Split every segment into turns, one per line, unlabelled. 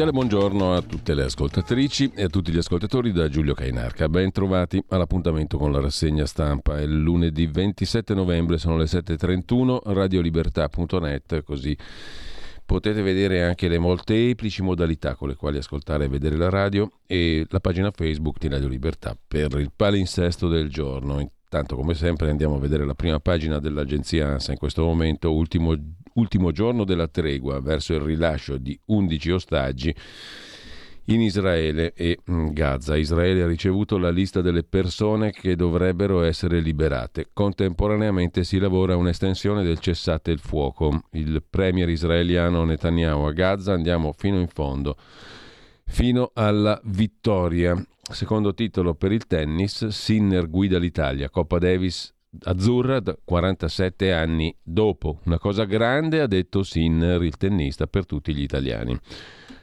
Un cordiale buongiorno a tutte le ascoltatrici e a tutti gli ascoltatori da Giulio Cainarca. Ben trovati all'appuntamento con la rassegna stampa. È lunedì 27 novembre, sono le 7.31, radiolibertà.net, così potete vedere anche le molteplici modalità con le quali ascoltare e vedere la radio e la pagina Facebook di Radio Libertà per il palinsesto del giorno. Intanto, come sempre, andiamo a vedere la prima pagina dell'agenzia ANSA in questo momento, ultimo ultimo giorno della tregua verso il rilascio di 11 ostaggi in Israele e mm, Gaza. Israele ha ricevuto la lista delle persone che dovrebbero essere liberate. Contemporaneamente si lavora un'estensione del cessate il fuoco. Il premier israeliano Netanyahu a Gaza andiamo fino in fondo, fino alla vittoria. Secondo titolo per il tennis, Sinner guida l'Italia, Coppa Davis azzurra 47 anni dopo. Una cosa grande, ha detto Sinner, il tennista, per tutti gli italiani.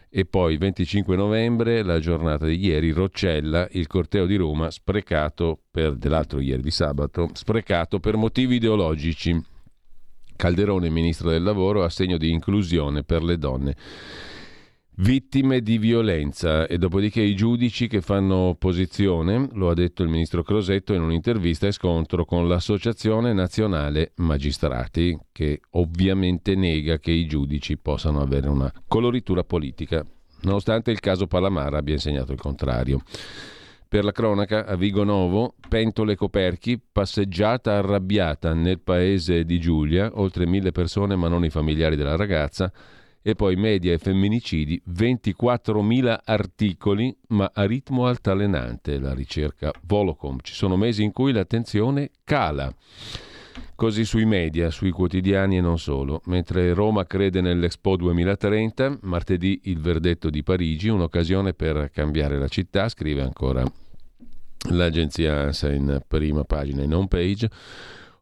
E poi 25 novembre, la giornata di ieri, Roccella, il corteo di Roma, sprecato per, dell'altro ieri di sabato, sprecato per motivi ideologici. Calderone, ministro del lavoro, a segno di inclusione per le donne vittime di violenza e dopodiché i giudici che fanno opposizione, lo ha detto il ministro Crosetto in un'intervista e scontro con l'Associazione Nazionale Magistrati, che ovviamente nega che i giudici possano avere una coloritura politica, nonostante il caso Palamara abbia insegnato il contrario. Per la cronaca, a Vigo Novo, pentole coperchi, passeggiata arrabbiata nel paese di Giulia, oltre mille persone ma non i familiari della ragazza, e poi media e femminicidi, 24.000 articoli, ma a ritmo altalenante la ricerca Volocom. Ci sono mesi in cui l'attenzione cala. Così sui media, sui quotidiani e non solo. Mentre Roma crede nell'Expo 2030, martedì il verdetto di Parigi, un'occasione per cambiare la città, scrive ancora l'agenzia ANSA in prima pagina in home page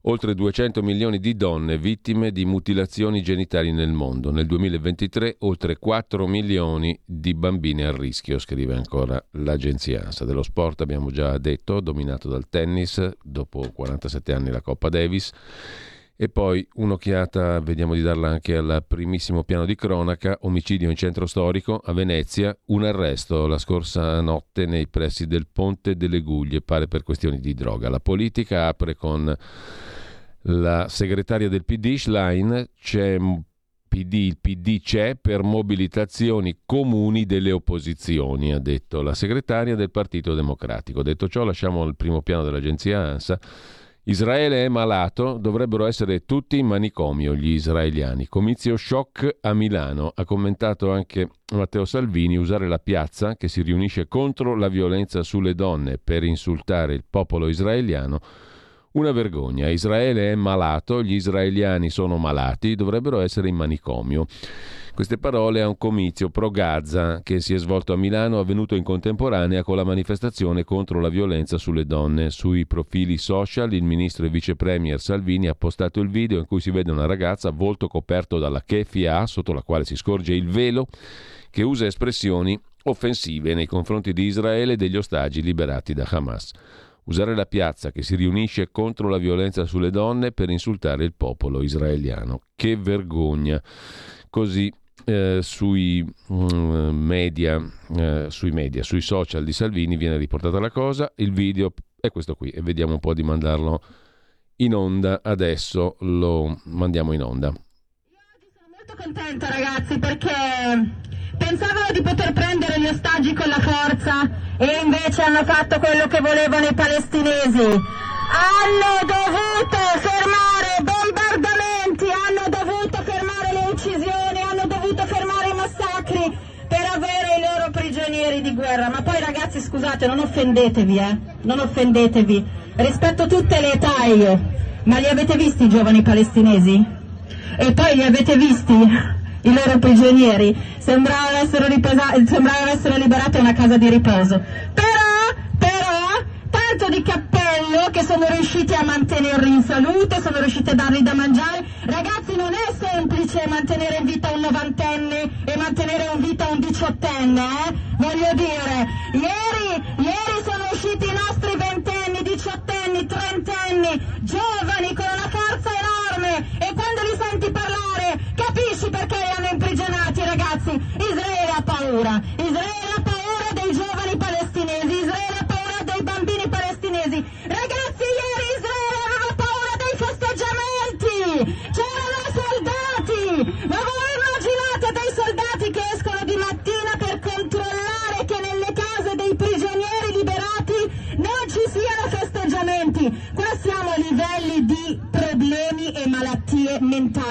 oltre 200 milioni di donne vittime di mutilazioni genitali nel mondo. Nel 2023 oltre 4 milioni di bambine a rischio, scrive ancora l'agenzia ANSA. Dello sport abbiamo già detto, dominato dal tennis, dopo 47 anni la Coppa Davis. E poi un'occhiata, vediamo di darla anche al primissimo piano di cronaca, omicidio in centro storico a Venezia, un arresto la scorsa notte nei pressi del Ponte delle Guglie, pare per questioni di droga. La politica apre con la segretaria del PD Schlein, c'è PD, il PD c'è per mobilitazioni comuni delle opposizioni, ha detto la segretaria del Partito Democratico. Detto ciò, lasciamo il primo piano dell'agenzia ANSA. Israele è malato, dovrebbero essere tutti in manicomio gli israeliani. Comizio shock a Milano. Ha commentato anche Matteo Salvini usare la piazza che si riunisce contro la violenza sulle donne per insultare il popolo israeliano Una vergogna, Israele è malato, gli israeliani sono malati, dovrebbero essere in manicomio. Queste parole a un comizio pro Gaza che si è svolto a Milano, avvenuto in contemporanea con la manifestazione contro la violenza sulle donne. Sui profili social il ministro e vice premier Salvini ha postato il video in cui si vede una ragazza volto coperto dalla kefia, sotto la quale si scorge il velo, che usa espressioni offensive nei confronti di Israele e degli ostaggi liberati da Hamas. Usare la piazza che si riunisce contro la violenza sulle donne per insultare il popolo israeliano. Che vergogna! Così eh, sui, mm, media, eh, sui media, sui social di Salvini viene riportata la cosa, il video è questo qui e vediamo un po' di mandarlo in onda, adesso lo mandiamo in onda.
Io oggi sono molto contenta ragazzi perché pensavano di poter prendere gli ostaggi con la forza e invece hanno fatto quello che volevano i palestinesi. Hanno dovuto fermare bombardamenti, hanno dovuto fermare le uccisioni, hanno dovuto fermare i massacri per avere i loro prigionieri di guerra. Ma poi ragazzi scusate, non offendetevi, eh? Non offendetevi. Rispetto tutte le età io. Ma li avete visti i giovani palestinesi? E poi li avete visti i loro prigionieri? Riposa- sembravano essere liberati a una casa di riposo. Però, però, tanto di cappello che sono riusciti a mantenerli in salute, sono riusciti a dargli da mangiare. Ragazzi non è semplice mantenere in vita un novantenne e mantenere in vita un diciottenne, eh? Voglio dire, ieri, ieri sono usciti i nostri ventenni, diciottenni, trentenni,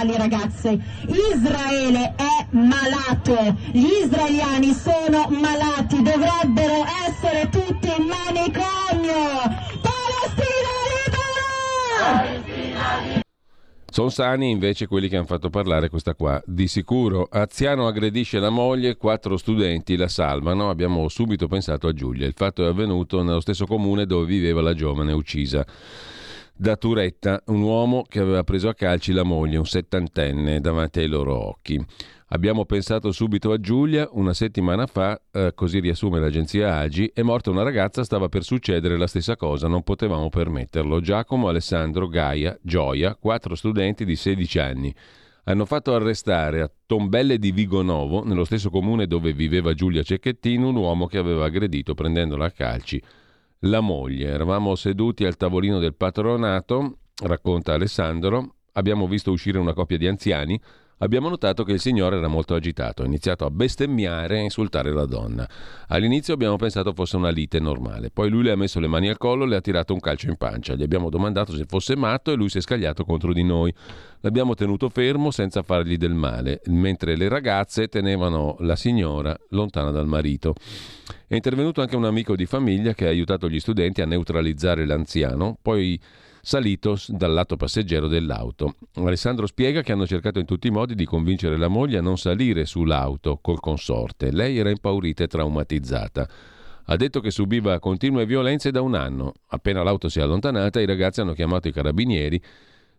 mentali, ragazze. Israele è malato, gli israeliani sono malati, dovrebbero essere tutti in manicomio. Palestina libera!
Sono sani invece quelli che hanno fatto parlare questa qua. Di sicuro Aziano aggredisce la moglie, quattro studenti la salvano. Abbiamo subito pensato a Giulia. Il fatto è avvenuto nello stesso comune dove viveva la giovane uccisa da Turetta, un uomo che aveva preso a calci la moglie, un settantenne, davanti ai loro occhi. Abbiamo pensato subito a Giulia, una settimana fa, eh, così riassume l'agenzia Agi, è morta una ragazza, stava per succedere la stessa cosa, non potevamo permetterlo. Giacomo, Alessandro, Gaia, Gioia, quattro studenti di 16 anni. Hanno fatto arrestare a Tombelle di Vigonovo, nello stesso comune dove viveva Giulia Cecchettino, un uomo che aveva aggredito prendendola a calci la moglie. Eravamo seduti al tavolino del patronato, racconta Alessandro, abbiamo visto uscire una coppia di anziani, abbiamo notato che il signore era molto agitato, ha iniziato a bestemmiare e insultare la donna. All'inizio abbiamo pensato fosse una lite normale, poi lui le ha messo le mani al collo e le ha tirato un calcio in pancia. Gli abbiamo domandato se fosse matto e lui si è scagliato contro di noi. L'abbiamo tenuto fermo senza fargli del male, mentre le ragazze tenevano la signora lontana dal marito. È intervenuto anche un amico di famiglia che ha aiutato gli studenti a neutralizzare l'anziano, poi salito dal lato passeggero dell'auto. Alessandro spiega che hanno cercato in tutti i modi di convincere la moglie a non salire sull'auto col consorte. Lei era impaurita e traumatizzata. Ha detto che subiva continue violenze da un anno. Appena l'auto si è allontanata, i ragazzi hanno chiamato i carabinieri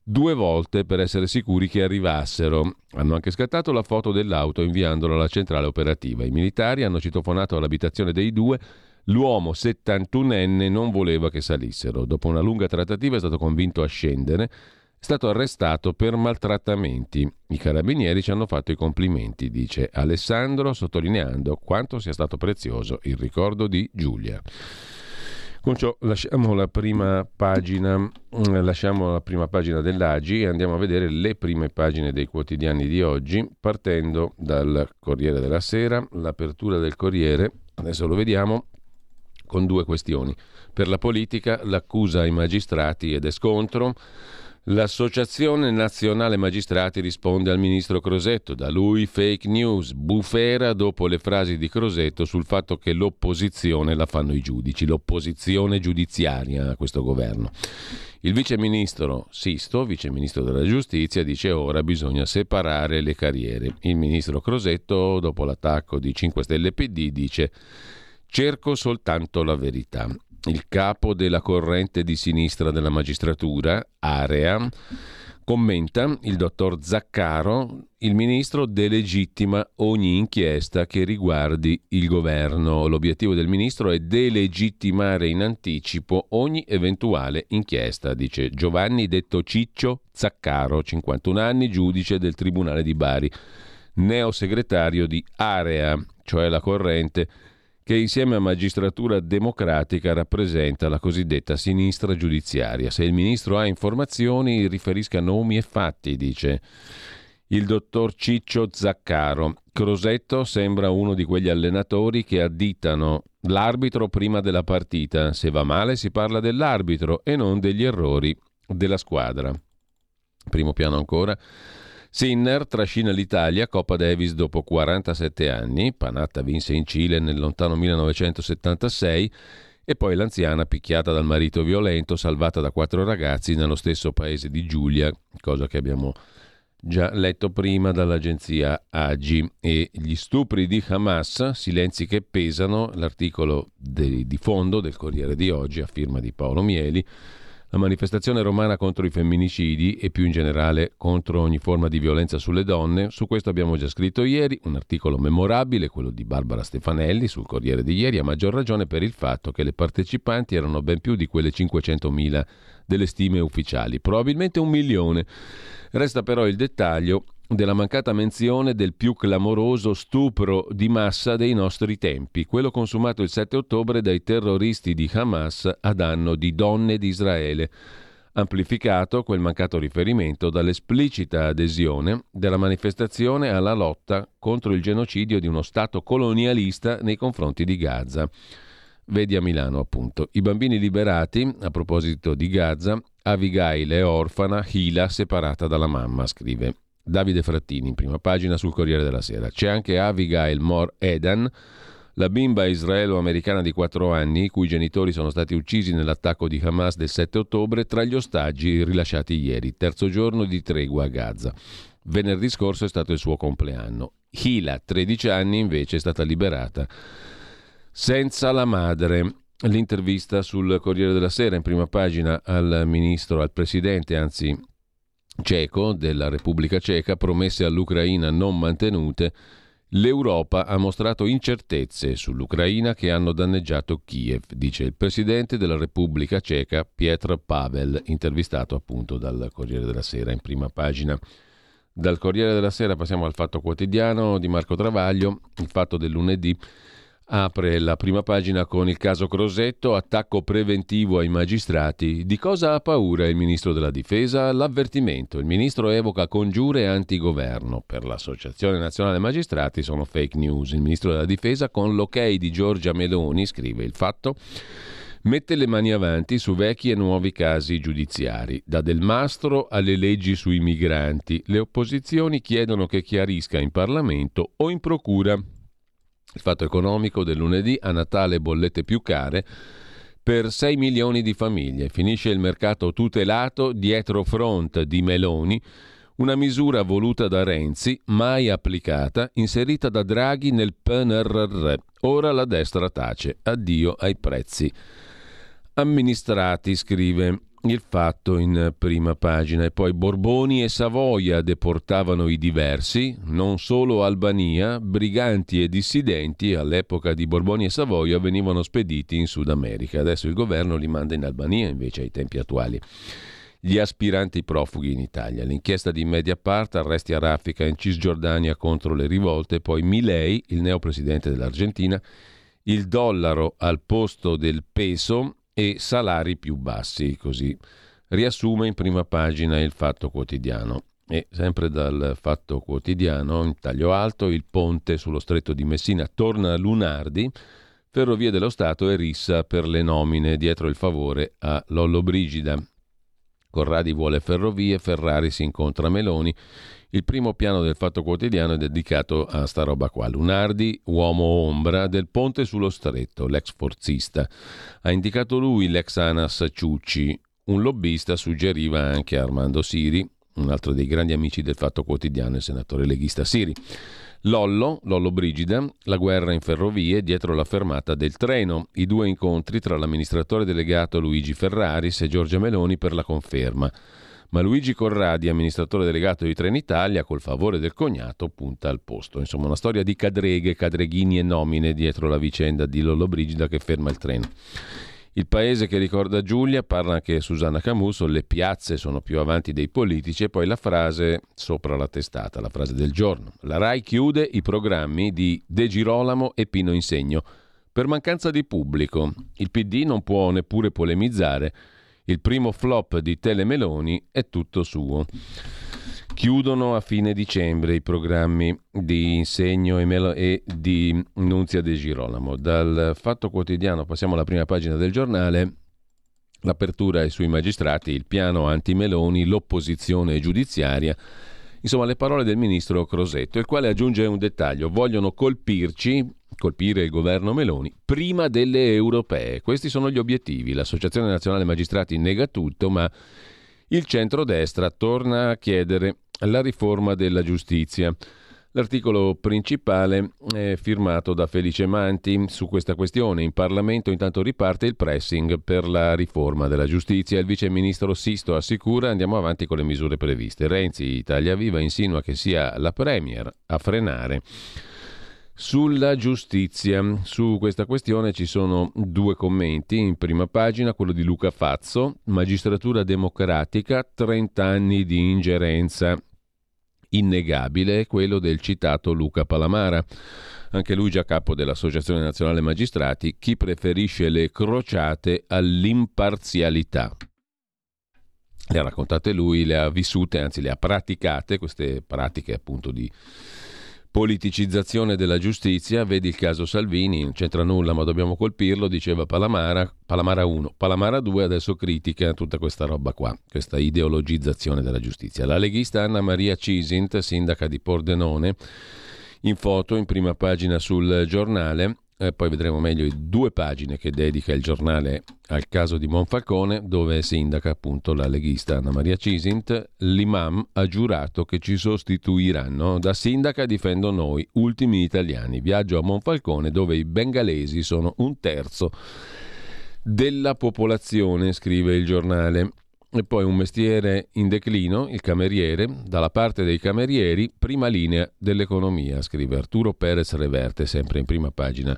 due volte per essere sicuri che arrivassero. Hanno anche scattato la foto dell'auto inviandola alla centrale operativa. I militari hanno citofonato all'abitazione dei due. L'uomo 71enne non voleva che salissero. Dopo una lunga trattativa è stato convinto a scendere. È stato arrestato per maltrattamenti. I carabinieri ci hanno fatto i complimenti, dice Alessandro, sottolineando quanto sia stato prezioso il ricordo di Giulia. Con ciò lasciamo la prima pagina, lasciamo la prima pagina dell'Agi e andiamo a vedere le prime pagine dei quotidiani di oggi, partendo dal Corriere della Sera, l'apertura del Corriere, adesso lo vediamo, con due questioni. Per la politica, l'accusa ai magistrati ed è scontro. L'Associazione Nazionale Magistrati risponde al ministro Crosetto, da lui fake news, bufera dopo le frasi di Crosetto sul fatto che l'opposizione la fanno i giudici, l'opposizione giudiziaria a questo governo. Il viceministro Sisto, viceministro della giustizia, dice ora bisogna separare le carriere. Il ministro Crosetto, dopo l'attacco di 5 Stelle PD, dice cerco soltanto la verità. Il capo della corrente di sinistra della magistratura, Area, Commenta il dottor Zaccaro, il ministro delegittima ogni inchiesta che riguardi il governo. L'obiettivo del ministro è delegittimare in anticipo ogni eventuale inchiesta, dice Giovanni detto Ciccio Zaccaro, 51 anni, giudice del Tribunale di Bari, neosegretario di Area, cioè la corrente che insieme a magistratura democratica rappresenta la cosiddetta sinistra giudiziaria. Se il ministro ha informazioni, riferisca nomi e fatti, dice il dottor Ciccio Zaccaro. Crosetto sembra uno di quegli allenatori che additano l'arbitro prima della partita. Se va male si parla dell'arbitro e non degli errori della squadra. Primo piano ancora. Sinner trascina l'Italia, Coppa Davis dopo 47 anni, Panatta vinse in Cile nel lontano 1976 e poi l'anziana picchiata dal marito violento, salvata da quattro ragazzi nello stesso paese di Giulia, cosa che abbiamo già letto prima dall'agenzia AGI. E gli stupri di Hamas, silenzi che pesano, l'articolo di, fondo del Corriere di oggi a firma di Paolo Mieli, la manifestazione romana contro i femminicidi e più in generale contro ogni forma di violenza sulle donne, su questo abbiamo già scritto ieri, un articolo memorabile, quello di Barbara Stefanelli sul Corriere di ieri, a maggior ragione per il fatto che le partecipanti erano ben più di quelle 500.000 delle stime ufficiali, probabilmente un milione. Resta però il dettaglio della mancata menzione del più clamoroso stupro di massa dei nostri tempi, quello consumato il 7 ottobre dai terroristi di Hamas a danno di donne di Israele, amplificato quel mancato riferimento dall'esplicita adesione della manifestazione alla lotta contro il genocidio di uno Stato colonialista nei confronti di Gaza. Vedi a Milano, appunto. I bambini liberati, a proposito di Gaza, Abigail è orfana, Hila separata dalla mamma, scrive Davide Frattini, in prima pagina sul Corriere della Sera. C'è anche Abigail Mor Edan, la bimba israelo-americana di 4 anni, i cui genitori sono stati uccisi nell'attacco di Hamas del 7 ottobre, tra gli ostaggi rilasciati ieri, terzo giorno di tregua a Gaza. Venerdì scorso è stato il suo compleanno. Hila, 13 anni, invece è stata liberata senza la madre. L'intervista sul Corriere della Sera in prima pagina al ministro, al presidente, anzi ceco della Repubblica Ceca, promesse all'Ucraina non mantenute, l'Europa ha mostrato incertezze sull'Ucraina che hanno danneggiato Kiev, dice il presidente della Repubblica Ceca Pietro Pavel, intervistato appunto dal Corriere della Sera in prima pagina. Dal Corriere della Sera passiamo al Fatto Quotidiano di Marco Travaglio, il fatto del lunedì Apre la prima pagina con il caso Crosetto, attacco preventivo ai magistrati. Di cosa ha paura il ministro della difesa? L'avvertimento. Il ministro evoca congiure antigoverno. Per l'Associazione Nazionale Magistrati sono fake news. Il ministro della difesa, con l'ok di Giorgia Meloni, scrive il fatto, mette le mani avanti su vecchi e nuovi casi giudiziari, da Del Mastro alle leggi sui migranti. Le opposizioni chiedono che chiarisca in Parlamento o in Procura il fatto economico del lunedì a Natale bollette più care per 6 milioni di famiglie. Finisce il mercato tutelato dietro front di Meloni, una misura voluta da Renzi, mai applicata, inserita da Draghi nel PNRR. Ora la destra tace. Addio ai prezzi. Amministrati, scrive il fatto in prima pagina e poi Borboni e Savoia deportavano i diversi, non solo Albania, briganti e dissidenti all'epoca di Borboni e Savoia venivano spediti in Sud America. Adesso il governo li manda in Albania invece ai tempi attuali. Gli aspiranti profughi in Italia. L'inchiesta di Mediapart, arresti a raffica in Cisgiordania contro le rivolte, poi Milei, il neopresidente dell'Argentina, il dollaro al posto del peso e salari più bassi, così riassume in prima pagina il Fatto Quotidiano. E sempre dal Fatto Quotidiano, in taglio alto, il ponte sullo stretto di Messina torna a Lunardi, Ferrovie dello Stato e rissa per le nomine dietro il favore a Lollo Brigida. Corradi vuole ferrovie, Ferrari si incontra Meloni. Il primo piano del Fatto Quotidiano è dedicato a sta roba qua. Lunardi, uomo ombra del ponte sullo stretto, l'ex forzista. Ha indicato lui l'ex Anas Ciucci, un lobbista suggeriva anche Armando Siri, un altro dei grandi amici del Fatto Quotidiano, il senatore leghista Siri. Lollo, Lollo Brigida, la guerra in ferrovie dietro la fermata del treno, i due incontri tra l'amministratore delegato Luigi Ferraris e Giorgia Meloni per la conferma. Ma Luigi Corradi, amministratore delegato di Trenitalia, col favore del cognato, punta al posto. Insomma, una storia di cadreghe, cadreghini e nomine dietro la vicenda di Lollo Brigida che ferma il treno. Il paese che ricorda Giulia, parla anche Susanna Camuso, le piazze sono più avanti dei politici e poi la frase sopra la testata, la frase del giorno. La RAI chiude i programmi di De Girolamo e Pino Insegno per mancanza di pubblico. Il PD non può neppure polemizzare. Il primo flop di Telemeloni è tutto suo. Chiudono a fine dicembre i programmi di Insegno e, Melo- e di Nunzia De Girolamo. Dal Fatto Quotidiano passiamo alla prima pagina del giornale. L'apertura è sui magistrati, il piano anti-Meloni, l'opposizione giudiziaria. Insomma, le parole del ministro Crosetto, il quale aggiunge un dettaglio. Vogliono colpirci, colpire il governo Meloni, prima delle europee. Questi sono gli obiettivi. L'Associazione Nazionale Magistrati nega tutto, ma il centrodestra torna a chiedere la riforma della giustizia. L'articolo principale è firmato da Felice Manti su questa questione. In Parlamento intanto riparte il pressing per la riforma della giustizia. Il vice ministro Sisto assicura andiamo avanti con le misure previste. Renzi, Italia Viva, insinua che sia la Premier a frenare. Sulla giustizia, su questa questione ci sono due commenti. In prima pagina quello di Luca Fazzo, magistratura democratica, 30 anni di ingerenza innegabile, e quello del citato Luca Palamara. Anche lui già capo dell'Associazione Nazionale Magistrati, chi preferisce le crociate all'imparzialità. Le ha raccontate lui, le ha vissute, anzi le ha praticate, queste pratiche appunto di politicizzazione della giustizia, vedi il caso Salvini, non c'entra nulla ma dobbiamo colpirlo, diceva Palamara, Palamara 1, Palamara 2 adesso critica tutta questa roba qua, questa ideologizzazione della giustizia. La leghista Anna Maria Cisint, sindaca di Pordenone, in foto in prima pagina sul giornale, eh, poi vedremo meglio i due pagine che dedica il giornale al caso di Monfalcone, dove sindaca appunto la leghista Anna Maria Cisint. L'imam ha giurato che ci sostituiranno. Da sindaca difendo noi, ultimi italiani. Viaggio a Monfalcone, dove i bengalesi sono un terzo della popolazione, scrive il giornale. E poi un mestiere in declino, il cameriere, dalla parte dei camerieri, prima linea dell'economia, scrive Arturo Perez Reverte, sempre in prima pagina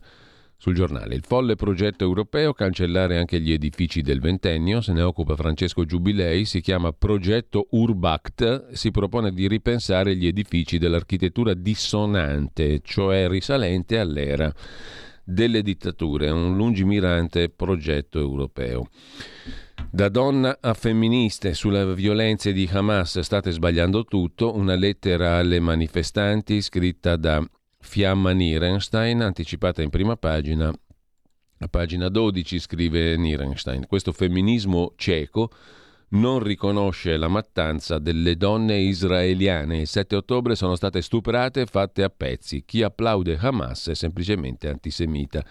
sul giornale. Il folle progetto europeo, cancellare anche gli edifici del ventennio, se ne occupa Francesco Giubilei, si chiama progetto Urbact, si propone di ripensare gli edifici dell'architettura dissonante, cioè risalente all'era delle dittature, un lungimirante progetto europeo. Da donna a femministe sulle violenze di Hamas state sbagliando tutto, una lettera alle manifestanti scritta da Fiamma Nierenstein, anticipata in prima pagina. A pagina 12 scrive Nierenstein, questo femminismo cieco non riconosce la mattanza delle donne israeliane. Il 7 ottobre sono state stuprate e fatte a pezzi. Chi applaude Hamas è semplicemente antisemita.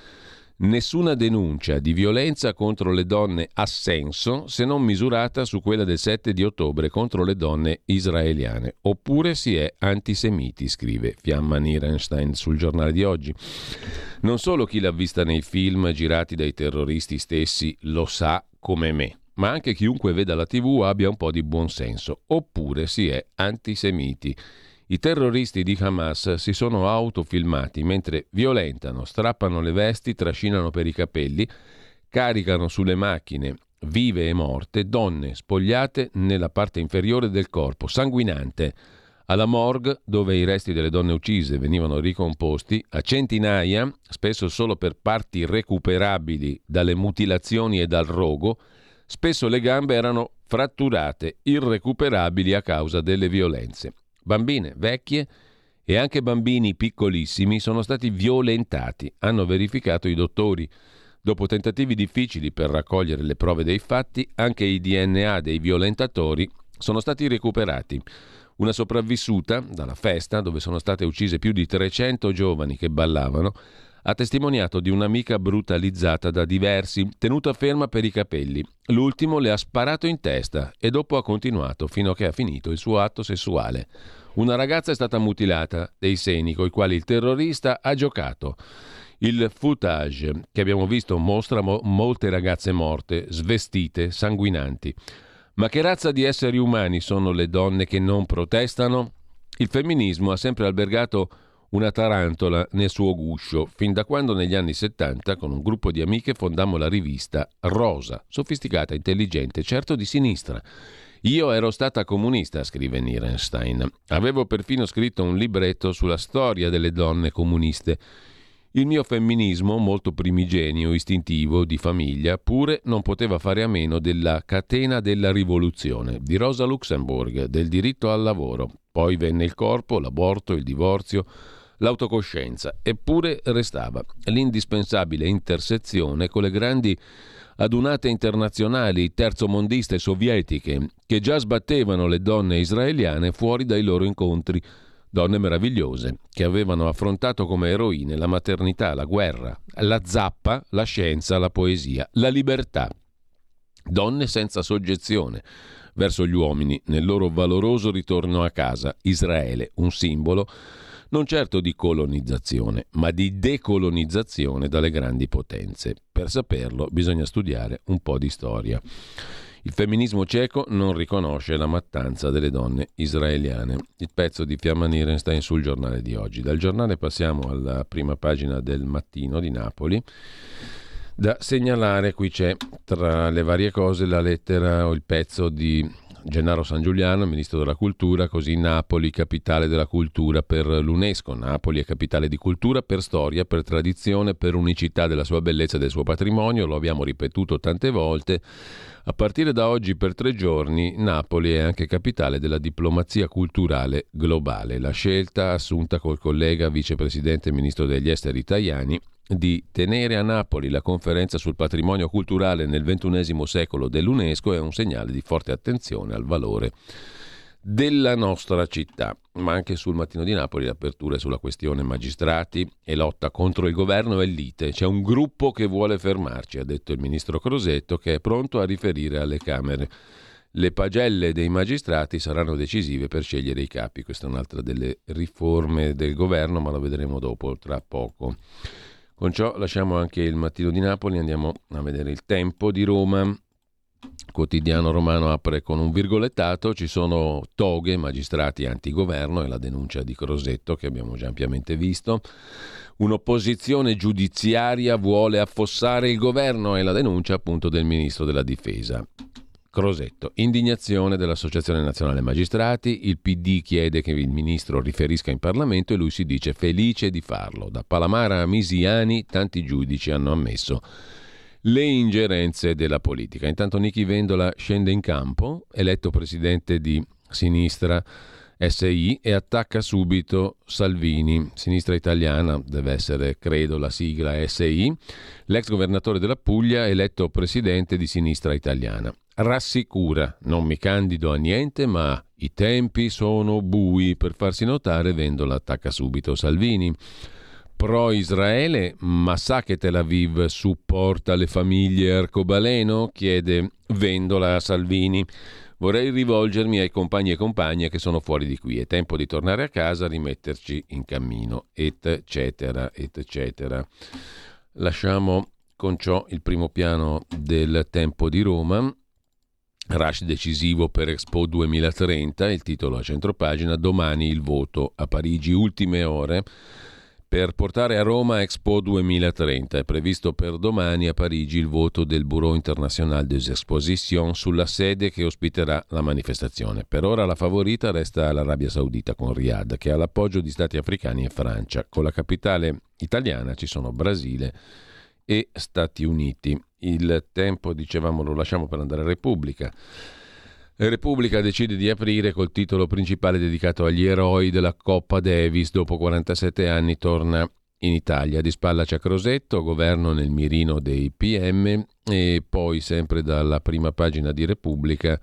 Nessuna denuncia di violenza contro le donne ha senso se non misurata su quella del 7 di ottobre contro le donne israeliane. Oppure si è antisemiti, scrive Fiamma Nierenstein sul giornale di oggi. Non solo chi l'ha vista nei film girati dai terroristi stessi lo sa come me, ma anche chiunque veda la tv abbia un po' di buonsenso. Oppure si è antisemiti. I terroristi di Hamas si sono autofilmati mentre violentano, strappano le vesti, trascinano per i capelli, caricano sulle macchine vive e morte donne spogliate nella parte inferiore del corpo, sanguinante. Alla morgue, dove i resti delle donne uccise venivano ricomposti, a centinaia, spesso solo per parti recuperabili dalle mutilazioni e dal rogo, spesso le gambe erano fratturate, irrecuperabili a causa delle violenze. Bambine vecchie e anche bambini piccolissimi sono stati violentati, hanno verificato i dottori. Dopo tentativi difficili per raccogliere le prove dei fatti, anche i DNA dei violentatori sono stati recuperati. Una sopravvissuta dalla festa, dove sono state uccise più di 300 giovani che ballavano, ha testimoniato di un'amica brutalizzata da diversi, tenuta ferma per i capelli. L'ultimo le ha sparato in testa e dopo ha continuato fino a che ha finito il suo atto sessuale. Una ragazza è stata mutilata dei seni coi quali il terrorista ha giocato. Il footage che abbiamo visto mostra mo- molte ragazze morte, svestite, sanguinanti. Ma che razza di esseri umani sono le donne che non protestano? Il femminismo ha sempre albergato una tarantola nel suo guscio, fin da quando negli anni 70 con un gruppo di amiche fondammo la rivista Rosa, sofisticata, intelligente, certo di sinistra. Io ero stata comunista, scrive Nierenstein. Avevo perfino scritto un libretto sulla storia delle donne comuniste. Il mio femminismo, molto primigenio, istintivo, di famiglia, pure non poteva fare a meno della catena della rivoluzione, di Rosa Luxemburg, del diritto al lavoro. Poi venne il corpo, l'aborto, il divorzio, l'autocoscienza. Eppure restava l'indispensabile intersezione con le grandi adunate internazionali terzomondiste sovietiche che già sbattevano le donne israeliane fuori dai loro incontri donne meravigliose che avevano affrontato come eroine la maternità, la guerra, la zappa, la scienza, la poesia, la libertà. Donne senza soggezione verso gli uomini nel loro valoroso ritorno a casa, Israele, un simbolo non certo di colonizzazione, ma di decolonizzazione dalle grandi potenze. Per saperlo bisogna studiare un po' di storia. Il femminismo cieco non riconosce la mattanza delle donne israeliane. Il pezzo di Fiamma Nierenstein sul giornale di oggi. Dal giornale passiamo alla prima pagina del mattino di Napoli. Da segnalare, qui c'è tra le varie cose la lettera o il pezzo di Gennaro San Giuliano, ministro della cultura, così Napoli, capitale della cultura per l'UNESCO. Napoli è capitale di cultura per storia, per tradizione, per unicità della sua bellezza e del suo patrimonio, lo abbiamo ripetuto tante volte. A partire da oggi per tre giorni Napoli è anche capitale della diplomazia culturale globale. La scelta assunta col collega vicepresidente e ministro degli esteri italiani di tenere a Napoli la conferenza sul patrimonio culturale nel XXI secolo dell'UNESCO è un segnale di forte attenzione al valore della nostra città. Ma anche sul Mattino di Napoli l'apertura è sulla questione magistrati e lotta contro il governo e lite. C'è un gruppo che vuole fermarci, ha detto il ministro Crosetto, che è pronto a riferire alle Camere. Le pagelle dei magistrati saranno decisive per scegliere i capi. Questa è un'altra delle riforme del governo, ma lo vedremo dopo, tra poco. Con ciò lasciamo anche il mattino di Napoli, andiamo a vedere il tempo di Roma quotidiano romano apre con un virgolettato, ci sono toghe, magistrati antigoverno e la denuncia di Crosetto che abbiamo già ampiamente visto. Un'opposizione giudiziaria vuole affossare il governo e la denuncia appunto del ministro della difesa. Crosetto, indignazione dell'Associazione Nazionale Magistrati, il PD chiede che il ministro riferisca in Parlamento e lui si dice felice di farlo. Da Palamara a Misiani tanti giudici hanno ammesso le ingerenze della politica. Intanto Nichi Vendola scende in campo, eletto presidente di sinistra SI e attacca subito Salvini, sinistra italiana, deve essere credo la sigla SI, l'ex governatore della Puglia eletto presidente di sinistra italiana. Rassicura, non mi candido a niente, ma i tempi sono bui per farsi notare, Vendola attacca subito Salvini pro-Israele, ma sa che Tel Aviv supporta le famiglie arcobaleno? chiede Vendola a Salvini. Vorrei rivolgermi ai compagni e compagne che sono fuori di qui. È tempo di tornare a casa, rimetterci in cammino, eccetera, eccetera. Lasciamo con ciò il primo piano del tempo di Roma. Rush decisivo per Expo 2030, il titolo a centropagina, domani il voto a Parigi, ultime ore per portare a Roma Expo 2030. È previsto per domani a Parigi il voto del Bureau International des Expositions sulla sede che ospiterà la manifestazione. Per ora la favorita resta l'Arabia Saudita con Riyadh, che ha l'appoggio di stati africani e Francia. Con la capitale italiana ci sono Brasile e Stati Uniti. Il tempo, dicevamo, lo lasciamo per andare a Repubblica. Repubblica decide di aprire col titolo principale dedicato agli eroi della Coppa Davis. Dopo 47 anni torna in Italia. Di spalla c'è Crosetto, governo nel mirino dei PM e poi sempre dalla prima pagina di Repubblica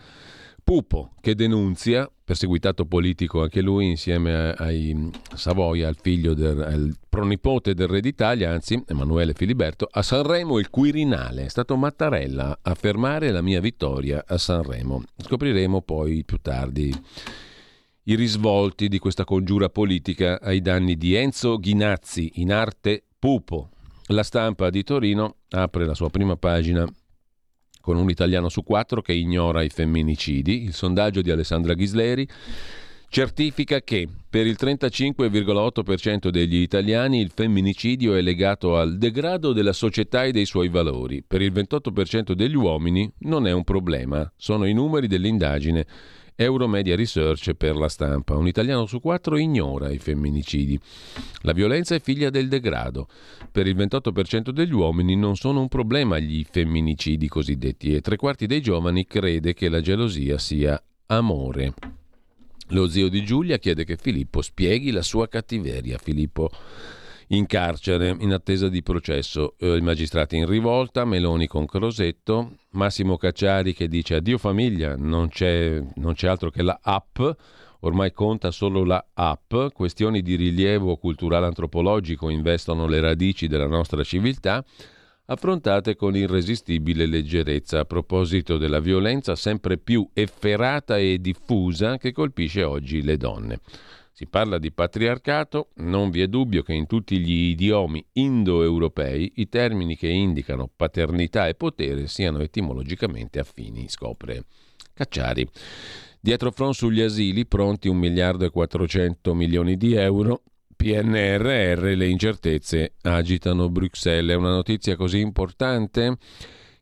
Pupo che denunzia perseguitato politico anche lui insieme ai Savoia, al figlio del al pronipote del re d'Italia, anzi Emanuele Filiberto, a Sanremo il Quirinale. È stato Mattarella a fermare la mia vittoria a Sanremo. Scopriremo poi più tardi i risvolti di questa congiura politica ai danni di Enzo Ghinazzi, in arte Pupo. La stampa di Torino apre la sua prima pagina con un italiano su quattro che ignora i femminicidi. Il sondaggio di Alessandra Ghisleri certifica che per il 35,8% degli italiani il femminicidio è legato al degrado della società e dei suoi valori. Per il 28% degli uomini non è un problema. Sono i numeri dell'indagine Euromedia Research per la stampa. Un italiano su quattro ignora i femminicidi. La violenza è figlia del degrado. Per il 28% degli uomini non sono un problema gli femminicidi cosiddetti e tre quarti dei giovani crede che la gelosia sia amore. Lo zio di Giulia chiede che Filippo spieghi la sua cattiveria. Filippo in carcere in attesa di processo. Eh, I magistrati in rivolta, Meloni con Crosetto, Massimo Cacciari che dice addio famiglia, non c'è, non c'è altro che la app, ormai conta solo la app, questioni di rilievo culturale antropologico investono le radici della nostra civiltà, affrontate con irresistibile leggerezza a proposito della violenza sempre più efferata e diffusa che colpisce oggi le donne. Si parla di patriarcato, non vi è dubbio che in tutti gli idiomi indoeuropei i termini che indicano paternità e potere siano etimologicamente affini, scopre Cacciari. Dietro front sugli asili, pronti 1 miliardo e 400 milioni di euro, PNRR, le incertezze agitano Bruxelles. È una notizia così importante?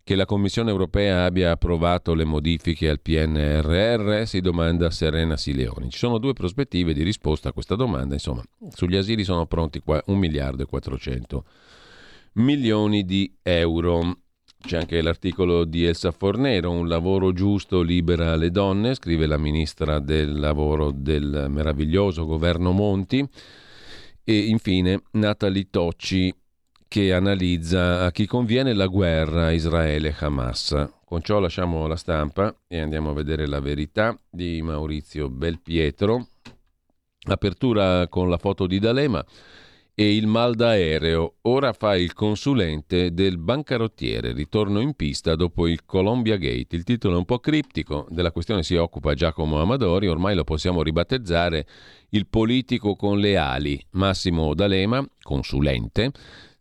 Che la Commissione europea abbia approvato le modifiche al PNRR, si domanda Serena Sileoni. Ci sono due prospettive di risposta a questa domanda. Insomma, sugli asili sono pronti 1 miliardo e 400 milioni di euro. C'è anche l'articolo di Elsa Fornero, un lavoro giusto libera le donne, scrive la ministra del lavoro del meraviglioso governo Monti. E infine Natalie Tocci, che analizza a chi conviene la guerra Israele-Hamas. Con ciò lasciamo la stampa e andiamo a vedere la verità di Maurizio Belpietro. Apertura con la foto di D'Alema e il mal d'aereo. Ora fa il consulente del bancarottiere. Ritorno in pista dopo il Columbia Gate. Il titolo è un po' criptico. Della questione si occupa Giacomo Amadori. Ormai lo possiamo ribattezzare il politico con le ali. Massimo D'Alema, consulente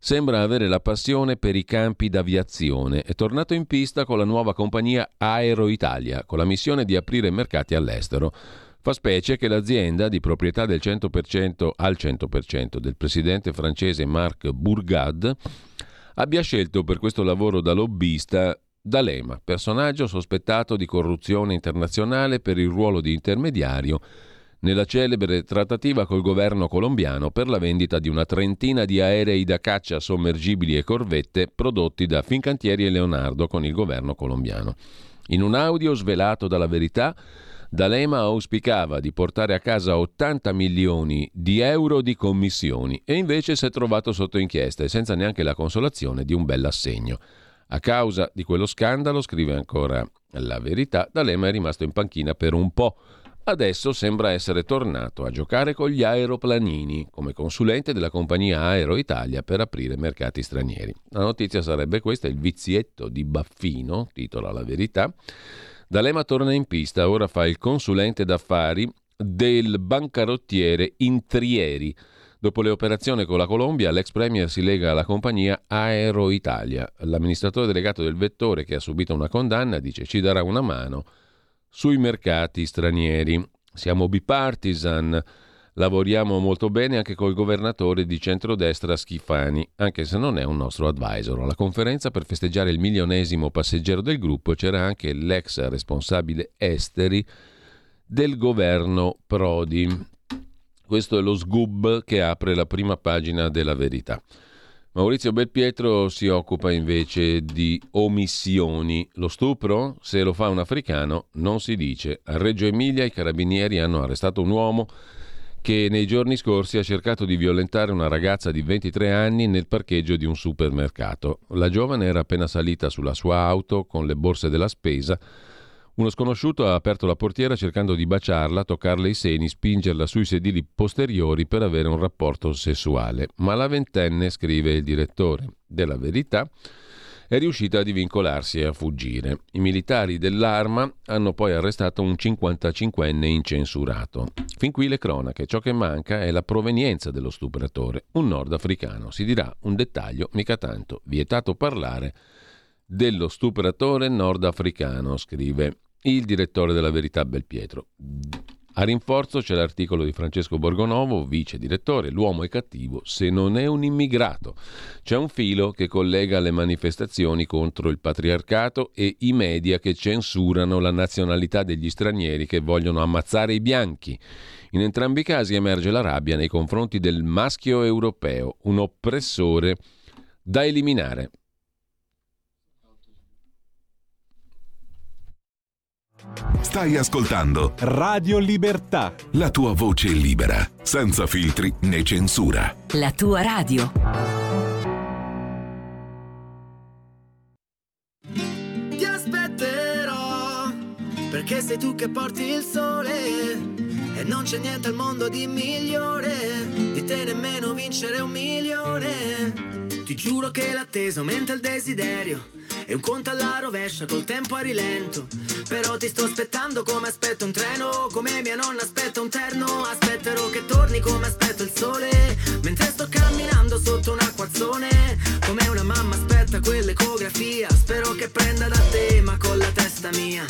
sembra avere la passione per i campi d'aviazione. È tornato in pista con la nuova compagnia Aero Italia, con la missione di aprire mercati all'estero. Fa specie che l'azienda, di proprietà del 100% al 100% del presidente francese Marc Bourgade, abbia scelto per questo lavoro da lobbista D'Alema, personaggio sospettato di corruzione internazionale per il ruolo di intermediario nella celebre trattativa col governo colombiano per la vendita di una trentina di aerei da caccia sommergibili e corvette prodotti da Fincantieri e Leonardo con il governo colombiano. In un audio svelato dalla verità, D'Alema auspicava di portare a casa 80 milioni di euro di commissioni e invece si è trovato sotto inchiesta e senza neanche la consolazione di un bel assegno. A causa di quello scandalo, scrive ancora la verità, D'Alema è rimasto in panchina per un po' Adesso sembra essere tornato a giocare con gli aeroplanini come consulente della compagnia Aero Italia per aprire mercati stranieri. La notizia sarebbe questa, il vizietto di Baffino, titola La Verità. D'Alema torna in pista, ora fa il consulente d'affari del bancarottiere Intrieri. Dopo le operazioni con la Colombia, l'ex premier si lega alla compagnia Aero Italia. L'amministratore delegato del vettore, che ha subito una condanna, dice ci darà una mano sui mercati stranieri. Siamo bipartisan, lavoriamo molto bene anche col governatore di centrodestra Schifani, anche se non è un nostro advisor. Alla conferenza per festeggiare il milionesimo passeggero del gruppo c'era anche l'ex responsabile esteri del governo Prodi. Questo è lo sgub che apre la prima pagina della verità. Maurizio Belpietro si occupa invece di omissioni. Lo stupro, se lo fa un africano, non si dice. A Reggio Emilia i carabinieri hanno arrestato un uomo che nei giorni scorsi ha cercato di violentare una ragazza di 23 anni nel parcheggio di un supermercato. La giovane era appena salita sulla sua auto con le borse della spesa. Uno sconosciuto ha aperto la portiera cercando di baciarla, toccarle i seni, spingerla sui sedili posteriori per avere un rapporto sessuale. Ma la ventenne, scrive il direttore della Verità, è riuscita a divincolarsi e a fuggire. I militari dell'arma hanno poi arrestato un 55enne incensurato. Fin qui le cronache. Ciò che manca è la provenienza dello stupratore, un nordafricano. Si dirà un dettaglio, mica tanto. Vietato parlare dello stupratore nordafricano, scrive il direttore della Verità Belpietro. A rinforzo c'è l'articolo di Francesco Borgonovo, vice direttore, L'uomo è cattivo se non è un immigrato. C'è un filo che collega le manifestazioni contro il patriarcato e i media che censurano la nazionalità degli stranieri che vogliono ammazzare i bianchi. In entrambi i casi emerge la rabbia nei confronti del maschio europeo, un oppressore da eliminare.
Stai ascoltando
Radio Libertà.
La tua voce libera, senza filtri né censura.
La tua radio.
Ti aspetterò, perché sei tu che porti il sole. E non c'è niente al mondo di migliore, di te nemmeno vincere un milione. Ti giuro che l'attesa aumenta il desiderio. E un conto alla rovescia col tempo a rilento. Però ti sto aspettando come aspetto un treno Come mia nonna aspetta un terno. Aspetterò che torni come aspetto il sole Mentre sto camminando sotto un acquazzone. Come una mamma aspetta quell'ecografia Spero che prenda da te ma con la testa mia.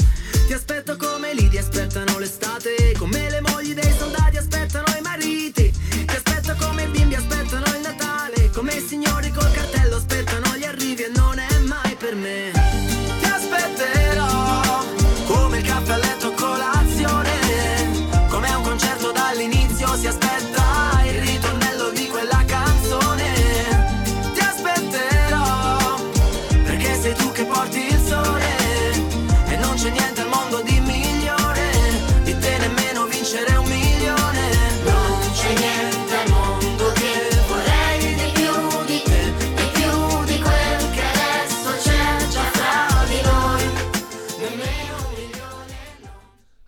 Ti aspetto come lì ti aspettano l'estate Come le mogli dei soldati aspettano i mariti. Ti aspetto come i bimbi aspettano il Natale Come i signori col cartello aspettano gli arrivi e non è mai per me.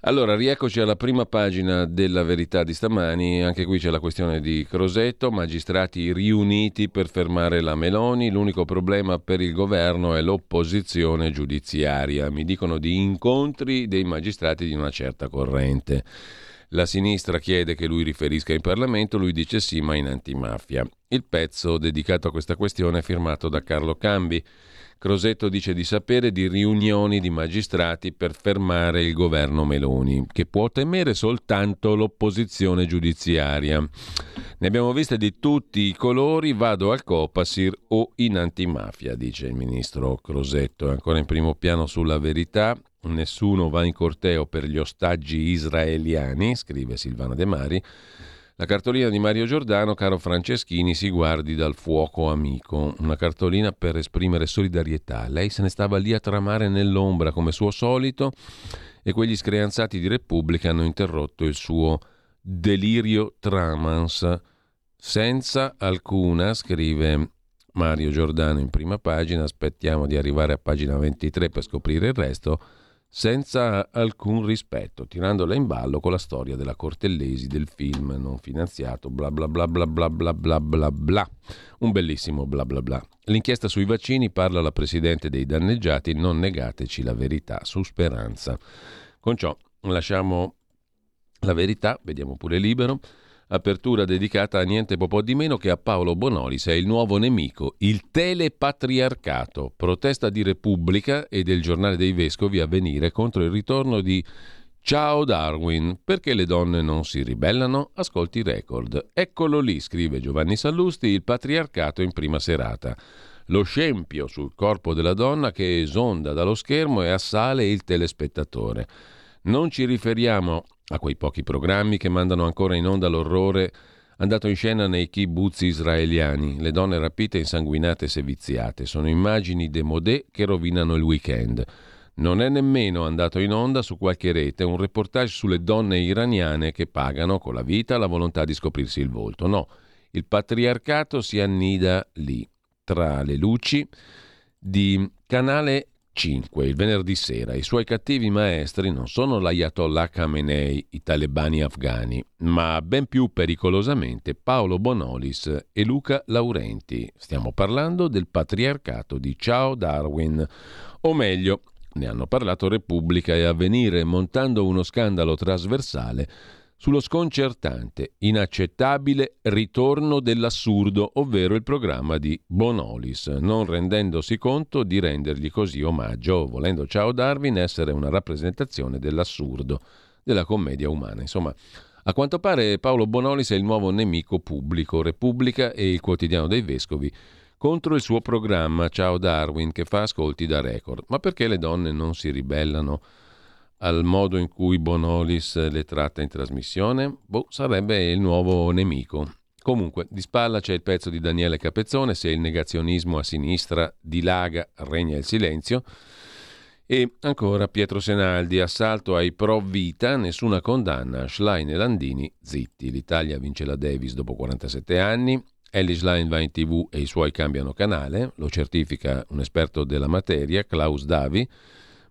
Allora, rieccoci alla prima pagina della verità di stamani. Anche qui c'è la questione di Crosetto, magistrati riuniti per fermare la Meloni. L'unico problema per il governo è l'opposizione giudiziaria. Mi dicono di incontri dei magistrati di una certa corrente. La sinistra chiede che lui riferisca in Parlamento, lui dice sì, ma in antimafia. Il pezzo dedicato a questa questione è firmato da Carlo Cambi. Crosetto dice di sapere di riunioni di magistrati per fermare il governo Meloni, che può temere soltanto l'opposizione giudiziaria. Ne abbiamo viste di tutti i colori, vado al Copasir o in antimafia, dice il ministro Crosetto. È ancora in primo piano sulla verità. Nessuno va in corteo per gli ostaggi israeliani, scrive Silvana De Mari. La cartolina di Mario Giordano, caro Franceschini, si guardi dal fuoco amico, una cartolina per esprimere solidarietà. Lei se ne stava lì a tramare nell'ombra come suo solito e quegli screanzati di Repubblica hanno interrotto il suo delirio tramans senza alcuna, scrive Mario Giordano in prima pagina, aspettiamo di arrivare a pagina 23 per scoprire il resto, senza alcun rispetto, tirandola in ballo con la storia della Cortellesi, del film non finanziato, bla bla bla bla bla bla bla bla bla. Un bellissimo bla bla bla. L'inchiesta sui vaccini parla la Presidente dei danneggiati, non negateci la verità, su speranza. Con ciò lasciamo la verità, vediamo pure libero. Apertura dedicata a niente po' di meno che a Paolo Bonolis, è il nuovo nemico, il telepatriarcato, protesta di Repubblica e del giornale dei Vescovi a venire contro il ritorno di Ciao Darwin, perché le donne non si ribellano? Ascolti record. Eccolo lì, scrive Giovanni Sallusti, il patriarcato in prima serata. Lo scempio sul corpo della donna che esonda dallo schermo e assale il telespettatore. Non ci riferiamo a quei pochi programmi che mandano ancora in onda l'orrore andato in scena nei kibbutz israeliani, le donne rapite, insanguinate e seviziate. Sono immagini demodé che rovinano il weekend. Non è nemmeno andato in onda su qualche rete un reportage sulle donne iraniane che pagano con la vita la volontà di scoprirsi il volto. No, il patriarcato si annida lì, tra le luci di canale 5, il venerdì sera. I suoi cattivi maestri non sono l'Ayatollah Khamenei, i talebani afghani, ma ben più pericolosamente Paolo Bonolis e Luca Laurenti. Stiamo parlando del patriarcato di Ciao Darwin, o meglio, ne hanno parlato Repubblica e Avvenire, montando uno scandalo trasversale sullo sconcertante, inaccettabile ritorno dell'assurdo, ovvero il programma di Bonolis, non rendendosi conto di rendergli così omaggio, volendo Ciao Darwin essere una rappresentazione dell'assurdo, della commedia umana. Insomma, a quanto pare Paolo Bonolis è il nuovo nemico pubblico, Repubblica e il quotidiano dei vescovi, contro il suo programma Ciao Darwin che fa ascolti da record. Ma perché le donne non si ribellano? Al modo in cui Bonolis le tratta in trasmissione, boh, sarebbe il nuovo nemico. Comunque, di spalla c'è il pezzo di Daniele Capezzone, se il negazionismo a sinistra dilaga, regna il silenzio. E ancora Pietro Senaldi, assalto ai pro vita, nessuna condanna, Schlein e Landini zitti. L'Italia vince la Davis dopo 47 anni, Ellie Schlein va in tv e i suoi cambiano canale, lo certifica un esperto della materia, Klaus Davi,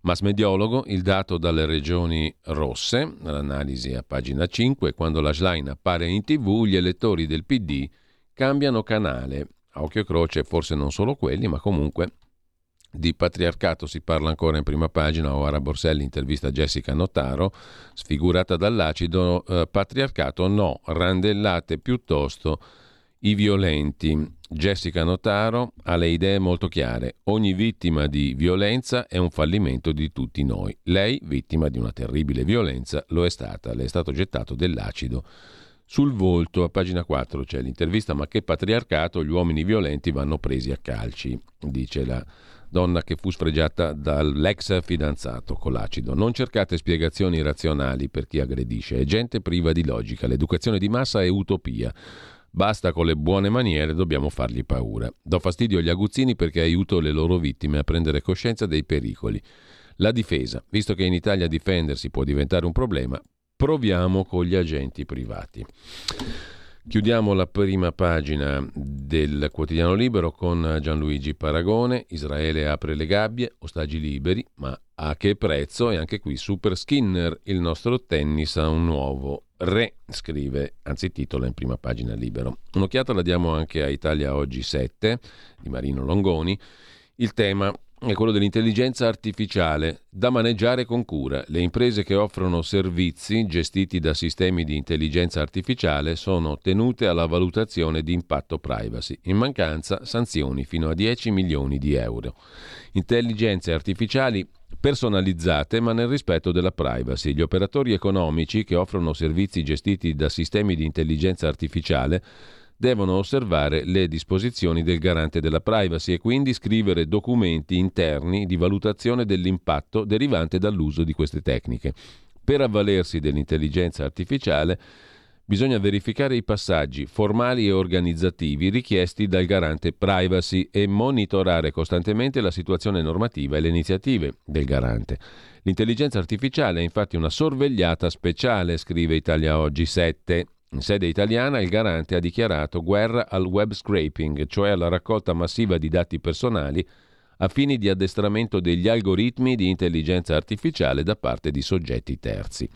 Massmediologo, il dato dalle regioni rosse, l'analisi a pagina 5, quando la slide appare in tv gli elettori del PD cambiano canale. A occhio e croce forse non solo quelli, ma comunque. Di patriarcato si parla ancora in prima pagina, Oara Borselli intervista Jessica Notaro, sfigurata dall'acido, eh, patriarcato no, randellate piuttosto i violenti. Jessica Notaro ha le idee molto chiare. Ogni vittima di violenza è un fallimento di tutti noi. Lei, vittima di una terribile violenza, lo è stata. Le è stato gettato dell'acido sul volto. A pagina 4 c'è l'intervista, ma che patriarcato, gli uomini violenti vanno presi a calci, dice la donna che fu sfregiata dall'ex fidanzato con l'acido. Non cercate spiegazioni razionali per chi aggredisce, è gente priva di logica. L'educazione di massa è utopia. Basta con le buone maniere, dobbiamo fargli paura. Do fastidio agli aguzzini perché aiuto le loro vittime a prendere coscienza dei pericoli. La difesa, visto che in Italia difendersi può diventare un problema, proviamo con gli agenti privati. Chiudiamo la prima pagina del quotidiano libero con Gianluigi Paragone. Israele apre le gabbie, ostaggi liberi, ma a che prezzo? E anche qui Super Skinner, il nostro tennis ha un nuovo re, scrive, anzi titola in prima pagina libero. Un'occhiata la diamo anche a Italia Oggi 7 di Marino Longoni. Il tema è quello dell'intelligenza artificiale da maneggiare con cura. Le imprese che offrono servizi gestiti da sistemi di intelligenza artificiale sono tenute alla valutazione di impatto privacy. In mancanza, sanzioni fino a 10 milioni di euro. Intelligenze artificiali personalizzate ma nel rispetto della privacy. Gli operatori economici che offrono servizi gestiti da sistemi di intelligenza artificiale devono osservare le disposizioni del garante della privacy e quindi scrivere documenti interni di valutazione dell'impatto derivante dall'uso di queste tecniche. Per avvalersi dell'intelligenza artificiale bisogna verificare i passaggi formali e organizzativi richiesti dal garante privacy e monitorare costantemente la situazione normativa e le iniziative del garante. L'intelligenza artificiale è infatti una sorvegliata speciale, scrive Italia Oggi 7. In sede italiana il garante ha dichiarato guerra al web scraping, cioè alla raccolta massiva di dati personali a fini di addestramento degli algoritmi di intelligenza artificiale da parte di soggetti terzi.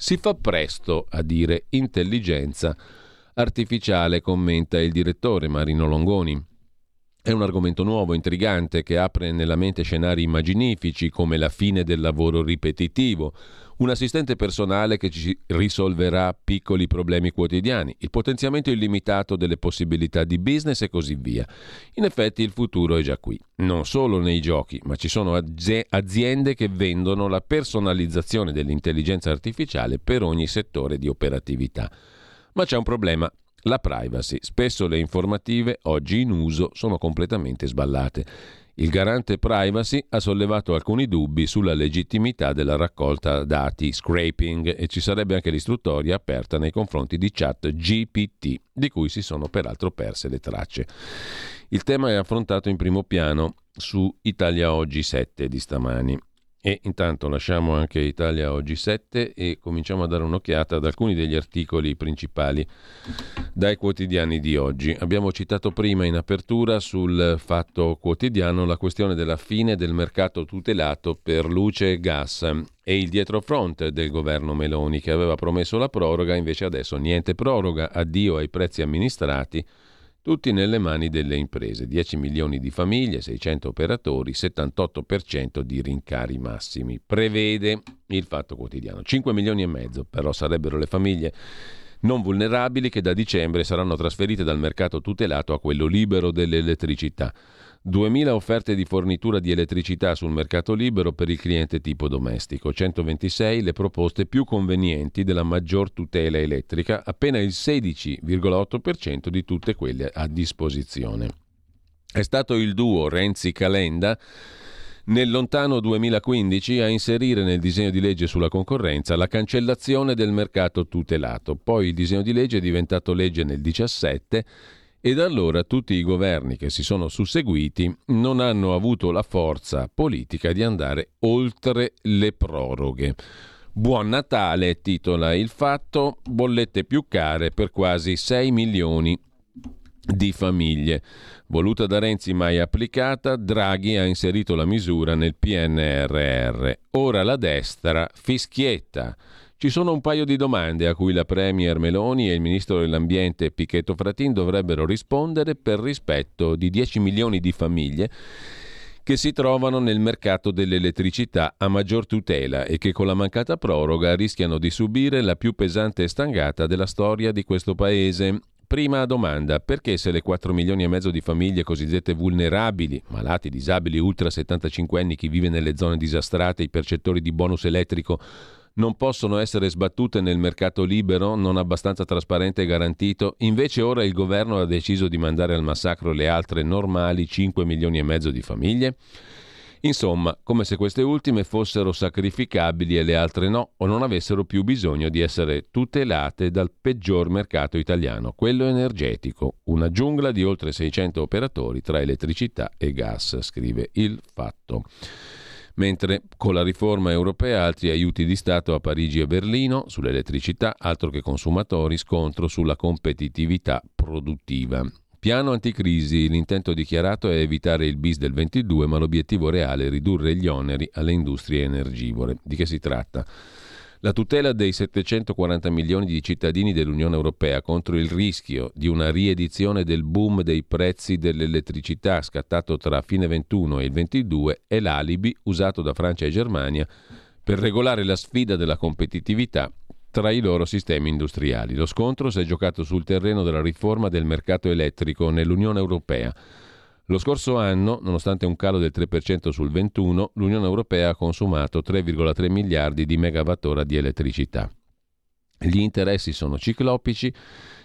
Si fa presto a dire intelligenza artificiale, commenta il direttore Marino Longoni. È un argomento nuovo, intrigante, che apre nella mente scenari immaginifici come la fine del lavoro ripetitivo, un assistente personale che ci risolverà piccoli problemi quotidiani, il potenziamento illimitato delle possibilità di business e così via. In effetti il futuro è già qui, non solo nei giochi, ma ci sono aziende che vendono la personalizzazione dell'intelligenza artificiale per ogni settore di operatività. Ma c'è un problema, la privacy. Spesso le informative oggi in uso sono completamente sballate. Il garante privacy ha sollevato alcuni dubbi sulla legittimità della raccolta dati scraping e ci sarebbe anche l'istruttoria aperta nei confronti di chat GPT, di cui si sono peraltro perse le tracce. Il tema è affrontato in primo piano su Italia Oggi 7 di stamani. E intanto lasciamo anche Italia Oggi 7 e cominciamo a dare un'occhiata ad alcuni degli articoli principali dai quotidiani di oggi. Abbiamo citato prima in apertura sul Fatto Quotidiano la questione della fine del mercato tutelato per luce e gas e il dietrofront del governo Meloni che aveva promesso la proroga, invece adesso niente proroga, addio ai prezzi amministrati tutti nelle mani delle imprese, 10 milioni di famiglie, 600 operatori, 78% di rincari massimi. Prevede il fatto quotidiano. 5 milioni e mezzo però sarebbero le famiglie non vulnerabili che da dicembre saranno trasferite dal mercato tutelato a quello libero dell'elettricità. 2.000 offerte di fornitura di elettricità sul mercato libero per il cliente tipo domestico, 126 le proposte più convenienti della maggior tutela elettrica, appena il 16,8% di tutte quelle a disposizione. È stato il duo Renzi-Calenda nel lontano 2015 a inserire nel disegno di legge sulla concorrenza la cancellazione del mercato tutelato. Poi il disegno di legge è diventato legge nel 2017 e da allora tutti i governi che si sono susseguiti non hanno avuto la forza politica di andare oltre le proroghe. Buon Natale titola il fatto, bollette più care per quasi 6 milioni di famiglie. Voluta da Renzi mai applicata, Draghi ha inserito la misura nel PNRR. Ora la destra fischietta. Ci sono un paio di domande a cui la Premier Meloni e il Ministro dell'Ambiente Pichetto Fratin dovrebbero rispondere per rispetto di 10 milioni di famiglie che si trovano nel mercato dell'elettricità a maggior tutela e che con la mancata proroga rischiano di subire la più pesante stangata della storia di questo Paese. Prima domanda, perché se le 4 milioni e mezzo di famiglie cosiddette vulnerabili, malati, disabili, ultra 75 anni, chi vive nelle zone disastrate, i percettori di bonus elettrico, non possono essere sbattute nel mercato libero, non abbastanza trasparente e garantito, invece ora il governo ha deciso di mandare al massacro le altre normali 5 milioni e mezzo di famiglie? Insomma, come se queste ultime fossero sacrificabili e le altre no, o non avessero più bisogno di essere tutelate dal peggior mercato italiano, quello energetico, una giungla di oltre 600 operatori tra elettricità e gas, scrive il fatto mentre con la riforma europea altri aiuti di Stato a Parigi e Berlino sull'elettricità, altro che consumatori, scontro sulla competitività produttiva. Piano anticrisi, l'intento dichiarato è evitare il bis del 22, ma l'obiettivo reale è ridurre gli oneri alle industrie energivore. Di che si tratta? La tutela dei 740 milioni di cittadini dell'Unione Europea contro il rischio di una riedizione del boom dei prezzi dell'elettricità scattato tra fine 21 e il 22 è l'alibi usato da Francia e Germania per regolare la sfida della competitività tra i loro sistemi industriali. Lo scontro si è giocato sul terreno della riforma del mercato elettrico nell'Unione Europea lo scorso anno, nonostante un calo del 3% sul 21, l'Unione Europea ha consumato 3,3 miliardi di megawattora di elettricità. Gli interessi sono ciclopici,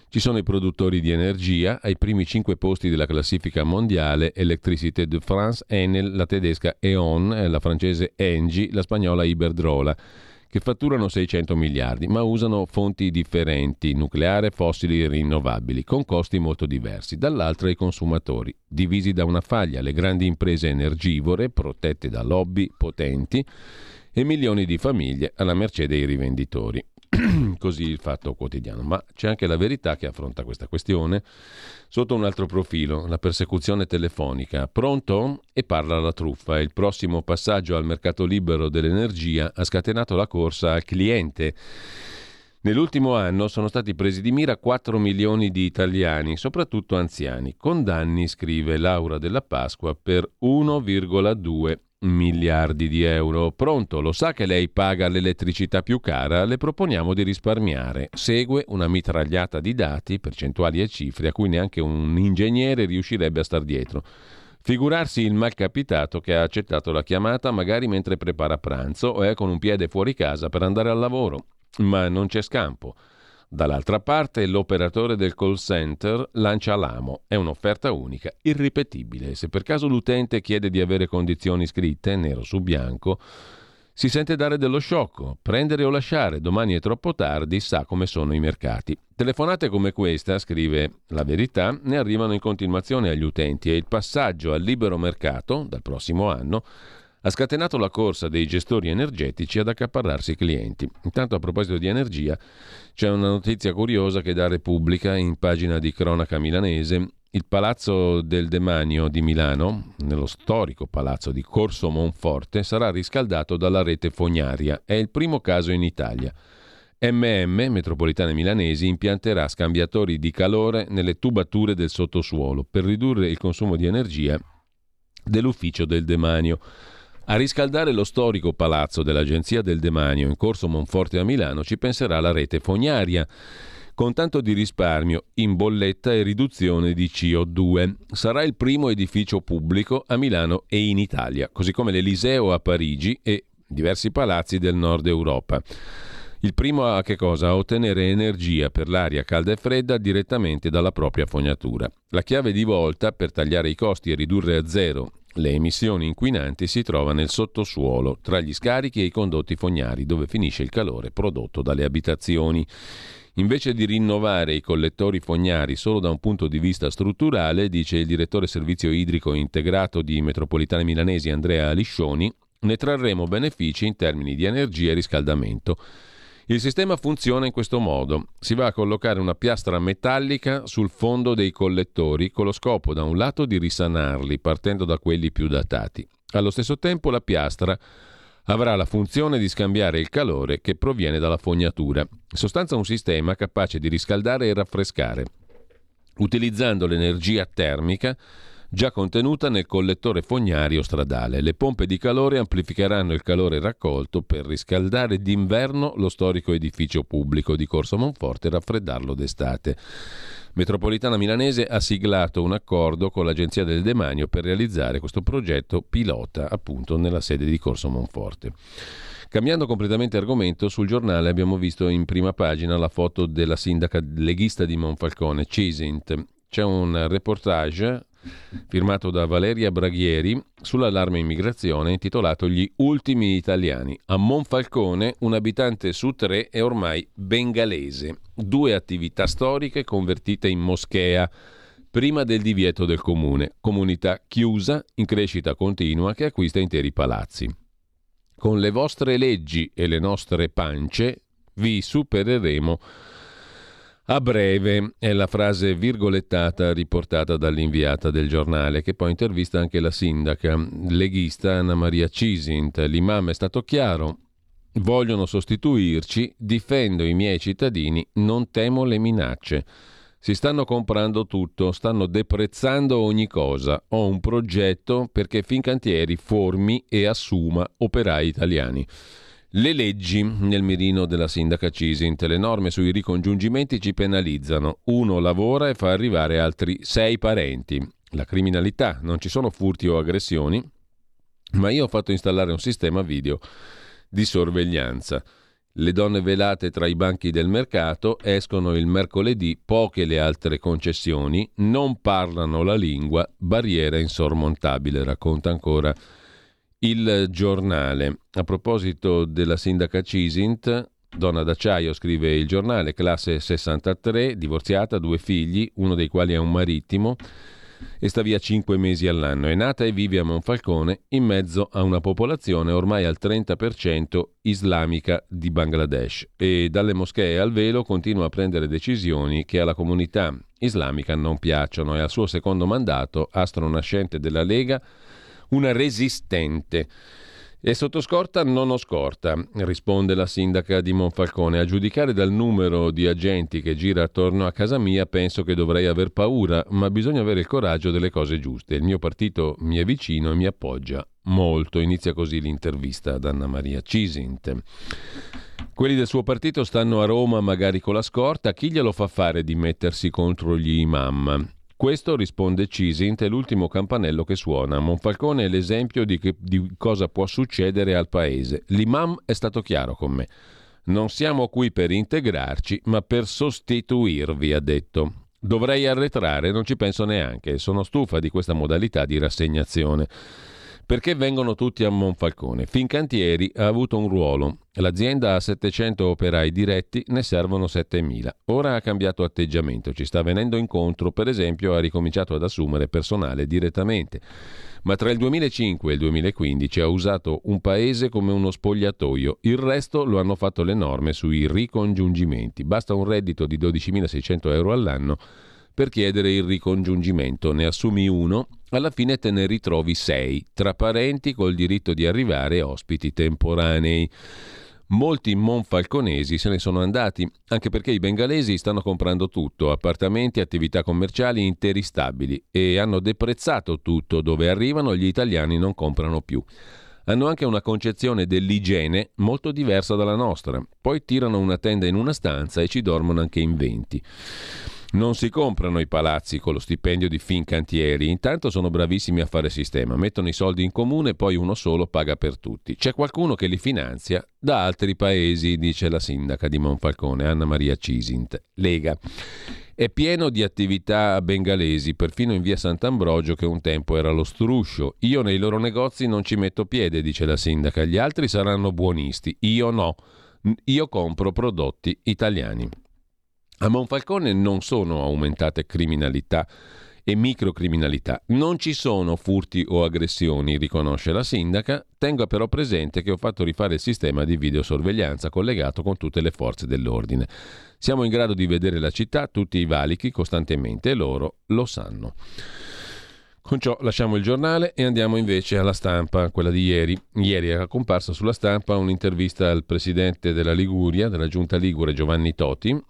ci sono i produttori di energia, ai primi 5 posti della classifica mondiale Electricité de France, Enel, la tedesca E.ON, la francese Engie, la spagnola Iberdrola che fatturano 600 miliardi, ma usano fonti differenti, nucleare, fossili e rinnovabili, con costi molto diversi. Dall'altra i consumatori, divisi da una faglia, le grandi imprese energivore, protette da lobby potenti, e milioni di famiglie alla mercé dei rivenditori. Così il fatto quotidiano. Ma c'è anche la verità che affronta questa questione sotto un altro profilo, la persecuzione telefonica. Pronto? E parla la truffa. Il prossimo passaggio al mercato libero dell'energia ha scatenato la corsa al cliente. Nell'ultimo anno sono stati presi di mira 4 milioni di italiani, soprattutto anziani, con danni, scrive Laura della Pasqua, per 1,2 miliardi di euro. Pronto, lo sa che lei paga l'elettricità più cara? Le proponiamo di risparmiare. Segue una mitragliata di dati, percentuali e cifre a cui neanche un ingegnere riuscirebbe a star dietro. Figurarsi il malcapitato che ha accettato la chiamata magari mentre prepara pranzo o è con un piede fuori casa per andare al lavoro. Ma non c'è scampo. Dall'altra parte l'operatore del call center lancia l'amo, è un'offerta unica, irripetibile. Se per caso l'utente chiede di avere condizioni scritte, nero su bianco, si sente dare dello sciocco, prendere o lasciare, domani è troppo tardi, sa come sono i mercati. Telefonate come questa, scrive La Verità, ne arrivano in continuazione agli utenti e il passaggio al libero mercato, dal prossimo anno, ha scatenato la corsa dei gestori energetici ad accaparrarsi clienti. Intanto a proposito di energia c'è una notizia curiosa che dà Repubblica in pagina di cronaca milanese. Il Palazzo del Demanio di Milano, nello storico palazzo di Corso Monforte, sarà riscaldato dalla rete fognaria. È il primo caso in Italia. MM, Metropolitane Milanesi, impianterà scambiatori di calore nelle tubature del sottosuolo per ridurre il consumo di energia dell'ufficio del demanio. A riscaldare lo storico palazzo dell'Agenzia del Demanio in corso Monforte a Milano ci penserà la rete fognaria con tanto di risparmio in bolletta e riduzione di CO2. Sarà il primo edificio pubblico a Milano e in Italia, così come l'Eliseo a Parigi e diversi palazzi del nord Europa. Il primo a che cosa? Ottenere energia per l'aria calda e fredda direttamente dalla propria fognatura. La chiave di volta per tagliare i costi e ridurre a zero le emissioni inquinanti si trova nel sottosuolo, tra gli scarichi e i condotti fognari, dove finisce il calore prodotto dalle abitazioni. Invece di rinnovare i collettori fognari solo da un punto di vista strutturale, dice il direttore servizio idrico integrato di Metropolitane Milanesi Andrea Liscioni, ne trarremo benefici in termini di energia e riscaldamento. Il sistema funziona in questo modo. Si va a collocare una piastra metallica sul fondo dei collettori con lo scopo da un lato di risanarli partendo da quelli più datati. Allo stesso tempo la piastra avrà la funzione di scambiare il calore che proviene dalla fognatura. In sostanza un sistema capace di riscaldare e raffrescare, utilizzando l'energia termica già contenuta nel collettore fognario stradale. Le pompe di calore amplificheranno il calore raccolto per riscaldare d'inverno lo storico edificio pubblico di Corso Monforte e raffreddarlo d'estate. Metropolitana Milanese ha siglato un accordo con l'Agenzia del Demanio per realizzare questo progetto pilota appunto nella sede di Corso Monforte. Cambiando completamente argomento, sul giornale abbiamo visto in prima pagina la foto della sindaca leghista di Monfalcone, Cisint. C'è un reportage firmato da Valeria Braghieri sull'allarme immigrazione intitolato Gli ultimi italiani. A Monfalcone un abitante su tre è ormai bengalese. Due attività storiche convertite in moschea prima del divieto del comune, comunità chiusa in crescita continua che acquista interi palazzi. Con le vostre leggi e le nostre pance vi supereremo a breve è la frase virgolettata riportata dall'inviata del giornale, che poi intervista anche la sindaca leghista Anna Maria Cisint. L'imam è stato chiaro, vogliono sostituirci, difendo i miei cittadini, non temo le minacce. Si stanno comprando tutto, stanno deprezzando ogni cosa. Ho un progetto perché Fincantieri formi e assuma operai italiani. Le leggi nel mirino della sindaca Cisint, le norme sui ricongiungimenti ci penalizzano. Uno lavora e fa arrivare altri sei parenti. La criminalità, non ci sono furti o aggressioni, ma io ho fatto installare un sistema video di sorveglianza. Le donne velate tra i banchi del mercato escono il mercoledì, poche le altre concessioni, non parlano la lingua, barriera insormontabile, racconta ancora il giornale. A proposito della sindaca Cisint, donna d'acciaio, scrive il giornale, classe 63, divorziata, due figli, uno dei quali è un marittimo e sta via cinque mesi all'anno. È nata e vive a Monfalcone in mezzo a una popolazione ormai al 30% islamica di Bangladesh e dalle moschee al velo continua a prendere decisioni che alla comunità islamica non piacciono e al suo secondo mandato, astro nascente della Lega, una resistente. E sotto scorta non ho scorta, risponde la sindaca di Monfalcone. A giudicare dal numero di agenti che gira attorno a casa mia penso che dovrei aver paura, ma bisogna avere il coraggio delle cose giuste. Il mio partito mi è vicino e mi appoggia molto. Inizia così l'intervista ad Anna Maria Cisint. Quelli del suo partito stanno a Roma magari con la scorta, chi glielo fa fare di mettersi contro gli imam? Questo, risponde Cisint, è l'ultimo campanello che suona. Monfalcone è l'esempio di, che, di cosa può succedere al paese. L'imam è stato chiaro con me. Non siamo qui per integrarci, ma per sostituirvi, ha detto. Dovrei arretrare, non ci penso neanche. Sono stufa di questa modalità di rassegnazione. Perché vengono tutti a Monfalcone? Fincantieri ha avuto un ruolo. L'azienda ha 700 operai diretti, ne servono 7.000. Ora ha cambiato atteggiamento, ci sta venendo incontro, per esempio ha ricominciato ad assumere personale direttamente. Ma tra il 2005 e il 2015 ha usato un paese come uno spogliatoio, il resto lo hanno fatto le norme sui ricongiungimenti. Basta un reddito di 12.600 euro all'anno per chiedere il ricongiungimento. Ne assumi uno, alla fine te ne ritrovi sei, tra parenti col diritto di arrivare ospiti temporanei. Molti monfalconesi se ne sono andati, anche perché i bengalesi stanno comprando tutto, appartamenti, attività commerciali interi stabili e hanno deprezzato tutto, dove arrivano gli italiani non comprano più. Hanno anche una concezione dell'igiene molto diversa dalla nostra. Poi tirano una tenda in una stanza e ci dormono anche in venti. Non si comprano i palazzi con lo stipendio di Fincantieri, intanto sono bravissimi a fare sistema, mettono i soldi in comune, poi uno solo paga per tutti. C'è qualcuno che li finanzia da altri paesi, dice la sindaca di Monfalcone, Anna Maria Cisint, Lega. È pieno di attività bengalesi, perfino in via Sant'Ambrogio che un tempo era lo struscio. Io nei loro negozi non ci metto piede, dice la sindaca, gli altri saranno buonisti, io no. Io compro prodotti italiani. A Monfalcone non sono aumentate criminalità e microcriminalità. Non ci sono furti o aggressioni, riconosce la sindaca. Tengo però presente che ho fatto rifare il sistema di videosorveglianza collegato con tutte le forze dell'ordine. Siamo in grado di vedere la città, tutti i valichi, costantemente e loro lo sanno. Con ciò lasciamo il giornale e andiamo invece alla stampa, quella di ieri. Ieri era comparsa sulla stampa un'intervista al presidente della Liguria, della giunta Ligure, Giovanni Toti,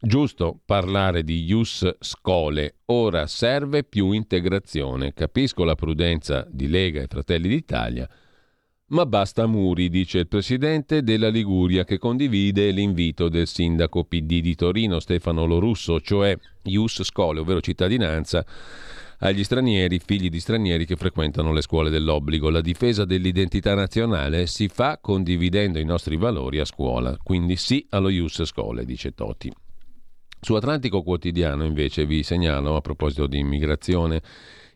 Giusto parlare di Ius Scole, ora serve più integrazione. Capisco la prudenza di Lega e Fratelli d'Italia, ma basta muri, dice il presidente della Liguria che condivide l'invito del sindaco PD di Torino Stefano Lorusso, cioè Ius Scole, ovvero cittadinanza agli stranieri, figli di stranieri che frequentano le scuole dell'obbligo. La difesa dell'identità nazionale si fa condividendo i nostri valori a scuola, quindi sì allo Ius Scole, dice Toti. Su Atlantico Quotidiano invece vi segnalo a proposito di immigrazione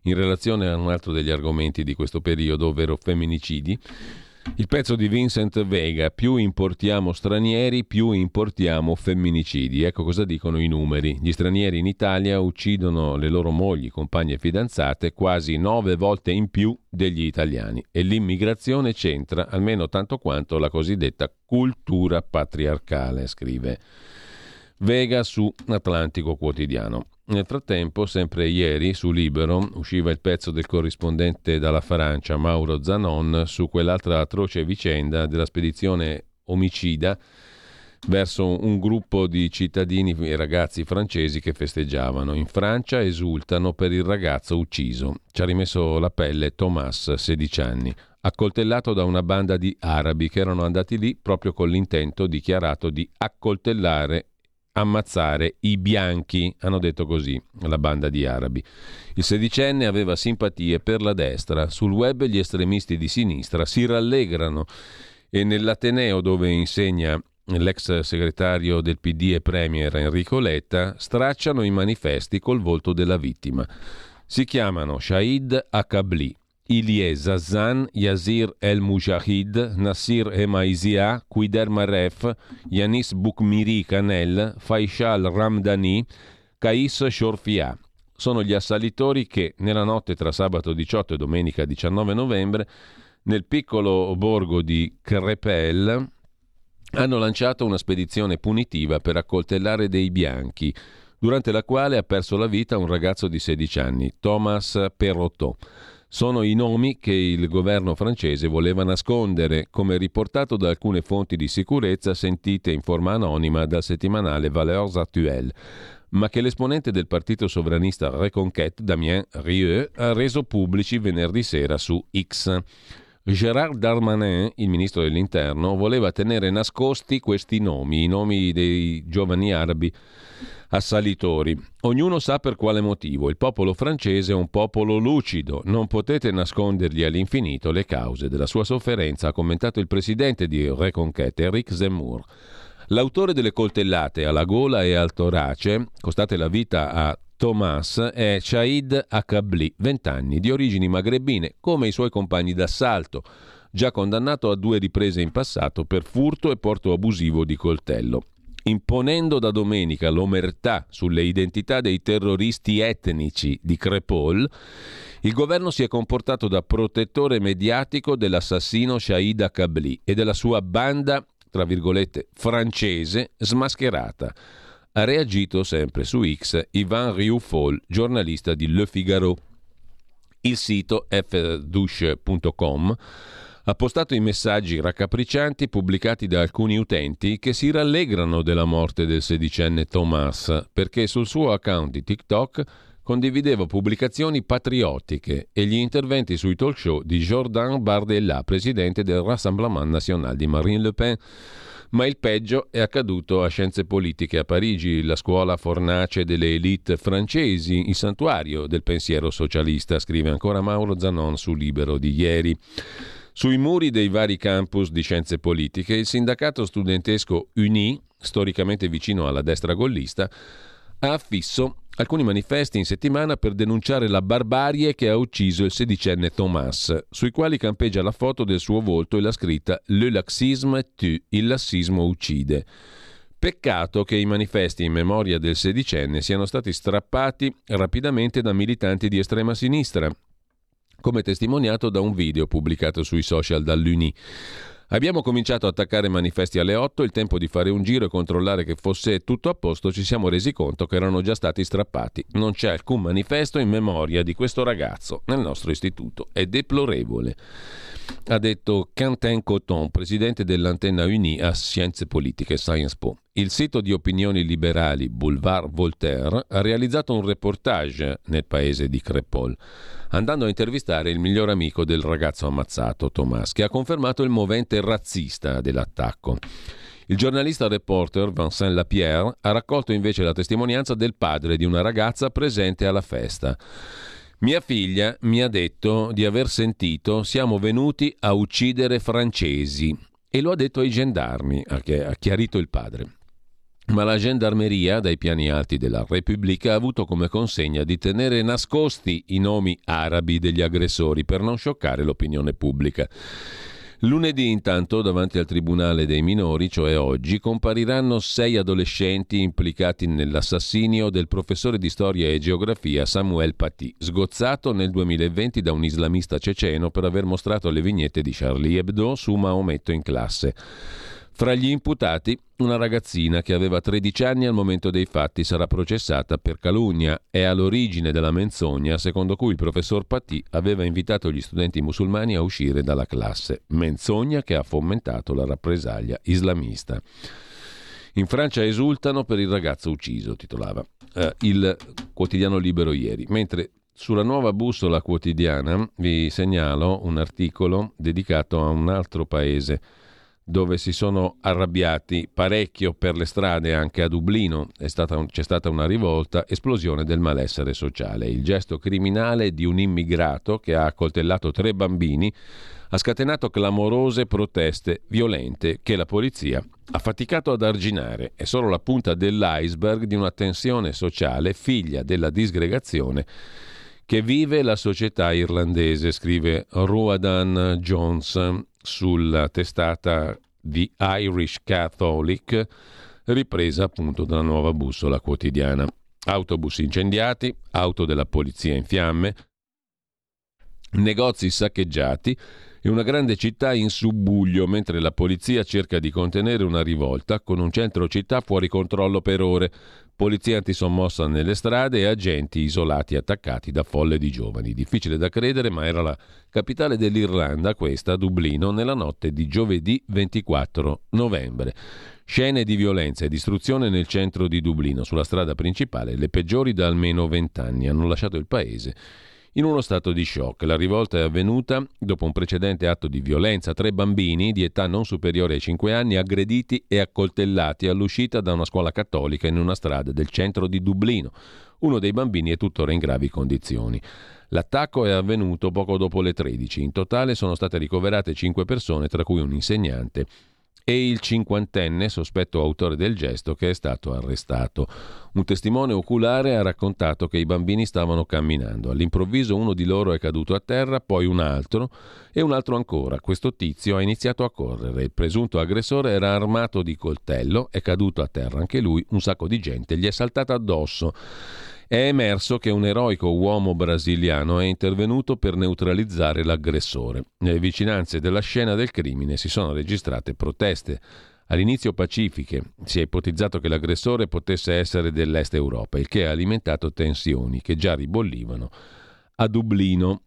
in relazione a un altro degli argomenti di questo periodo, ovvero femminicidi. Il pezzo di Vincent Vega, più importiamo stranieri, più importiamo femminicidi. Ecco cosa dicono i numeri. Gli stranieri in Italia uccidono le loro mogli, compagne e fidanzate quasi nove volte in più degli italiani e l'immigrazione c'entra almeno tanto quanto la cosiddetta cultura patriarcale, scrive Vega su Atlantico Quotidiano. Nel frattempo, sempre ieri, su Libero, usciva il pezzo del corrispondente dalla Francia, Mauro Zanon, su quell'altra atroce vicenda della spedizione omicida verso un gruppo di cittadini e ragazzi francesi che festeggiavano. In Francia esultano per il ragazzo ucciso. Ci ha rimesso la pelle Thomas, 16 anni, accoltellato da una banda di arabi che erano andati lì proprio con l'intento dichiarato di accoltellare ammazzare i bianchi, hanno detto così la banda di arabi. Il sedicenne aveva simpatie per la destra, sul web gli estremisti di sinistra si rallegrano e nell'Ateneo dove insegna l'ex segretario del PD e premier Enrico Letta stracciano i manifesti col volto della vittima. Si chiamano Shahid Akabli, Ilie Zazan, Yazir El Mujahid, Nasir Emaizia, Quider Maref, Yanis Bukmiri Kanel, Faishal Ramdani, Kais Shorfia. Sono gli assalitori che nella notte tra sabato 18 e domenica 19 novembre nel piccolo borgo di Crepel hanno lanciato una spedizione punitiva per accoltellare dei bianchi, durante la quale ha perso la vita un ragazzo di 16 anni, Thomas Perrottot. Sono i nomi che il governo francese voleva nascondere, come riportato da alcune fonti di sicurezza sentite in forma anonima dal settimanale Valeurs Actuelles, ma che l'esponente del partito sovranista Reconquête, Damien Rieu, ha reso pubblici venerdì sera su X. Gérard Darmanin, il ministro dell'Interno, voleva tenere nascosti questi nomi, i nomi dei giovani arabi assalitori. Ognuno sa per quale motivo. Il popolo francese è un popolo lucido, non potete nascondergli all'infinito le cause della sua sofferenza, ha commentato il presidente di Reconquête, Eric Zemmour. L'autore delle coltellate alla gola e al torace, costate la vita a Thomas è Shaid Akabli, 20 anni, di origini magrebine, come i suoi compagni d'assalto, già condannato a due riprese in passato per furto e porto abusivo di coltello imponendo da domenica l'omertà sulle identità dei terroristi etnici di Crepol, il governo si è comportato da protettore mediatico dell'assassino Shahid Kabli e della sua banda, tra virgolette, francese smascherata. Ha reagito sempre su X Ivan Rioufol, giornalista di Le Figaro. Il sito fdouche.com ha postato i messaggi raccapriccianti pubblicati da alcuni utenti che si rallegrano della morte del sedicenne Thomas perché sul suo account di TikTok condivideva pubblicazioni patriottiche e gli interventi sui talk show di Jordan Bardella, presidente del Rassemblement National di Marine Le Pen. Ma il peggio è accaduto a Scienze Politiche a Parigi, la scuola fornace delle elite francesi, il santuario del pensiero socialista, scrive ancora Mauro Zanon su Libero di ieri. Sui muri dei vari campus di scienze politiche, il sindacato studentesco UNI, storicamente vicino alla destra gollista, ha affisso alcuni manifesti in settimana per denunciare la barbarie che ha ucciso il sedicenne Thomas, sui quali campeggia la foto del suo volto e la scritta Le laxisme tue, il lassismo uccide. Peccato che i manifesti in memoria del sedicenne siano stati strappati rapidamente da militanti di estrema sinistra, come testimoniato da un video pubblicato sui social dall'Uni. Abbiamo cominciato a attaccare manifesti alle 8, il tempo di fare un giro e controllare che fosse tutto a posto, ci siamo resi conto che erano già stati strappati. Non c'è alcun manifesto in memoria di questo ragazzo nel nostro istituto. È deplorevole. Ha detto Quentin Coton, presidente dell'antenna Uni a Scienze Politiche Science Po. Il sito di opinioni liberali Boulevard Voltaire ha realizzato un reportage nel paese di Crepol andando a intervistare il miglior amico del ragazzo ammazzato, Thomas, che ha confermato il movente razzista dell'attacco. Il giornalista reporter Vincent Lapierre ha raccolto invece la testimonianza del padre di una ragazza presente alla festa. Mia figlia mi ha detto di aver sentito siamo venuti a uccidere francesi e lo ha detto ai gendarmi, ha chiarito il padre ma la gendarmeria, dai piani alti della Repubblica, ha avuto come consegna di tenere nascosti i nomi arabi degli aggressori per non scioccare l'opinione pubblica. Lunedì intanto davanti al Tribunale dei minori, cioè oggi, compariranno sei adolescenti implicati nell'assassinio del professore di storia e geografia Samuel Paty, sgozzato nel 2020 da un islamista ceceno per aver mostrato le vignette di Charlie Hebdo su Maometto in classe. Fra gli imputati, una ragazzina che aveva 13 anni al momento dei fatti sarà processata per calunnia. È all'origine della menzogna secondo cui il professor Paty aveva invitato gli studenti musulmani a uscire dalla classe. Menzogna che ha fomentato la rappresaglia islamista. In Francia esultano per il ragazzo ucciso, titolava eh, il quotidiano Libero ieri, mentre sulla nuova bussola quotidiana vi segnalo un articolo dedicato a un altro paese dove si sono arrabbiati parecchio per le strade anche a Dublino. Stata, c'è stata una rivolta, esplosione del malessere sociale. Il gesto criminale di un immigrato che ha accoltellato tre bambini ha scatenato clamorose proteste violente che la polizia ha faticato ad arginare. È solo la punta dell'iceberg di una tensione sociale figlia della disgregazione che vive la società irlandese, scrive Ruadan Jones sulla testata The Irish Catholic, ripresa appunto dalla nuova bussola quotidiana. Autobus incendiati, auto della polizia in fiamme, negozi saccheggiati e una grande città in subbuglio mentre la polizia cerca di contenere una rivolta con un centro città fuori controllo per ore, polizia antisommossa nelle strade e agenti isolati attaccati da folle di giovani. Difficile da credere, ma era la capitale dell'Irlanda, questa, Dublino, nella notte di giovedì 24 novembre. Scene di violenza e distruzione nel centro di Dublino, sulla strada principale, le peggiori da almeno vent'anni, hanno lasciato il paese in uno stato di shock. La rivolta è avvenuta dopo un precedente atto di violenza. Tre bambini di età non superiore ai 5 anni aggrediti e accoltellati all'uscita da una scuola cattolica in una strada del centro di Dublino. Uno dei bambini è tuttora in gravi condizioni. L'attacco è avvenuto poco dopo le 13. In totale sono state ricoverate 5 persone, tra cui un insegnante e il cinquantenne sospetto autore del gesto che è stato arrestato. Un testimone oculare ha raccontato che i bambini stavano camminando. All'improvviso uno di loro è caduto a terra, poi un altro e un altro ancora. Questo tizio ha iniziato a correre. Il presunto aggressore era armato di coltello, è caduto a terra anche lui, un sacco di gente gli è saltata addosso è emerso che un eroico uomo brasiliano è intervenuto per neutralizzare l'aggressore. Nelle vicinanze della scena del crimine si sono registrate proteste. All'inizio pacifiche si è ipotizzato che l'aggressore potesse essere dell'est Europa, il che ha alimentato tensioni che già ribollivano a Dublino.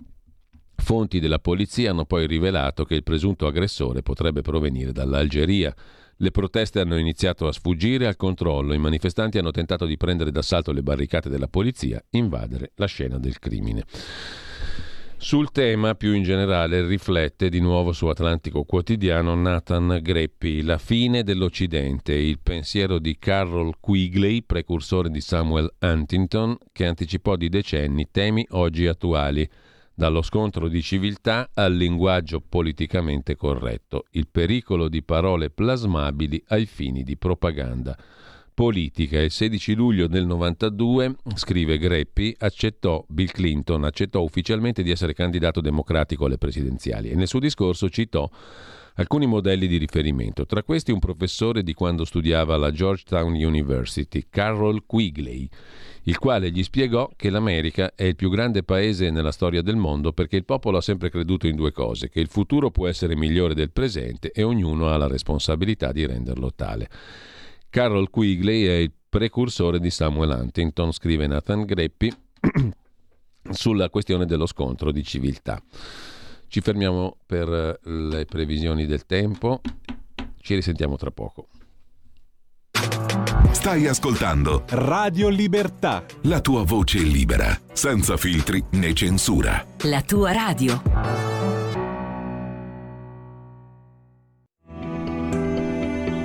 Fonti della polizia hanno poi rivelato che il presunto aggressore potrebbe provenire dall'Algeria. Le proteste hanno iniziato a sfuggire al controllo, i manifestanti hanno tentato di prendere d'assalto le barricate della polizia, invadere la scena del crimine. Sul tema, più in generale, riflette di nuovo su Atlantico Quotidiano Nathan Greppi, La fine dell'Occidente, il pensiero di Carroll Quigley, precursore di Samuel Huntington, che anticipò di decenni temi oggi attuali dallo scontro di civiltà al linguaggio politicamente corretto, il pericolo di parole plasmabili ai fini di propaganda politica. Il 16 luglio del 92, scrive Greppi, accettò, Bill Clinton accettò ufficialmente di essere candidato democratico alle presidenziali e nel suo discorso citò alcuni modelli di riferimento, tra questi un professore di quando studiava alla Georgetown University, Carroll Quigley, il quale gli spiegò che l'America è il più grande paese nella storia del mondo perché il popolo ha sempre creduto in due cose, che il futuro può essere migliore del presente e ognuno ha la responsabilità di renderlo tale. Carroll Quigley è il precursore di Samuel Huntington, scrive Nathan Greppi, sulla questione dello scontro di civiltà. Ci fermiamo per le previsioni del tempo, ci risentiamo tra poco.
Stai ascoltando
Radio Libertà.
la tua voce libera, senza filtri né censura.
La tua radio.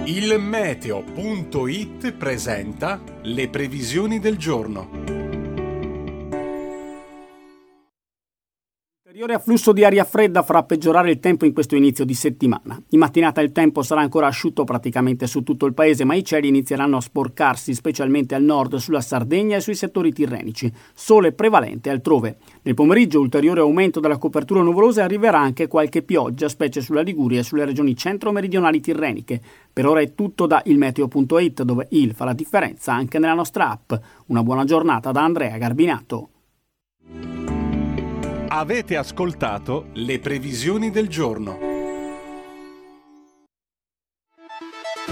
Il meteo.it presenta le previsioni del giorno.
Ulteriore afflusso di aria fredda farà peggiorare il tempo in questo inizio di settimana. In mattinata il tempo sarà ancora asciutto praticamente su tutto il paese, ma i cieli inizieranno a sporcarsi, specialmente al nord, sulla Sardegna e sui settori tirrenici. Sole prevalente altrove. Nel pomeriggio ulteriore aumento della copertura nuvolosa e arriverà anche qualche pioggia, specie sulla Liguria e sulle regioni centro-meridionali tirreniche. Per ora è tutto da ilmeteo.it, dove il fa la differenza anche nella nostra app. Una buona giornata da Andrea Garbinato.
Avete ascoltato le previsioni del giorno.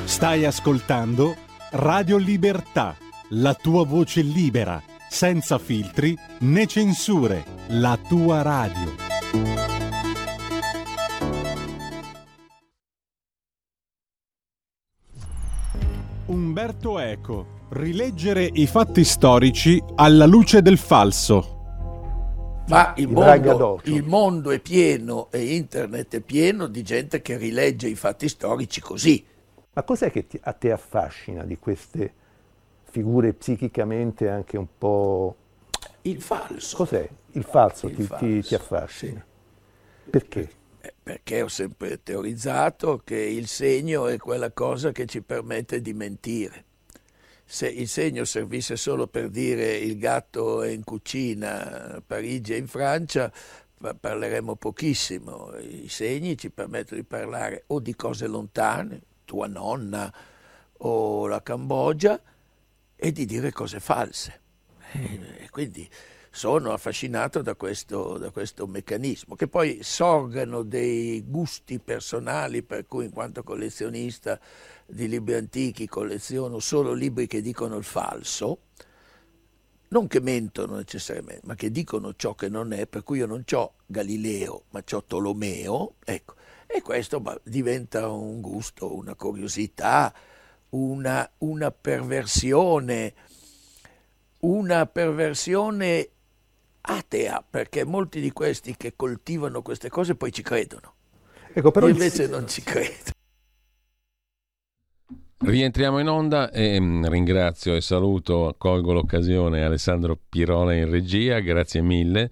Stai ascoltando Radio Libertà, la tua voce libera, senza filtri né censure, la tua radio. Umberto Eco. Rileggere i fatti storici alla luce del falso.
Ma il mondo, il mondo è pieno e internet è pieno di gente che rilegge i fatti storici così.
Ma cos'è che ti- a te affascina di queste figure psichicamente anche un po'...
Il falso.
Cos'è? Il falso,
Il
ti, ti-
falso,
ti affascina? Perché?
Eh, Perché ho sempre teorizzato che il segno è quella cosa che ci permette di mentire. Se il segno servisse solo per dire il gatto è in cucina a Parigi e in Francia, pa- parleremmo pochissimo. I segni ci permettono di parlare o di cose lontane, tua nonna o la Cambogia, e di dire cose false. E e quindi sono affascinato da questo, da questo meccanismo, che poi sorgano dei gusti personali, per cui in quanto collezionista di libri antichi colleziono solo libri che dicono il falso, non che mentono necessariamente, ma che dicono ciò che non è, per cui io non ho Galileo, ma ho Tolomeo, ecco, e questo diventa un gusto, una curiosità, una, una perversione, una perversione atea, perché molti di questi che coltivano queste cose poi ci credono.
Ecco, però
Io
il-
invece non ci credo.
Rientriamo in onda e mm, ringrazio e saluto, colgo l'occasione Alessandro Pirone in regia, grazie mille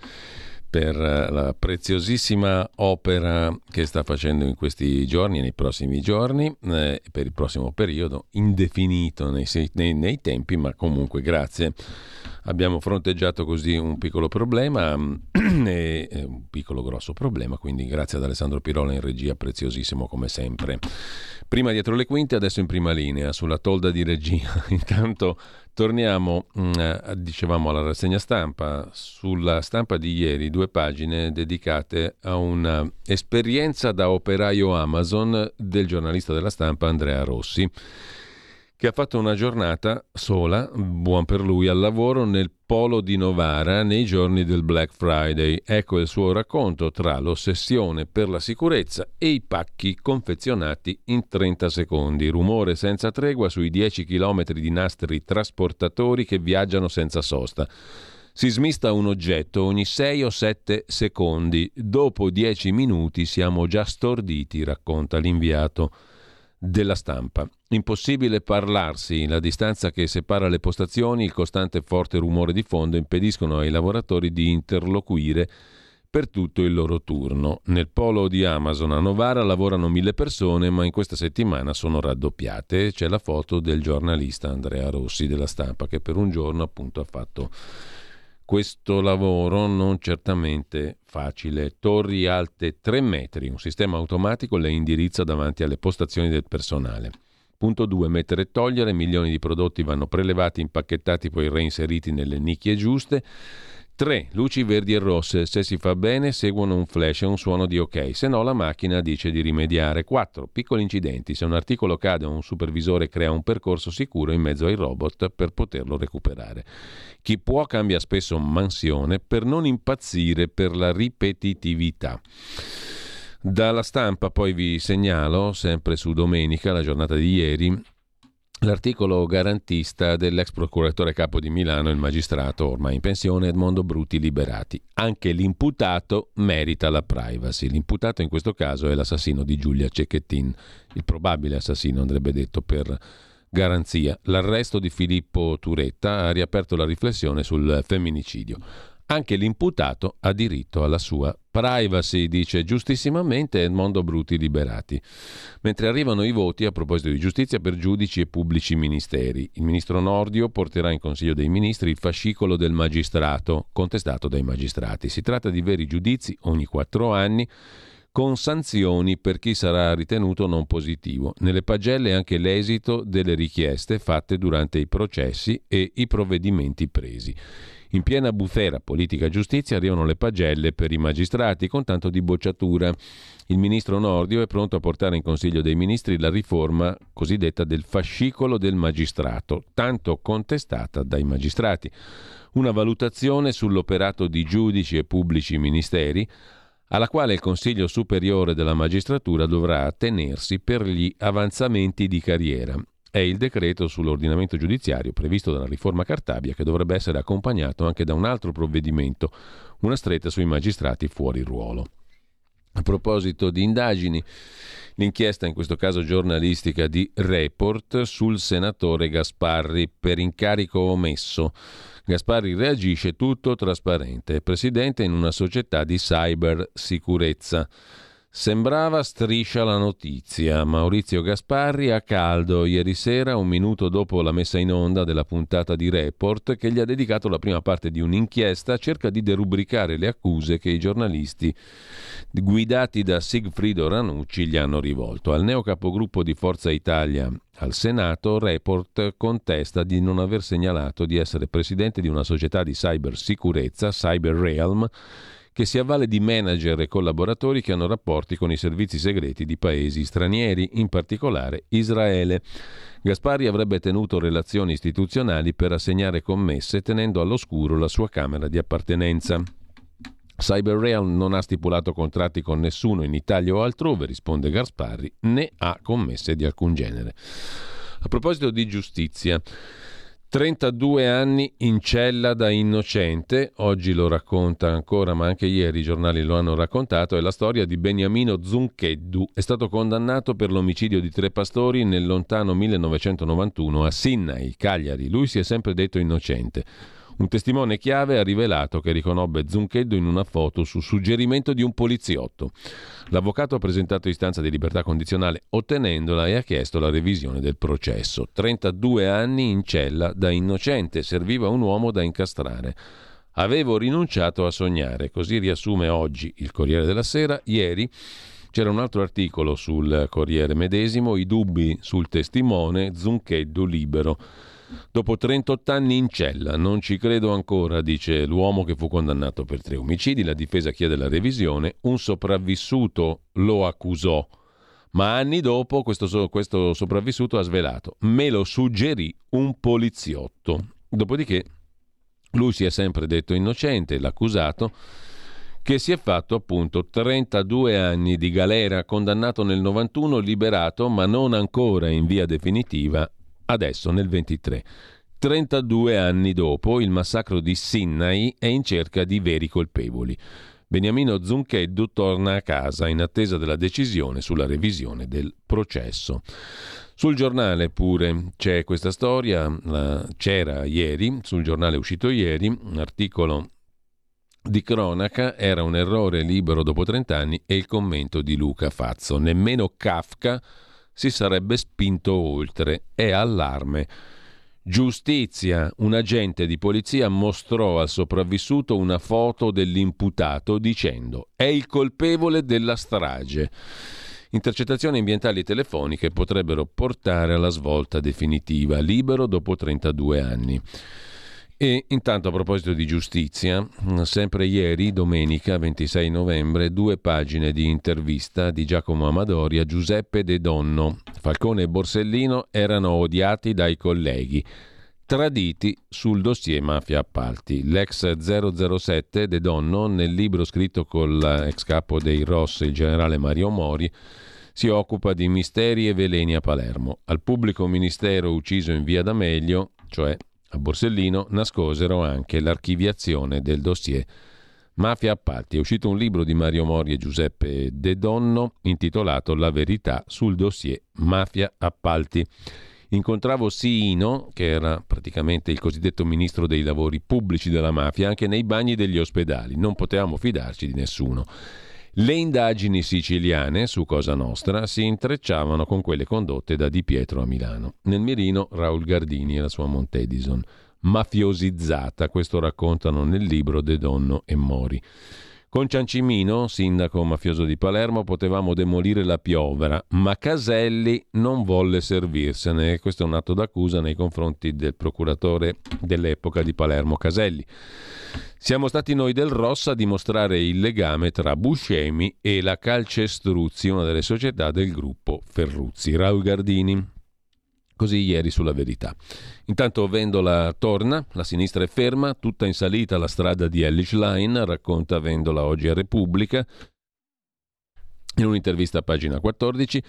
per la preziosissima opera che sta facendo in questi giorni e nei prossimi giorni, eh, per il prossimo periodo, indefinito nei, nei, nei tempi, ma comunque grazie. Abbiamo fronteggiato così un piccolo problema, e, un piccolo grosso problema, quindi grazie ad Alessandro Pirola in regia, preziosissimo come sempre. Prima dietro le quinte, adesso in prima linea, sulla tolda di regia. Intanto torniamo, mm, dicevamo, alla rassegna stampa. Sulla stampa di ieri, due pagine dedicate a un'esperienza da operaio Amazon del giornalista della stampa Andrea Rossi che ha fatto una giornata sola, buon per lui, al lavoro nel polo di Novara nei giorni del Black Friday. Ecco il suo racconto tra l'ossessione per la sicurezza e i pacchi confezionati in 30 secondi. Rumore senza tregua sui 10 km di nastri trasportatori che viaggiano senza sosta. Si smista un oggetto ogni 6 o 7 secondi. Dopo 10 minuti siamo già storditi, racconta l'inviato della stampa. Impossibile parlarsi, la distanza che separa le postazioni, il costante forte rumore di fondo impediscono ai lavoratori di interloquire per tutto il loro turno. Nel polo di Amazon a Novara lavorano mille persone, ma in questa settimana sono raddoppiate. C'è la foto del giornalista Andrea Rossi della stampa che per un giorno appunto ha fatto questo lavoro non certamente facile. Torri alte 3 metri, un sistema automatico le indirizza davanti alle postazioni del personale. Punto 2. Mettere e togliere, milioni di prodotti vanno prelevati, impacchettati, poi reinseriti nelle nicchie giuste. 3. Luci verdi e rosse. Se si fa bene, seguono un flash e un suono di ok, se no la macchina dice di rimediare. 4. Piccoli incidenti. Se un articolo cade, un supervisore crea un percorso sicuro in mezzo ai robot per poterlo recuperare. Chi può cambia spesso mansione per non impazzire per la ripetitività. Dalla stampa poi vi segnalo, sempre su domenica, la giornata di ieri, L'articolo garantista dell'ex procuratore capo di Milano, il magistrato ormai in pensione Edmondo Bruti liberati. Anche l'imputato merita la privacy. L'imputato in questo caso è l'assassino di Giulia Cecchettin, il probabile assassino andrebbe detto per garanzia. L'arresto di Filippo Turetta ha riaperto la riflessione sul femminicidio. Anche l'imputato ha diritto alla sua privacy, dice giustissimamente Edmondo Bruti Liberati. Mentre arrivano i voti a proposito di giustizia per giudici e pubblici ministeri, il ministro Nordio porterà in Consiglio dei Ministri il fascicolo del magistrato, contestato dai magistrati. Si tratta di veri giudizi ogni quattro anni con sanzioni per chi sarà ritenuto non positivo. Nelle pagelle anche l'esito delle richieste fatte durante i processi e i provvedimenti presi. In piena bufera politica giustizia arrivano le pagelle per i magistrati con tanto di bocciatura. Il ministro Nordio è pronto a portare in Consiglio dei Ministri la riforma cosiddetta del fascicolo del magistrato, tanto contestata dai magistrati. Una valutazione sull'operato di giudici e pubblici ministeri alla quale il Consiglio Superiore della Magistratura dovrà attenersi per gli avanzamenti di carriera è il decreto sull'ordinamento giudiziario previsto dalla riforma Cartabia che dovrebbe essere accompagnato anche da un altro provvedimento, una stretta sui magistrati fuori ruolo. A proposito di indagini, l'inchiesta in questo caso giornalistica di Report sul senatore Gasparri per incarico omesso. Gasparri reagisce tutto trasparente, presidente in una società di cybersicurezza. Sembrava striscia la notizia. Maurizio Gasparri a caldo ieri sera, un minuto dopo la messa in onda della puntata di Report, che gli ha dedicato la prima parte di un'inchiesta, cerca di derubricare le accuse che i giornalisti guidati da Sigfrido Ranucci gli hanno rivolto. Al neo capogruppo di Forza Italia al Senato, Report contesta di non aver segnalato di essere presidente di una società di cybersicurezza, CyberRealm, che si avvale di manager e collaboratori che hanno rapporti con i servizi segreti di paesi stranieri, in particolare Israele. Gasparri avrebbe tenuto relazioni istituzionali per assegnare commesse tenendo all'oscuro la sua Camera di appartenenza. CyberRail non ha stipulato contratti con nessuno in Italia o altrove, risponde Gasparri, né ha commesse di alcun genere. A proposito di giustizia, 32 anni in cella da innocente, oggi lo racconta ancora, ma anche ieri i giornali lo hanno raccontato, è la storia di Beniamino Zuncheddu. È stato condannato per l'omicidio di tre pastori nel lontano 1991 a Sinnai, Cagliari. Lui si è sempre detto innocente. Un testimone chiave ha rivelato che riconobbe Zuncheddo in una foto su suggerimento di un poliziotto. L'avvocato ha presentato istanza di libertà condizionale ottenendola e ha chiesto la revisione del processo. 32 anni in cella da innocente, serviva un uomo da incastrare. Avevo rinunciato a sognare, così riassume oggi il Corriere della Sera. Ieri c'era un altro articolo sul Corriere medesimo, i dubbi sul testimone, Zuncheddo libero. Dopo 38 anni in cella, non ci credo ancora, dice l'uomo che fu condannato per tre omicidi. La difesa chiede la revisione. Un sopravvissuto lo accusò, ma anni dopo questo, questo sopravvissuto ha svelato. Me lo suggerì un poliziotto. Dopodiché lui si è sempre detto innocente, l'accusato che si è fatto appunto 32 anni di galera, condannato nel 91, liberato ma non ancora in via definitiva adesso nel 23. 32 anni dopo il massacro di Sinai è in cerca di veri colpevoli. Beniamino Zuncheddu torna a casa in attesa della decisione sulla revisione del processo. Sul giornale pure c'è questa storia, c'era ieri, sul giornale uscito ieri, un articolo di cronaca, era un errore libero dopo 30 anni e il commento di Luca Fazzo. Nemmeno Kafka si sarebbe spinto oltre. È allarme. Giustizia. Un agente di polizia mostrò al sopravvissuto una foto dell'imputato dicendo è il colpevole della strage. Intercettazioni ambientali telefoniche potrebbero portare alla svolta definitiva, libero dopo 32 anni. E intanto a proposito di giustizia, sempre ieri, domenica 26 novembre, due pagine di intervista di Giacomo Amadori a Giuseppe De Donno. Falcone e Borsellino erano odiati dai colleghi, traditi sul dossier mafia appalti. L'ex 007 De Donno, nel libro scritto con l'ex capo dei Ross, il generale Mario Mori, si occupa di misteri e veleni a Palermo. Al pubblico ministero ucciso in via D'Amelio, cioè a Borsellino nascosero anche l'archiviazione del dossier Mafia Appalti. È uscito un libro di Mario Mori e Giuseppe De Donno intitolato La verità sul dossier Mafia Appalti. Incontravo Siino, che era praticamente il cosiddetto ministro dei lavori pubblici della mafia, anche nei bagni degli ospedali. Non potevamo fidarci di nessuno. Le indagini siciliane su Cosa Nostra si intrecciavano con quelle condotte da Di Pietro a Milano. Nel mirino Raul Gardini e la sua Montedison. Mafiosizzata, questo raccontano nel libro De Donno e Mori. Con Ciancimino, sindaco mafioso di Palermo, potevamo demolire la piovra, ma Caselli non volle servirsene. Questo è un atto d'accusa nei confronti del procuratore dell'epoca di Palermo Caselli. Siamo stati noi del Ross a dimostrare il legame tra Buscemi e la Calcestruzzi, una delle società del gruppo Ferruzzi. Raul Gardini. Così ieri sulla verità. Intanto Vendola torna, la sinistra è ferma, tutta in salita la strada di Ellis Line, racconta Vendola oggi a Repubblica. In un'intervista a pagina 14,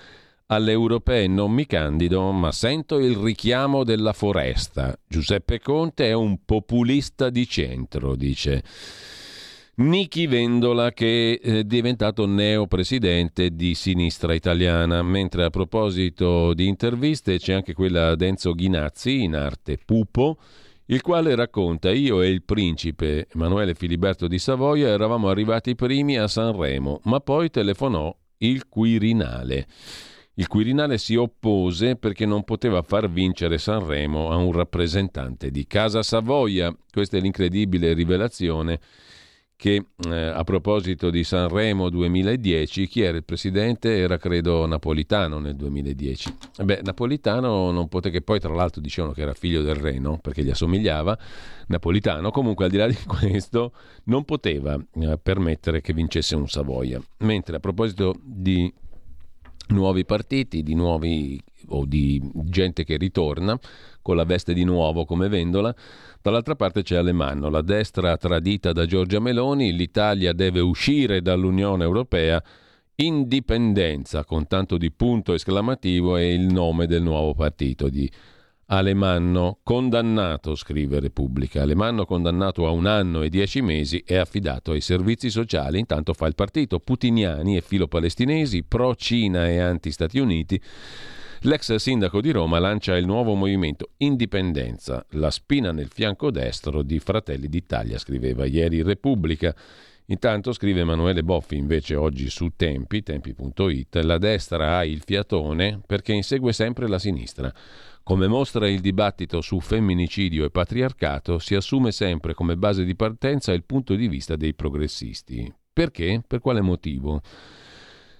alle europee non mi candido, ma sento il richiamo della foresta. Giuseppe Conte è un populista di centro, dice. Nichi Vendola che è diventato neopresidente di Sinistra Italiana, mentre a proposito di interviste c'è anche quella di Enzo Ghinazzi, in arte Pupo, il quale racconta io e il principe Emanuele Filiberto di Savoia eravamo arrivati primi a Sanremo, ma poi telefonò il Quirinale. Il Quirinale si oppose perché non poteva far vincere Sanremo a un rappresentante di Casa Savoia. Questa è l'incredibile rivelazione che eh, a proposito di Sanremo 2010, chi era il presidente? Era credo Napolitano nel 2010. Beh, Napolitano non poté che poi tra l'altro dicevano che era figlio del re, no? Perché gli assomigliava. Napolitano comunque al di là di questo non poteva eh, permettere che vincesse un Savoia. Mentre a proposito di nuovi partiti, di nuovi o di gente che ritorna con la veste di nuovo come Vendola. Dall'altra parte c'è Alemanno, la destra tradita da Giorgia Meloni, l'Italia deve uscire dall'Unione Europea. Indipendenza con tanto di punto esclamativo è il nome del nuovo partito di Alemanno condannato, scrive Repubblica. Alemanno condannato a un anno e dieci mesi è affidato ai servizi sociali. Intanto fa il partito. Putiniani e filopalestinesi, pro-Cina e anti-Stati Uniti, L'ex sindaco di Roma lancia il nuovo movimento Indipendenza, la spina nel fianco destro di Fratelli d'Italia, scriveva ieri Repubblica. Intanto scrive Emanuele Boffi invece oggi su Tempi, tempi.it, la destra ha il fiatone perché insegue sempre la sinistra. Come mostra il dibattito su femminicidio e patriarcato, si assume sempre come base di partenza il punto di vista dei progressisti. Perché? Per quale motivo?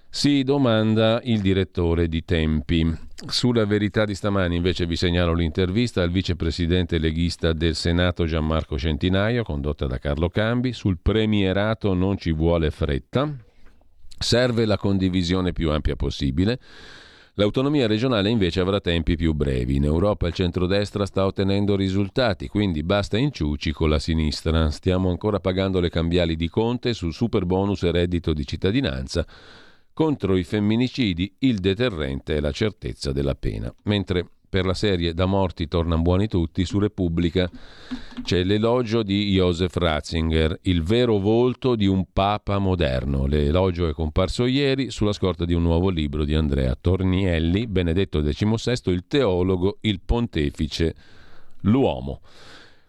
Si domanda il direttore di Tempi. Sulla verità di stamani invece vi segnalo l'intervista al vicepresidente leghista del Senato Gianmarco Centinaio, condotta da Carlo Cambi. Sul premierato non ci vuole fretta. Serve la condivisione più ampia possibile. L'autonomia regionale invece avrà tempi più brevi. In Europa il centrodestra sta ottenendo risultati, quindi basta inciuci con la sinistra. Stiamo ancora pagando le cambiali di Conte sul super bonus e reddito di cittadinanza contro i femminicidi il deterrente è la certezza della pena. Mentre per la serie Da morti tornano buoni tutti, su Repubblica c'è l'elogio di Josef Ratzinger, il vero volto di un papa moderno. L'elogio è comparso ieri sulla scorta di un nuovo libro di Andrea Tornielli, Benedetto XVI, il teologo, il pontefice, l'uomo.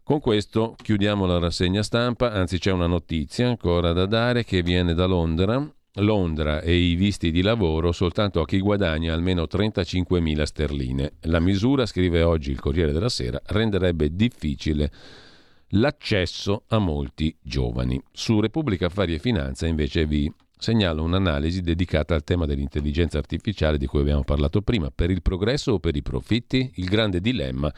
Con questo chiudiamo la rassegna stampa, anzi c'è una notizia ancora da dare che viene da Londra Londra e i visti di lavoro soltanto a chi guadagna almeno 35.000 sterline. La misura, scrive oggi il Corriere della Sera, renderebbe difficile l'accesso a molti giovani. Su Repubblica Affari e Finanza invece vi segnalo un'analisi dedicata al tema dell'intelligenza artificiale di cui abbiamo parlato prima. Per il progresso o per i profitti? Il grande dilemma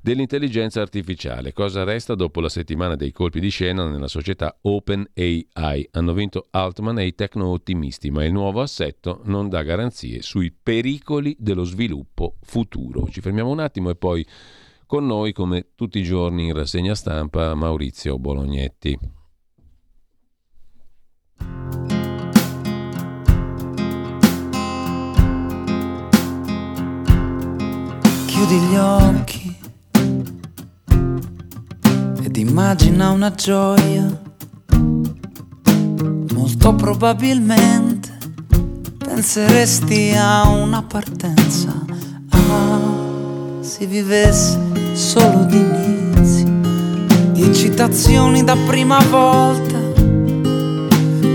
dell'intelligenza artificiale. Cosa resta dopo la settimana dei colpi di scena nella società OpenAI? Hanno vinto Altman e i tecno-ottimisti, ma il nuovo assetto non dà garanzie sui pericoli dello sviluppo futuro. Ci fermiamo un attimo e poi con noi, come tutti i giorni in rassegna stampa, Maurizio Bolognetti.
Chiudi gli occhi immagina una gioia. Molto probabilmente penseresti a una partenza. Ah, si vivesse solo di inizi, di eccitazioni da prima volta.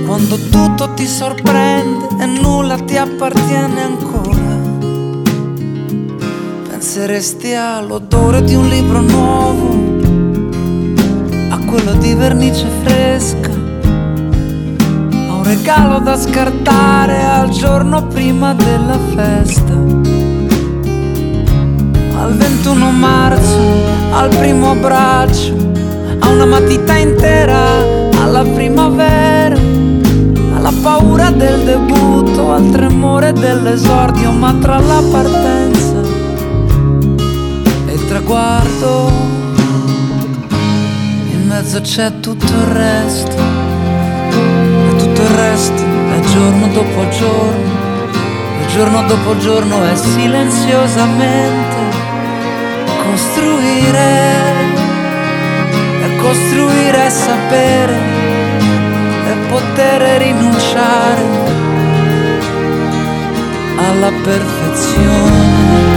Quando tutto ti sorprende e nulla ti appartiene ancora. Penseresti all'odore di un libro nuovo quello di vernice fresca, a un regalo da scartare al giorno prima della festa. Al 21 marzo, al primo abbraccio, a una matita intera, alla primavera, alla paura del debutto, al tremore dell'esordio, ma tra la partenza e il traguardo mezzo c'è tutto il resto. E tutto il resto è giorno dopo giorno. E giorno dopo giorno è silenziosamente costruire. E costruire è sapere. E poter rinunciare alla perfezione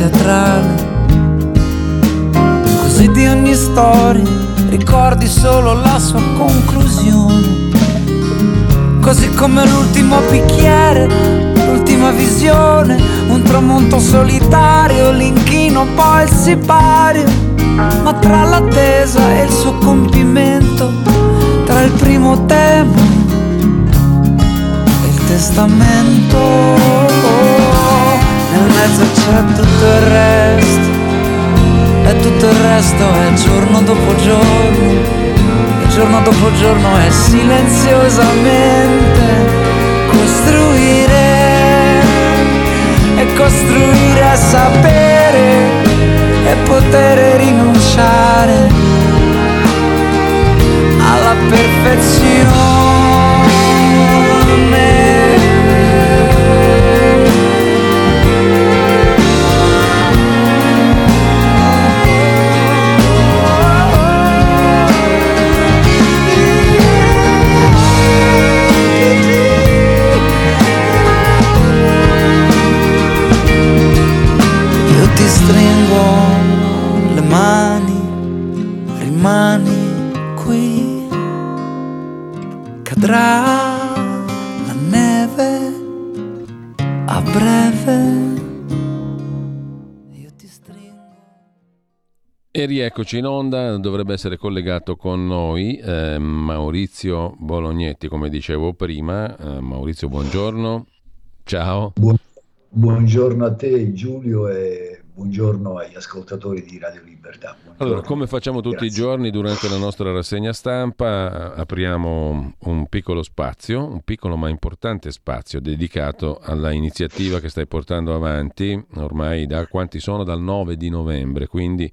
teatrale. Così di ogni storia ricordi solo la sua conclusione. Così come l'ultimo bicchiere, l'ultima visione, un tramonto solitario, l'inchino, poi il sipario. Ma tra l'attesa e il suo compimento, tra il primo tema testamento Mezzo c'è tutto il resto. E tutto il resto è giorno dopo giorno. E giorno dopo giorno è silenziosamente Costruire. E costruire a sapere E poter rinunciare Alla perfezione
E rieccoci in onda, dovrebbe essere collegato con noi eh, Maurizio Bolognetti, come dicevo prima. Eh, Maurizio, buongiorno. Ciao.
Buon, buongiorno a te Giulio e buongiorno agli ascoltatori di Radio Libertà. Buongiorno.
Allora, come facciamo tutti Grazie. i giorni durante la nostra rassegna stampa, apriamo un piccolo spazio, un piccolo ma importante spazio dedicato alla iniziativa che stai portando avanti ormai da quanti sono? Dal 9 di novembre, quindi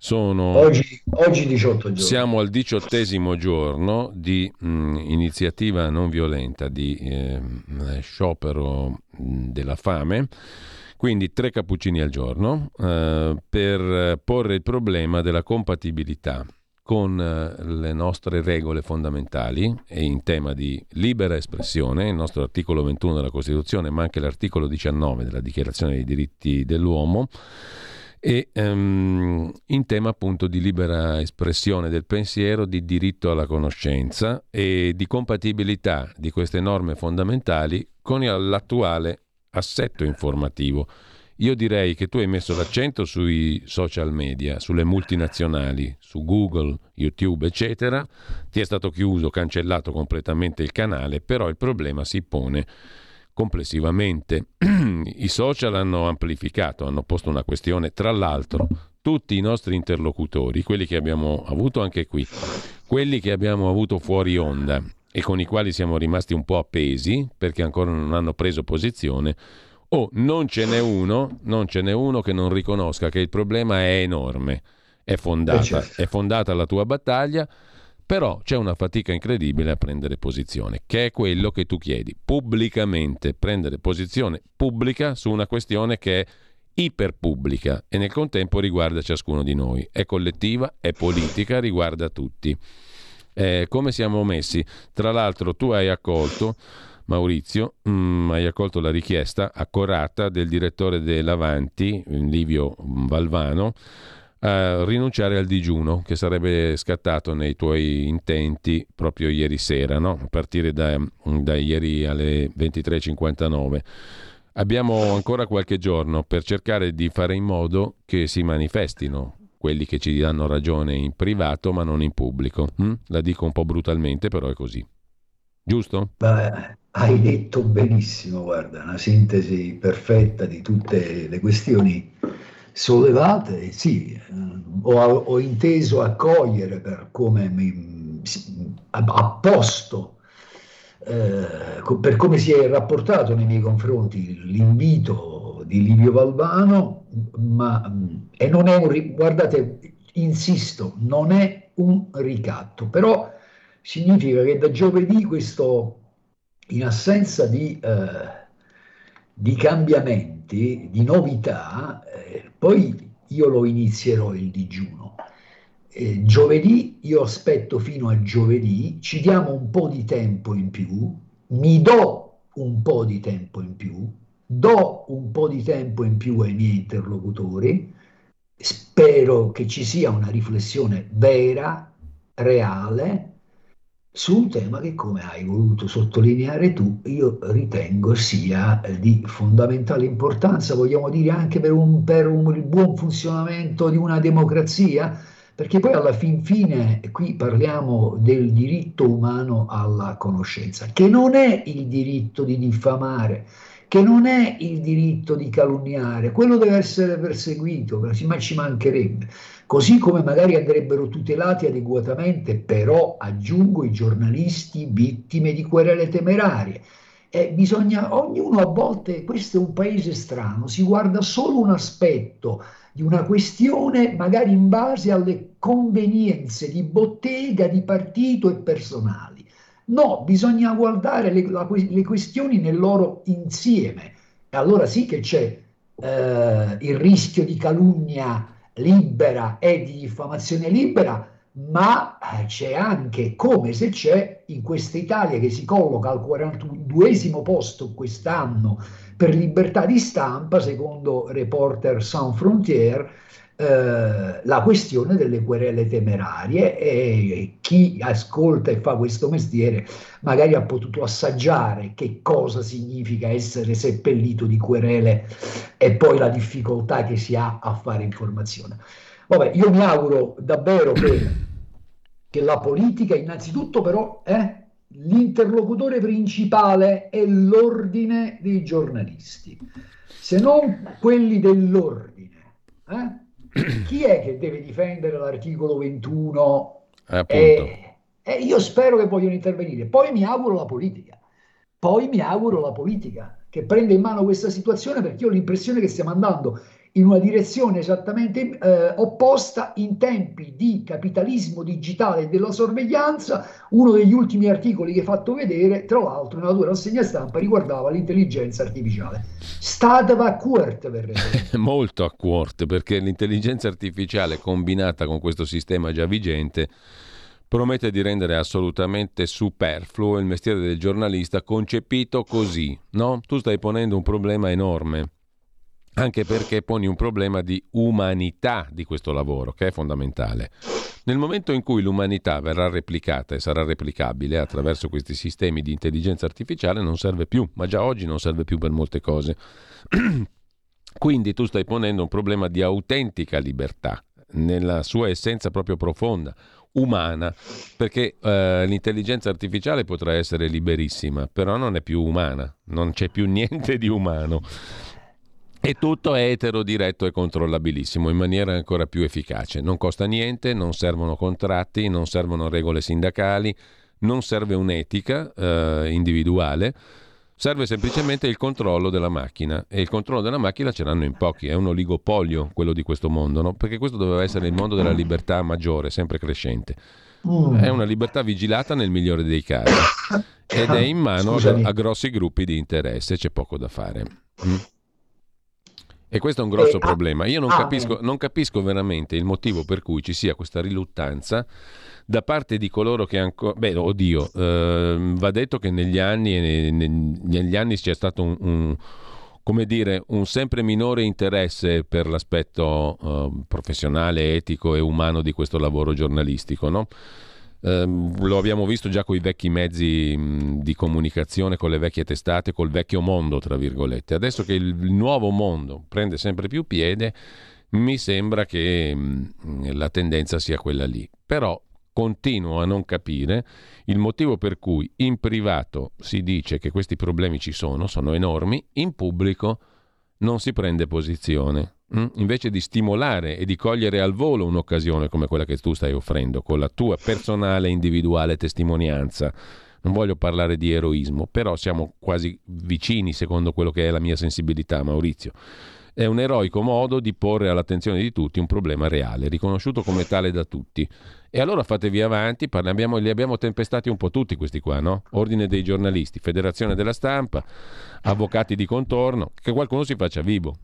sono,
oggi, oggi 18 giorni.
Siamo al diciottesimo giorno di mh, iniziativa non violenta, di eh, sciopero mh, della fame, quindi tre cappuccini al giorno, eh, per porre il problema della compatibilità con eh, le nostre regole fondamentali e in tema di libera espressione, il nostro articolo 21 della Costituzione, ma anche l'articolo 19 della Dichiarazione dei diritti dell'uomo e um, in tema appunto di libera espressione del pensiero, di diritto alla conoscenza e di compatibilità di queste norme fondamentali con l'attuale assetto informativo. Io direi che tu hai messo l'accento sui social media, sulle multinazionali, su Google, YouTube, eccetera. Ti è stato chiuso, cancellato completamente il canale, però il problema si pone complessivamente. I social hanno amplificato, hanno posto una questione, tra l'altro tutti i nostri interlocutori, quelli che abbiamo avuto anche qui, quelli che abbiamo avuto fuori onda e con i quali siamo rimasti un po' appesi perché ancora non hanno preso posizione, o oh, non ce n'è uno, non ce n'è uno che non riconosca che il problema è enorme, è fondata, eh, certo. è fondata la tua battaglia però c'è una fatica incredibile a prendere posizione, che è quello che tu chiedi, pubblicamente, prendere posizione pubblica su una questione che è iperpubblica e nel contempo riguarda ciascuno di noi, è collettiva, è politica, riguarda tutti. Eh, come siamo messi? Tra l'altro tu hai accolto, Maurizio, mh, mm, hai accolto la richiesta accorata del direttore dell'Avanti, Livio Valvano, a rinunciare al digiuno che sarebbe scattato nei tuoi intenti proprio ieri sera, no? a partire da, da ieri alle 23.59. Abbiamo ancora qualche giorno per cercare di fare in modo che si manifestino quelli che ci danno ragione in privato ma non in pubblico. Hm? La dico un po' brutalmente, però è così. Giusto?
Beh, hai detto benissimo, guarda, una sintesi perfetta di tutte le questioni sollevate, sì, ho, ho, inteso accogliere per come mi ha posto, eh, per come si è rapportato nei miei confronti l'invito di Livio Valvano, ma e non è un, guardate, insisto, non è un ricatto, però significa che da giovedì questo, in assenza di, eh, di cambiamenti, di novità, eh, poi io lo inizierò il digiuno. Eh, giovedì, io aspetto fino a giovedì, ci diamo un po' di tempo in più, mi do un po' di tempo in più, do un po' di tempo in più ai miei interlocutori, spero che ci sia una riflessione vera, reale, su un tema che, come hai voluto sottolineare tu, io ritengo sia di fondamentale importanza, vogliamo dire anche per, un, per un, il buon funzionamento di una democrazia, perché poi alla fin fine qui parliamo del diritto umano alla conoscenza, che non è il diritto di diffamare, che non è il diritto di calunniare, quello deve essere perseguito, ma ci mancherebbe così come magari andrebbero tutelati adeguatamente, però aggiungo i giornalisti vittime di querele temerarie. Eh, bisogna, ognuno a volte, questo è un paese strano, si guarda solo un aspetto di una questione magari in base alle convenienze di bottega, di partito e personali. No, bisogna guardare le, la, le questioni nel loro insieme. E allora sì che c'è eh, il rischio di calunnia libera e di diffamazione libera, ma eh, c'è anche, come se c'è, in questa Italia che si colloca al 42 posto quest'anno per libertà di stampa, secondo Reporter Sans Frontières, eh, la questione delle querele temerarie e chi ascolta e fa questo mestiere magari ha potuto assaggiare che cosa significa essere seppellito di querele e poi la difficoltà che si ha a fare informazione. Vabbè, io mi auguro davvero che, che la politica, innanzitutto però, eh, l'interlocutore principale è l'ordine dei giornalisti, se non quelli dell'ordine. Eh? Chi è che deve difendere l'articolo 21?
Eh, e,
e io spero che vogliano intervenire. Poi mi auguro la politica. Poi mi auguro la politica che prenda in mano questa situazione perché ho l'impressione che stiamo andando in una direzione esattamente eh, opposta in tempi di capitalismo digitale e della sorveglianza. Uno degli ultimi articoli che hai fatto vedere, tra l'altro, nella tua rassegna stampa riguardava l'intelligenza artificiale. Stateva a cuort.
Molto a cuort, perché l'intelligenza artificiale combinata con questo sistema già vigente promette di rendere assolutamente superfluo il mestiere del giornalista concepito così, no? Tu stai ponendo un problema enorme anche perché poni un problema di umanità di questo lavoro, che è fondamentale. Nel momento in cui l'umanità verrà replicata e sarà replicabile attraverso questi sistemi di intelligenza artificiale, non serve più, ma già oggi non serve più per molte cose. Quindi tu stai ponendo un problema di autentica libertà, nella sua essenza proprio profonda, umana, perché eh, l'intelligenza artificiale potrà essere liberissima, però non è più umana, non c'è più niente di umano. E tutto è etero, diretto e controllabilissimo in maniera ancora più efficace. Non costa niente, non servono contratti, non servono regole sindacali, non serve un'etica eh, individuale, serve semplicemente il controllo della macchina. E il controllo della macchina ce l'hanno in pochi, è un oligopolio quello di questo mondo, no? perché questo doveva essere il mondo della libertà maggiore, sempre crescente. Mm. È una libertà vigilata nel migliore dei casi ed è in mano a, a, grossi gruppi di interesse, c'è poco da fare. Mm? E questo è un grosso eh, problema. Io non, ah, capisco, non, capisco, veramente il motivo per cui ci sia questa riluttanza da parte di coloro che ancora... Beh, oddio, eh, va detto che negli anni, negli anni c'è stato un, un, come dire, un sempre minore interesse per l'aspetto eh, professionale, etico e umano di questo lavoro giornalistico, no? Eh, lo abbiamo visto già con i vecchi mezzi di comunicazione, con le vecchie testate, col vecchio mondo, tra virgolette. Adesso che il, nuovo mondo prende sempre più piede, mi sembra che la tendenza sia quella lì. Però continuo a non capire il motivo per cui in privato si dice che questi problemi ci sono, sono enormi, in pubblico non si prende posizione. Mm? invece di stimolare e di cogliere al volo un'occasione come quella che tu stai offrendo con la tua personale individuale testimonianza. Non voglio parlare di eroismo, però siamo quasi vicini secondo quello che è la mia sensibilità, Maurizio. È un eroico modo di porre all'attenzione di tutti un problema reale, riconosciuto come tale da tutti. E allora fatevi avanti, parliamo, li abbiamo tempestati un po' tutti questi qua, no? Ordine dei giornalisti, Federazione della Stampa, avvocati di contorno, che qualcuno si faccia vivo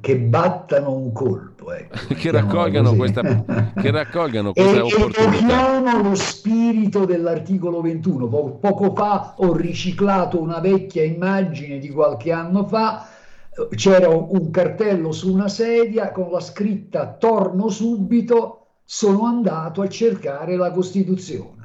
che battano un colpo, ecco,
che, raccolgano questa, che, raccolgano questa, e, opportunità.
E lo spirito dell'articolo 21. Po- poco fa ho riciclato una vecchia immagine di qualche anno fa. C'era un cartello su una sedia con la scritta torno subito, sono andato a cercare la Costituzione.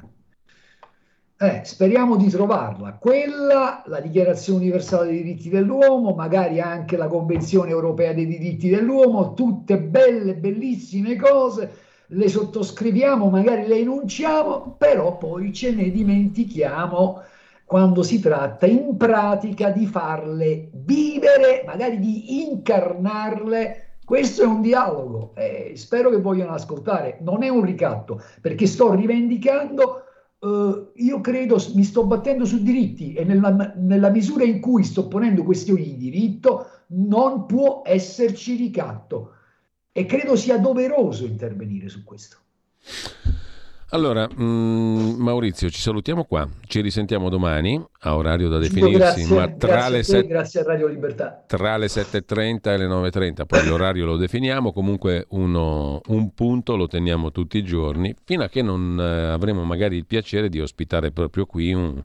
Eh, speriamo di trovarla. Quella, la Dichiarazione universale dei diritti dell'uomo, magari anche la Convenzione europea dei diritti dell'uomo, tutte belle, bellissime cose, le sottoscriviamo, magari le enunciamo, però poi ce ne dimentichiamo quando si tratta in pratica di farle vivere, magari di incarnarle. Questo è un dialogo, eh, spero che vogliano ascoltare, non è un ricatto, perché sto rivendicando Uh, io credo, mi sto battendo su diritti e nella, nella, misura in cui sto ponendo questioni di diritto non può esserci ricatto e credo sia doveroso intervenire su questo.
Allora, mh, mm, Maurizio, ci salutiamo qua, ci risentiamo domani a orario da definirsi,
grazie,
ma tra,
grazie
le, set...
Radio Libertà.
tra le 7.30 e le 9.30, poi l'orario lo definiamo, comunque uno, un punto lo teniamo tutti i giorni, fino a che non eh, avremo magari il piacere di ospitare proprio qui un,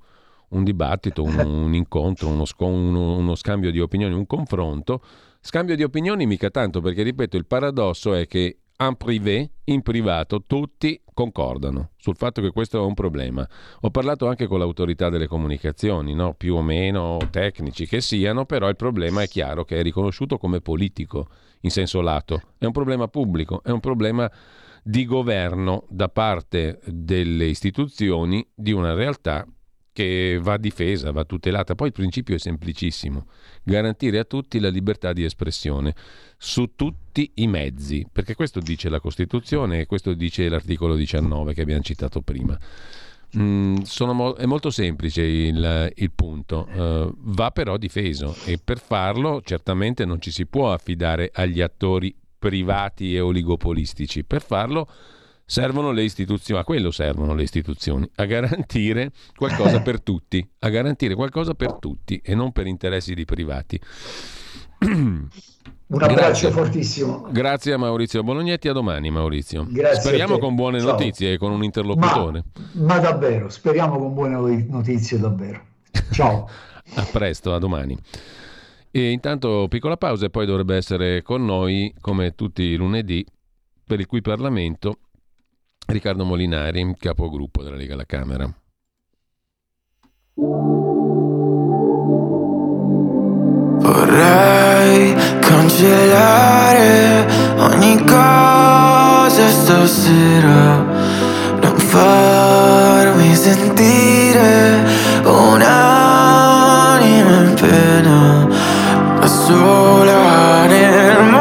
un dibattito, un, un incontro, uno, uno, uno scambio di opinioni, un confronto. Scambio di opinioni mica tanto, perché ripeto, il paradosso è che en privé, in privato, tutti concordano sul fatto che questo è un problema. Ho parlato anche con l'autorità delle comunicazioni, no? più o meno tecnici che siano, però il problema è chiaro che è riconosciuto come politico in senso lato. È un problema pubblico, è un problema di governo da parte delle istituzioni di una realtà che va difesa, va tutelata. Poi il principio è semplicissimo, garantire a tutti la libertà di espressione su tutti i mezzi, perché questo dice la Costituzione e questo dice l'articolo 19 che abbiamo citato prima. Mm, mo- è molto semplice il, il punto, uh, va però difeso e per farlo certamente non ci si può affidare agli attori privati e oligopolistici, per farlo servono le istituzioni, a quello servono le istituzioni, a garantire qualcosa per tutti, a garantire qualcosa per tutti e non per interessi di privati.
Un abbraccio Grazie. fortissimo.
Grazie a Maurizio Bolognetti, a domani Maurizio.
Grazie
speriamo con buone Ciao. notizie e con un interlocutore.
Ma, ma, davvero, speriamo con buone notizie davvero. Ciao.
a presto, a domani. E intanto piccola pausa e poi dovrebbe essere con noi, come tutti i lunedì, per il cui Parlamento, Riccardo Molinari, capogruppo della Lega alla Camera.
Vorrei cancellare ogni cosa stasera Non farmi sentire un'anima in pena Da sola nel mondo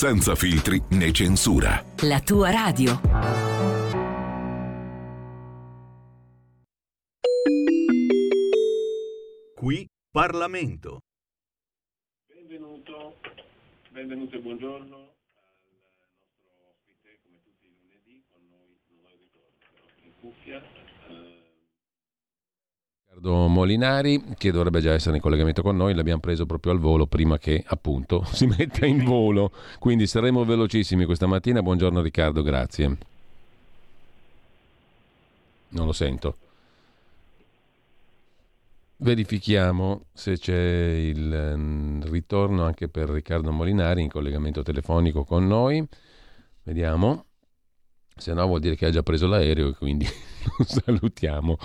senza filtri né censura.
La tua radio.
Qui Parlamento.
Benvenuto, benvenuto e buongiorno al nostro ospite, come tutti i lunedì, con noi non ho il ricordo, però in cuffia.
Riccardo Molinari, che dovrebbe già essere in collegamento con noi, l'abbiamo preso proprio al volo prima che appunto si metta in volo. Quindi saremo velocissimi questa mattina. Buongiorno Riccardo, grazie. Non lo sento. Verifichiamo se c'è il ehm, ritorno anche per Riccardo Molinari in collegamento telefonico con noi. Vediamo. Se no vuol dire che ha già preso l'aereo e quindi lo salutiamo.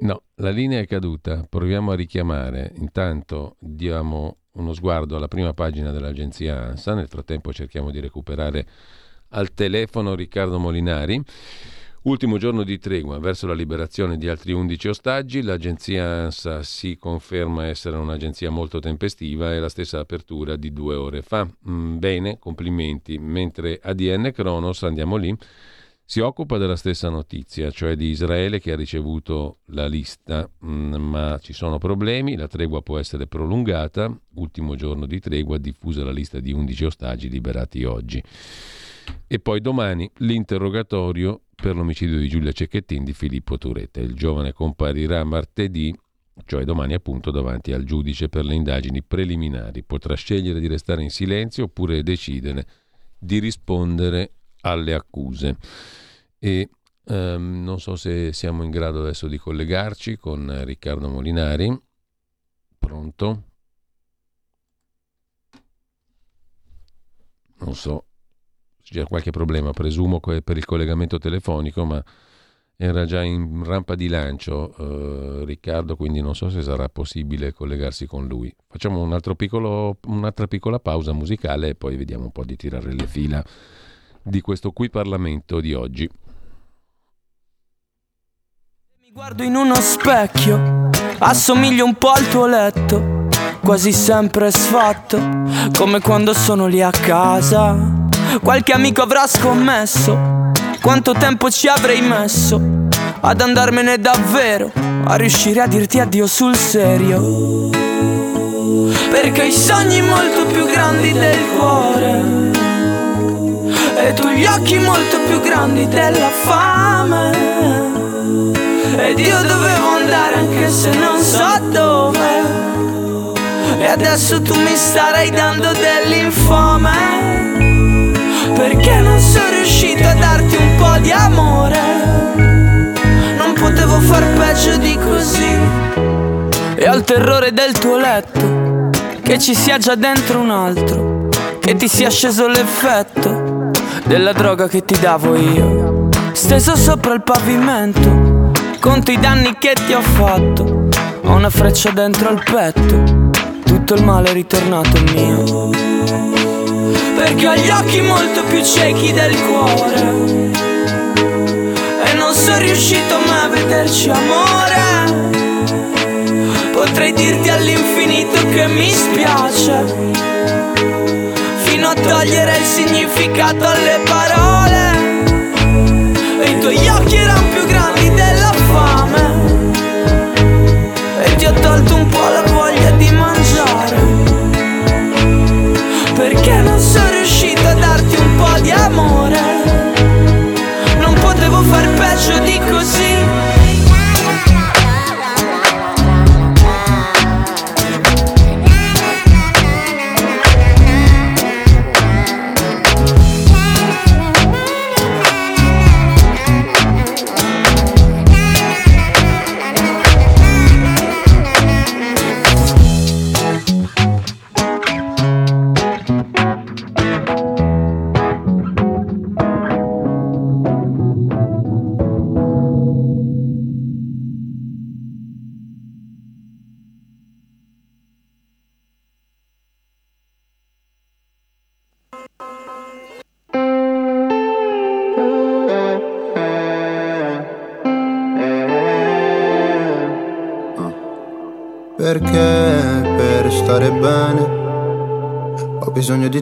No, la linea è caduta. Proviamo a richiamare. Intanto diamo uno sguardo alla prima pagina dell'agenzia ANSA. Nel frattempo cerchiamo di recuperare al telefono Riccardo Molinari. Ultimo giorno di tregua verso la liberazione di altri 11 ostaggi. L'agenzia ANSA si conferma essere un'agenzia molto tempestiva e la stessa apertura di due ore fa. Mm, bene, complimenti. Mentre ADN Kronos, andiamo lì, si occupa della stessa notizia, cioè di Israele che ha ricevuto la lista, mm, ma ci sono problemi, la tregua può essere prolungata, ultimo giorno di tregua, diffusa la lista di 11 ostaggi liberati oggi. E poi domani l'interrogatorio per l'omicidio di Giulia Cecchettin di Filippo Turetta. Il giovane comparirà martedì, cioè domani appunto, davanti al giudice per le indagini preliminari. Potrà scegliere di restare in silenzio oppure decidere di rispondere alle accuse. E ehm, non so se siamo in grado adesso di collegarci con Riccardo Molinari. Pronto? Non so, c'è qualche problema, presumo che per il collegamento telefonico, ma era già in rampa di lancio eh, Riccardo, quindi non so se sarà possibile collegarsi con lui. Facciamo un piccolo, un'altra piccola pausa musicale e poi vediamo un po' di tirare le fila di questo qui Parlamento di oggi.
Mi guardo in uno specchio, assomiglio un po' al tuo letto, quasi sempre sfatto, come quando sono lì a casa. Qualche amico avrà scommesso quanto tempo ci avrei messo ad andarmene davvero, a riuscire a dirti addio sul serio. Perché i sogni molto più grandi del cuore e tu gli occhi molto più grandi della fame. Ed io dovevo andare anche se non so dove. E adesso tu mi starai dando dell'infame. Perché non sono riuscito a darti un po' di amore. Non potevo far peggio di così. E al terrore del tuo letto, che ci sia già dentro un altro, che ti sia sceso l'effetto della droga che ti davo io. Steso sopra il pavimento, conto i danni che ti ho fatto. Ho una freccia dentro al petto, tutto il male è ritornato mio. Perché ho gli occhi molto più ciechi del cuore. E non sono riuscito mai a vederci amore. Potrei dirti all'infinito che mi spiace fino a togliere il significato alle parole. E i tuoi occhi erano tolto un po' la voglia di mangiare. Perché non sono riuscito a darti un po' di amore. Non potevo far peggio di così.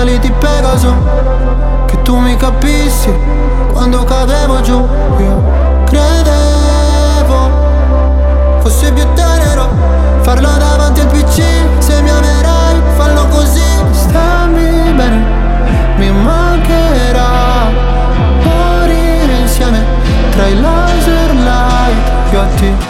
ali di Pegaso Che tu mi capissi quando cadevo giù. Io credevo fosse più tenero Farlo davanti al pc Se mi amerai fallo così. Stammi bene Mi mancherà Morire insieme Tra i laser light. Io a ti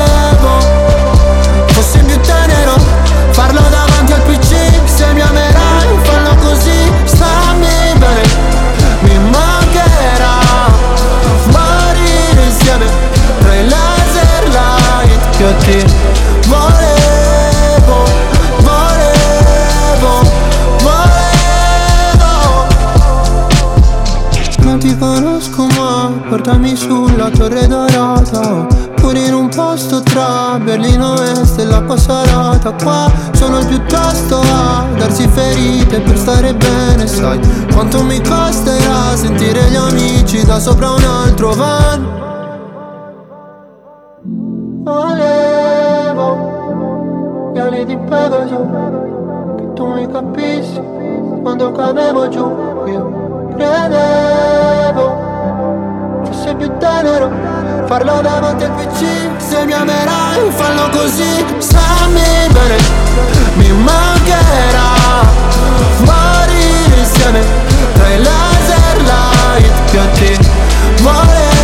fossi più tenero Farlo davanti al PC Se mi amerai fallo così Stammi bene. Mi mancherà morire insieme tra i laser light che ti volevo, volevo, volevo. Non ti conosco ma portami sulla torre dorata Berlino Est e l'acqua salata Qua. Sono il più tosto a darsi ferite per stare bene Sai. Quanto mi costerà sentire gli amici da sopra un altro van? Volevo gli ali di Pegaso Che tu mi capissi quando cadevo giù. Io credevo fosse più tenero Farlo davanti al PC Se mi amerai fallo così. Stammi bene Mi mancherà. Morire insieme Tra i laser light Che a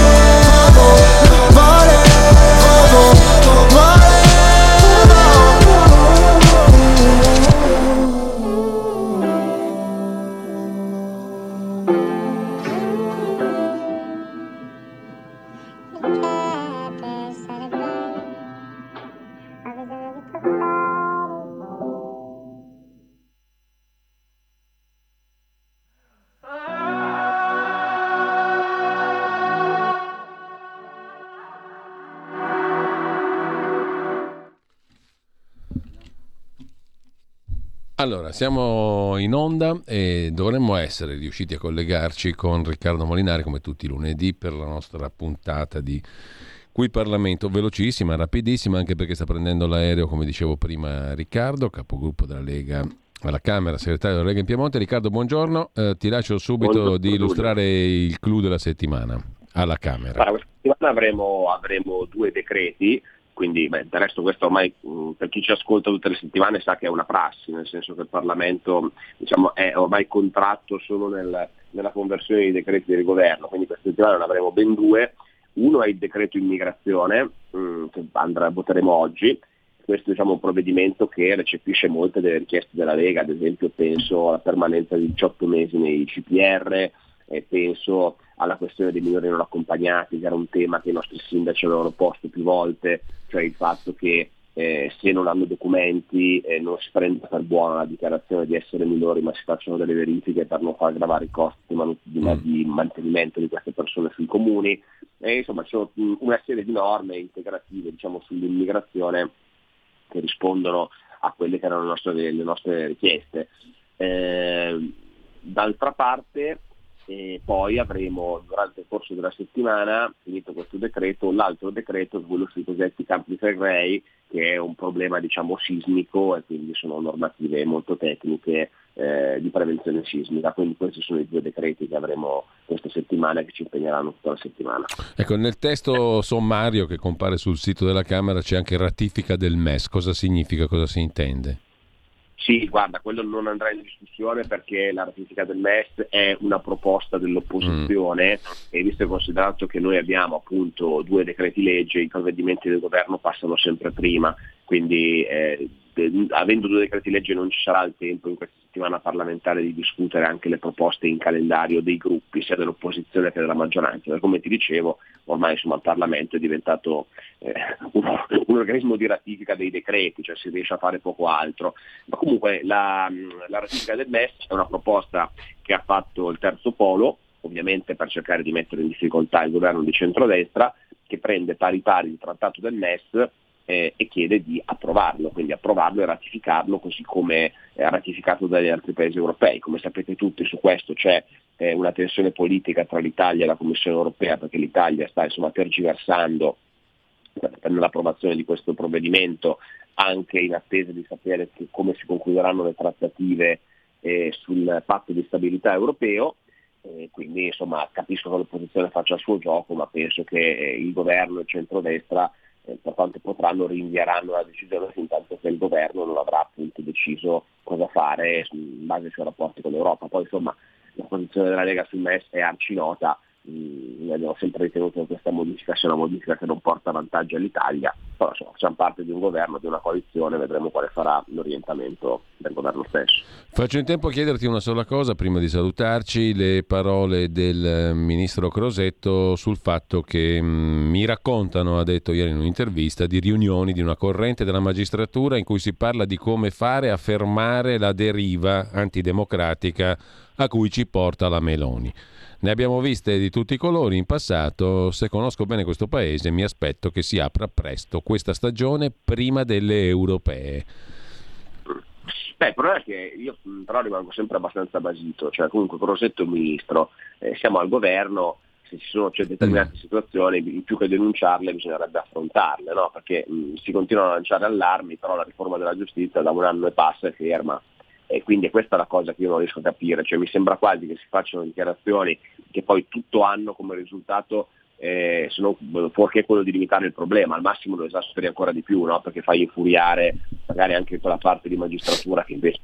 Allora, siamo in onda e dovremmo essere riusciti a collegarci con Riccardo Molinari come tutti i lunedì per la nostra puntata di Qui Parlamento, velocissima, rapidissima, anche perché sta prendendo l'aereo, come dicevo prima Riccardo, capogruppo della Lega alla Camera, segretario della Lega in Piemonte. Riccardo, buongiorno, eh, ti lascio subito
Buongiorno,
di illustrare il clou della settimana alla Camera.
Allora, questa settimana avremo, avremo due decreti, quindi beh, del resto questo ormai per chi ci ascolta tutte le settimane sa che è una prassi, nel senso che il Parlamento diciamo, è ormai contratto solo nel- nella conversione dei decreti del governo, quindi questa settimana ne avremo ben due. Uno è il decreto immigrazione, mh, che andrà, voteremo oggi, questo diciamo, è un provvedimento che recepisce molte delle richieste della Lega, ad esempio penso alla permanenza di 18 mesi nei CPR, penso alla questione dei minori non accompagnati, che era un tema che i nostri sindaci avevano posto più volte, cioè il fatto che eh, se non hanno documenti eh, non si prenda per buona la dichiarazione di essere minori, ma si facciano delle verifiche per non far gravare i costi di, manu- di ma- di mantenimento di queste persone sui comuni. E, insomma, ci sono mh, una serie di norme integrative diciamo, sull'immigrazione che rispondono a quelle che erano le nostre, le nostre richieste. Eh, d'altra parte e poi avremo durante il corso della settimana, finito questo decreto, l'altro decreto, quello sui cosiddetti campi flegrei, che è un problema diciamo sismico e quindi sono normative molto tecniche eh, di prevenzione sismica, quindi questi sono i due decreti che avremo questa settimana e che ci impegneranno tutta la settimana.
Ecco, nel testo sommario che compare sul sito della Camera c'è anche ratifica del MES, cosa significa, cosa si intende?
Sì, guarda, quello non andrà in discussione perché la ratifica del MES è una proposta dell'opposizione mm. e visto e considerato che noi abbiamo appunto due decreti legge, i provvedimenti del governo passano sempre prima, quindi eh, avendo due decreti legge non ci sarà il tempo in questa settimana parlamentare di discutere anche le proposte in calendario dei gruppi, sia dell'opposizione che della maggioranza. Come ti dicevo, ormai insomma, il Parlamento è diventato eh, un, un, organismo di ratifica dei decreti, cioè si riesce a fare poco altro. Ma comunque la, la ratifica del MES è una proposta che ha fatto il terzo polo, ovviamente per cercare di mettere in difficoltà il governo di centrodestra, che prende pari pari il trattato del MES eh, e chiede di approvarlo, quindi approvarlo e ratificarlo così come è ratificato dagli altri paesi europei. Come sapete tutti su questo c'è eh, una tensione politica tra l'Italia e la Commissione europea perché l'Italia sta insomma tergiversando nell'approvazione di questo provvedimento anche in attesa di sapere che, come si concluderanno le trattative eh, sul patto di stabilità europeo. Eh, quindi insomma capisco che l'opposizione faccia il suo gioco, ma penso che eh, il governo e il centrodestra eh, per quanto potranno rinvieranno la decisione fin tanto che il governo non avrà appunto deciso cosa fare in base ai suoi rapporti con l'Europa. Poi insomma la posizione della Lega sul MES è arcinota, noi abbiamo sempre ritenuto che questa modifica sia una modifica che non porta vantaggio all'Italia, però insomma, facciamo parte di un governo, di una coalizione, vedremo quale sarà l'orientamento del governo stesso.
Faccio in tempo a chiederti una sola cosa prima di salutarci, le parole del eh, ministro Crosetto sul fatto che mh, mm, mi raccontano, ha detto ieri in un'intervista, di riunioni di una corrente della magistratura in cui si parla di come fare a fermare la deriva antidemocratica a cui ci porta la Meloni. Ne abbiamo viste di tutti i colori in passato, se conosco bene questo paese mi aspetto che si apra presto questa stagione prima delle europee.
Beh, il problema è che io però rimango sempre abbastanza basito, cioè comunque Crosetto è un ministro, eh, siamo al governo, se ci sono cioè, determinate mm. situazioni, più che denunciarle bisognerebbe affrontarle, no? perché mh, si continuano a lanciare allarmi, però la riforma della giustizia da un anno e passa è ferma e quindi questa è la cosa che io non riesco a capire, cioè mi sembra quasi che si facciano dichiarazioni che poi tutto hanno come risultato eh, se non fuorché quello di limitare il problema, al massimo lo esasperi ancora di più, no? perché fai infuriare magari anche quella parte di magistratura che invece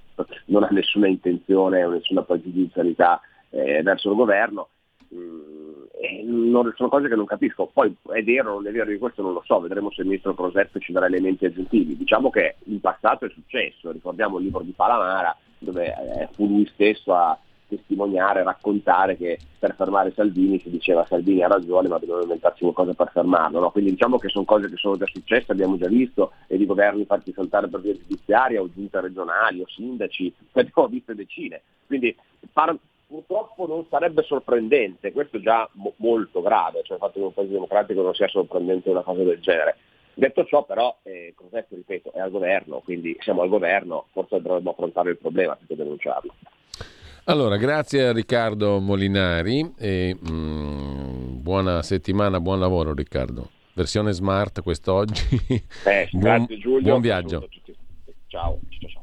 non ha nessuna intenzione o nessuna pregiudizialità eh, verso il governo. Mm, non, sono cose che non capisco. Poi è vero o non è vero, di questo non lo so, vedremo se il ministro Crosetto ci darà elementi aggiuntivi. Diciamo che in passato è successo, ricordiamo il libro di Palamara, dove eh, fu lui stesso a testimoniare, raccontare che per fermare Salvini si diceva Salvini ha ragione ma dobbiamo inventarci qualcosa per fermarlo. No? Quindi diciamo che sono cose che sono già successe, abbiamo già visto, e di governi fatti saltare per via giudiziaria o giunte regionali o sindaci, ne abbiamo viste decine. Quindi par- purtroppo non sarebbe sorprendente, questo è già mo- molto grave, cioè il fatto che un paese democratico non sia sorprendente una cosa del genere. Detto ciò però, eh, Crosetto, ripeto, è al governo, quindi siamo al governo, forse dovremmo affrontare il problema più che denunciarlo.
Allora, grazie a Riccardo Molinari e mm, buona settimana, buon lavoro Riccardo. Versione smart quest'oggi.
Eh,
buon,
grazie Giulio.
Buon viaggio.
Ciao. ciao, ciao.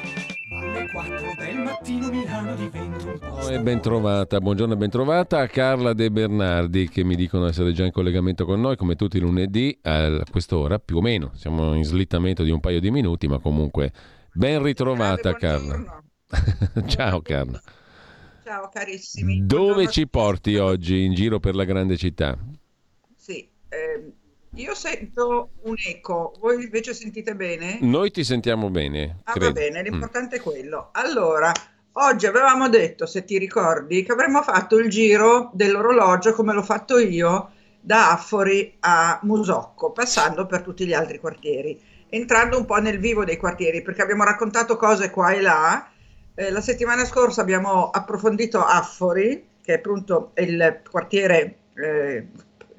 alle 4 del mattino Milano diventa un.
E ben trovata, buongiorno e ben trovata a Carla De Bernardi che mi dicono essere già in collegamento con noi come tutti i lunedì a quest'ora più o meno, siamo in slittamento di un paio di minuti ma comunque ben ritrovata Carla. Ciao Carla.
Ciao carissimi.
Dove
Buongiorno.
ci porti oggi in giro per la grande città?
Sì, ehm, io sento un eco, voi invece sentite bene?
Noi ti sentiamo bene.
Ah, va
credo.
bene,
Mm.
l'importante è quello. Allora, oggi avevamo detto, se ti ricordi, che avremmo fatto il giro dell'orologio come l'ho fatto io da Affori a Musocco, passando per tutti gli altri quartieri, entrando un po' nel vivo dei quartieri, perché abbiamo raccontato cose qua e là. Eh, la settimana scorsa abbiamo approfondito Affori, che è appunto il quartiere, eh,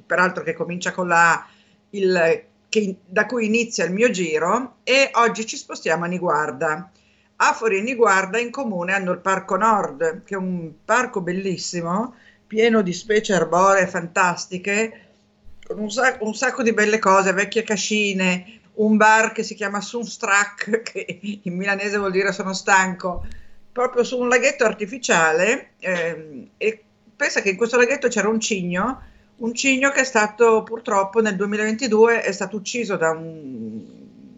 peraltro che comincia con la A, il- che- da cui inizia il mio giro, e oggi ci spostiamo a Niguarda. Afori e Niguarda in comune hanno il Parco Nord, che è un parco bellissimo, pieno di specie arboree fantastiche, con un, sac- un sacco di belle cose, vecchie cascine, un bar che si chiama Sunstrak, che in milanese vuol dire sono stanco, proprio su un laghetto artificiale. ehm, e pensa che in questo laghetto c'era un cigno, un cigno che è stato purtroppo nel 2022 è stato ucciso da, un-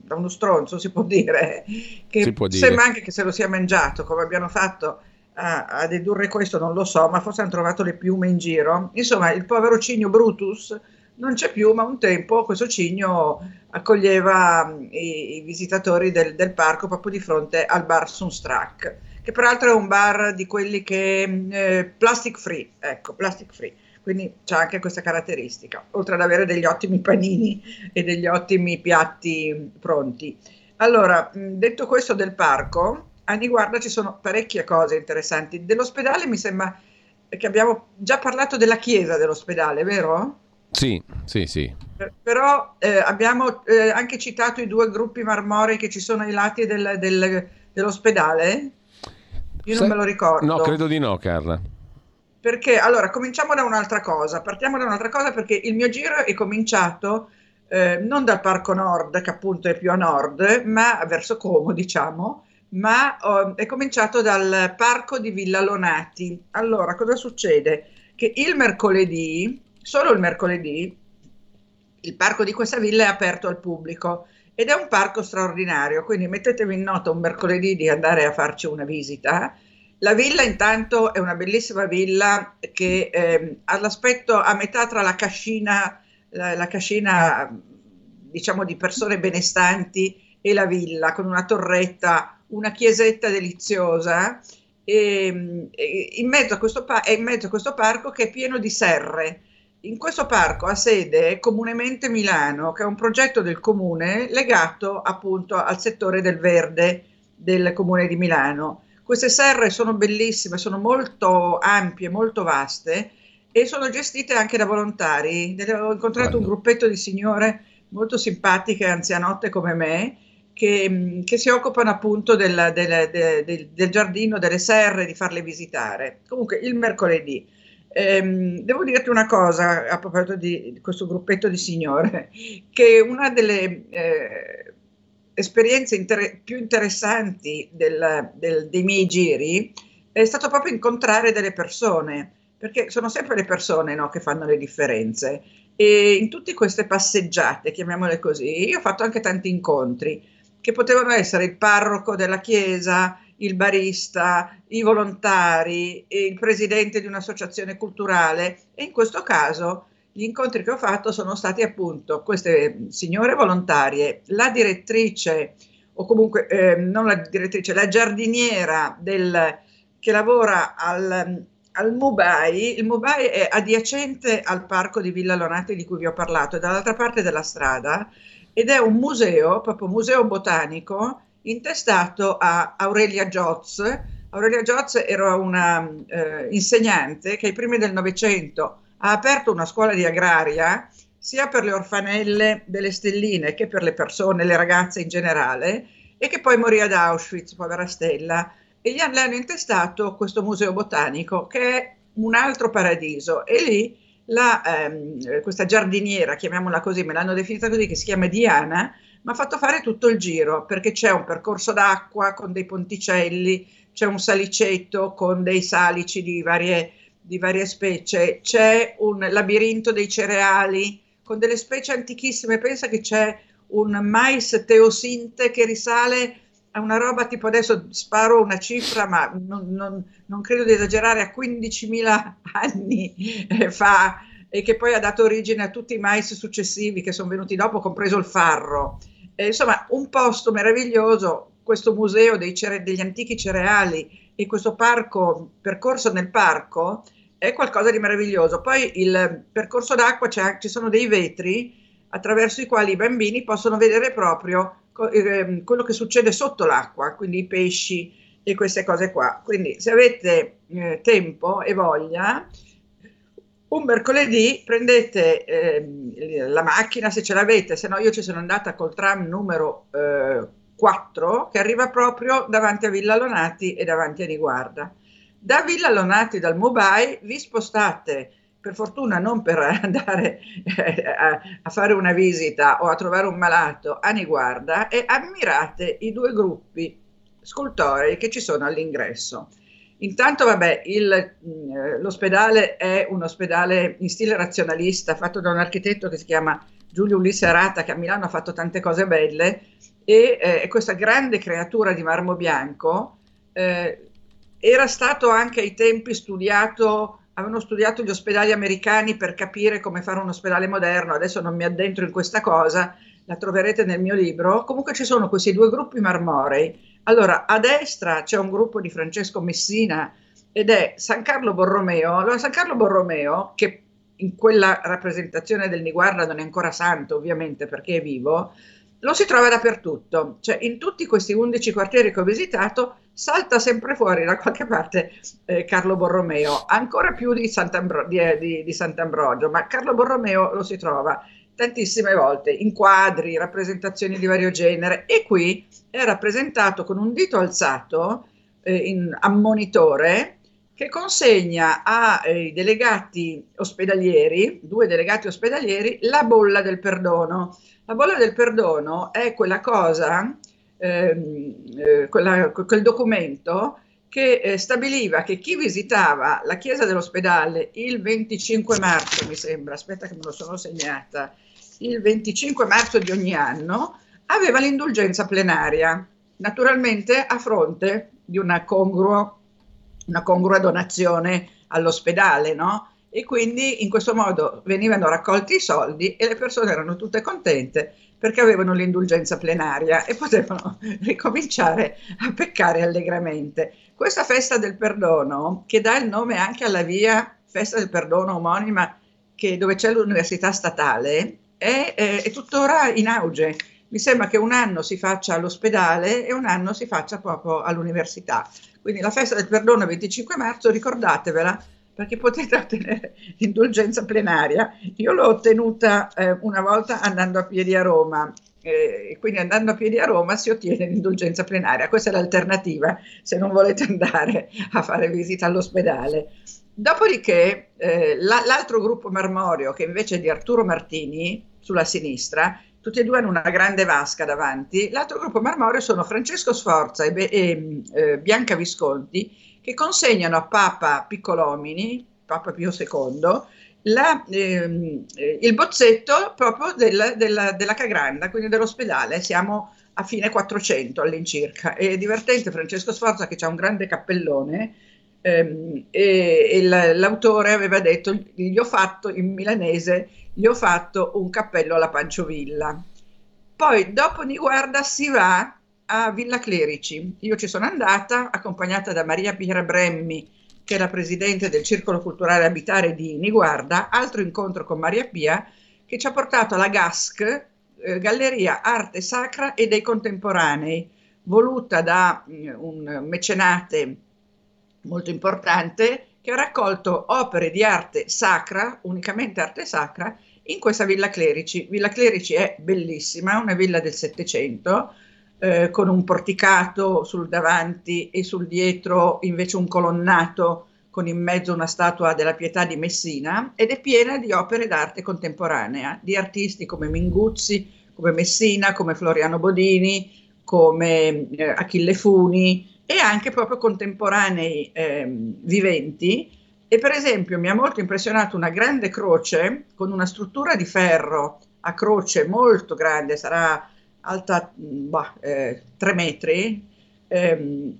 da uno stronzo, si può dire, che
può dire.
sembra anche che se lo sia mangiato, come abbiano fatto a, a dedurre questo, non lo so, ma forse hanno trovato le piume in giro. Insomma, il povero cigno Brutus non c'è più, ma un tempo questo cigno accoglieva mh, i, i visitatori del, del parco proprio di fronte al bar Sunstrak, che peraltro è un bar di quelli che mh, eh, plastic free, ecco, plastic free. Quindi c'è anche questa caratteristica, oltre ad avere degli ottimi panini e degli ottimi piatti pronti. Allora, detto questo del parco, a Niguarda ci sono parecchie cose interessanti. Dell'ospedale mi sembra che abbiamo già parlato della chiesa dell'ospedale, vero?
Sì, sì, sì.
Per- Però eh, abbiamo eh, anche citato i due gruppi marmorei che ci sono ai lati del- del- dell'ospedale. Io non
Sai-
me lo ricordo.
No, credo di no, Carla.
Perché allora cominciamo da un'altra cosa. Partiamo da un'altra cosa perché il mio giro è cominciato eh, non dal Parco Nord, che appunto è più a nord, ma verso Como, diciamo, ma oh, è cominciato dal Parco di Villa Lonati. Allora, cosa succede? Che il mercoledì, solo il mercoledì, il parco di questa villa è aperto al pubblico ed è un parco straordinario, quindi mettetevi in nota un mercoledì di andare a farci una visita. La villa intanto è una bellissima villa che ehm, ha l'aspetto a metà tra la cascina, la, la cascina diciamo di persone benestanti e la villa con una torretta, una chiesetta deliziosa e, e in mezzo pa- in mezzo a questo parco che è pieno di serre. In questo parco ha sede comunemente Milano, che è un progetto del comune legato appunto al settore del verde del comune di Milano. Queste serre sono bellissime, sono molto ampie, molto vaste e sono gestite anche da volontari. Ho incontrato un gruppetto di signore molto simpatiche, anzianotte come me, che, mh, che si occupano appunto del, del- de- del- del giardino, delle serre, di farle visitare. Comunque il mercoledì. Ehm, devo dirti una cosa a proposito di questo gruppetto di signore, che una delle eh, esperienze inter- più interessanti del- del- dei miei giri è stato proprio incontrare delle persone, perché sono sempre le persone no, che fanno le differenze. E in tutte queste passeggiate, chiamiamole così, io ho fatto anche tanti incontri che potevano essere il parroco della chiesa, il barista, i volontari, il presidente di un'associazione culturale e in questo caso gli incontri che ho fatto sono stati appunto queste signore volontarie, la direttrice o comunque eh, non la direttrice, la giardiniera del, che lavora al, al Mubai. Il Mubai è adiacente al parco di Villa Lonati di cui vi ho parlato, è dall'altra parte della strada ed è un museo, proprio museo botanico, intestato a Aurelia Giotz. Aurelia Giotz era una eh, insegnante che ai primi del Novecento ha aperto una scuola di agraria sia per le orfanelle delle stelline che per le persone, le ragazze in generale, e che poi morì ad Auschwitz, povera Stella, e gli hanno, le hanno intestato questo museo botanico che è un altro paradiso. E lì la, ehm, questa giardiniera, chiamiamola così, me l'hanno definita così, che si chiama Diana, mi ha fatto fare tutto il giro perché c'è un percorso d'acqua con dei ponticelli, c'è un salicetto con dei salici di varie, di varie specie, c'è un labirinto dei cereali con delle specie antichissime. Pensa che c'è un mais teosinte che risale a una roba tipo adesso sparo una cifra, ma non, non, non credo di esagerare, a 15.000 anni eh, fa e che poi ha dato origine a tutti i mais successivi che sono venuti dopo, compreso il farro. Eh, insomma, un posto meraviglioso, questo museo cere- degli antichi cereali e questo parco, percorso nel parco, è qualcosa di meraviglioso. Poi il percorso d'acqua, ci sono dei vetri attraverso i quali i bambini possono vedere proprio eh, quello che succede sotto l'acqua, quindi i pesci e queste cose qua. Quindi se avete eh, tempo e voglia, un mercoledì prendete eh, la macchina se ce l'avete, se no io ci sono andata col tram numero 4 eh, che arriva proprio davanti a Villa Lonati e davanti a Niguarda. Da Villa Lonati, dal Mobile, vi spostate per fortuna non per andare eh, a, fare una visita o a trovare un malato a Niguarda e ammirate i due gruppi scultorei che ci sono all'ingresso. Intanto, vabbè, il, eh, l'ospedale è un ospedale in stile razionalista fatto da un architetto che si chiama Giulio Ulisse Arata, che a Milano ha fatto tante cose belle, e eh, questa grande creatura di marmo bianco eh, era stato anche ai tempi studiato, avevano studiato gli ospedali americani per capire come fare un ospedale moderno, adesso non mi addentro in questa cosa, la troverete nel mio libro. Comunque ci sono questi due gruppi marmorei allora, a destra c'è un gruppo di Francesco Messina ed è San Carlo Borromeo. Allora, San Carlo Borromeo, che in quella rappresentazione del Niguarda non è ancora santo, ovviamente, perché è vivo, lo si trova dappertutto. Cioè, in tutti questi 11 quartieri che ho visitato, salta sempre fuori da qualche parte eh, Carlo Borromeo, ancora più di, Sant'Ambro- di, eh, di, di Sant'Ambrogio, ma Carlo Borromeo lo si trova tantissime volte in quadri, rappresentazioni di vario genere e qui è rappresentato con un dito alzato eh, in ammonitore che consegna ai delegati ospedalieri, due delegati ospedalieri, la bolla del perdono. La bolla del perdono è quella cosa, ehm, eh, quella, quel documento che eh, stabiliva che chi visitava la chiesa dell'ospedale il 25 marzo, mi sembra, aspetta che me lo sono segnata, il 25 marzo di ogni anno, aveva l'indulgenza plenaria, naturalmente a fronte di una, congruo, una congrua donazione all'ospedale, no? E quindi in questo modo venivano raccolti i soldi e le persone erano tutte contente perché avevano l'indulgenza plenaria e potevano ricominciare a peccare allegramente. Questa festa del perdono, che dà il nome anche alla via festa del perdono omonima che, dove c'è l'università statale, è, è, tuttora in auge. Mi sembra che un anno si faccia all'ospedale e un anno si faccia proprio all'università. Quindi la festa del perdono il 25 marzo, ricordatevela, perché potete ottenere l'indulgenza plenaria. Io l'ho ottenuta eh, una volta andando a piedi a Roma, eh, quindi andando a piedi a Roma si ottiene l'indulgenza plenaria. Questa è l'alternativa se non volete andare a fare visita all'ospedale. Dopodiché eh, la, l'altro gruppo marmoreo, che invece è di Arturo Martini, sulla sinistra, tutti e due hanno una grande vasca davanti, l'altro gruppo marmoreo sono Francesco Sforza e, e eh, Bianca Visconti, che consegnano a Papa Piccolomini, Papa Pio II, la, ehm, il bozzetto proprio del, della, della Cagranda, quindi dell'ospedale. Siamo a fine 400 all'incirca. È divertente Francesco Sforza che ha un grande cappellone ehm, e, e l'autore aveva detto, gli ho fatto in milanese, gli ho fatto un cappello alla Panciovilla. Poi dopo Niguarda si va a Villa Clerici. Io ci sono andata accompagnata da Maria Piera Bremmi, che è la presidente del Circolo Culturale Abitare di Niguarda, altro incontro con Maria Pia, che ci ha portato alla GASC, eh, Galleria Arte Sacra e dei Contemporanei, voluta da mh, mm, un mecenate molto importante che ha raccolto opere di arte sacra, unicamente arte sacra, in questa Villa Clerici. Villa Clerici è bellissima, una villa del Settecento, eh, con un porticato sul davanti e sul dietro invece un colonnato con in mezzo una statua della Pietà di Messina ed è piena di opere d'arte contemporanea, di artisti come Minguzzi, come Messina, come Floriano Bodini, come eh, Achille Funi e anche proprio contemporanei eh, viventi. E per esempio mi ha molto impressionato una grande croce con una struttura di ferro a croce molto grande, sarà alta bah, eh, 3 metri, ehm,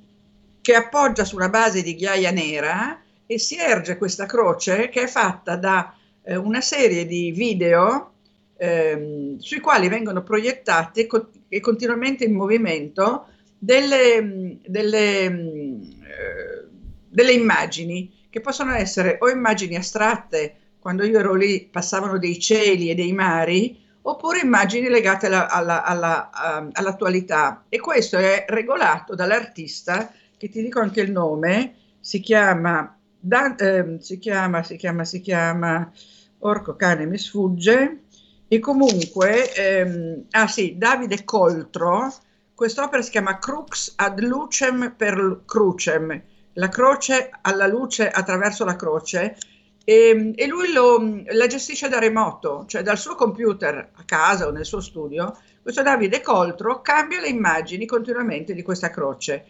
che appoggia su una base di ghiaia nera e si erge questa croce che è fatta da eh, una serie di video ehm, sui quali vengono proiettate co- e continuamente in movimento delle, delle, eh, delle immagini che possono essere o immagini astratte, quando io ero lì passavano dei cieli e dei mari, oppure immagini legate alla, alla, alla, um, all'attualità. E questo è regolato dall'artista, che ti dico anche il nome, si chiama, da, eh, si chiama, si chiama, si chiama, orco cane mi sfugge, e comunque, ehm, ah sì, Davide Coltro, quest'opera si chiama Crux ad lucem per crucem, la croce alla luce attraverso la croce, e, e lui lo, la gestisce da remoto, cioè dal suo computer a casa o nel suo studio. Questo Davide Coltro cambia le immagini continuamente di questa croce.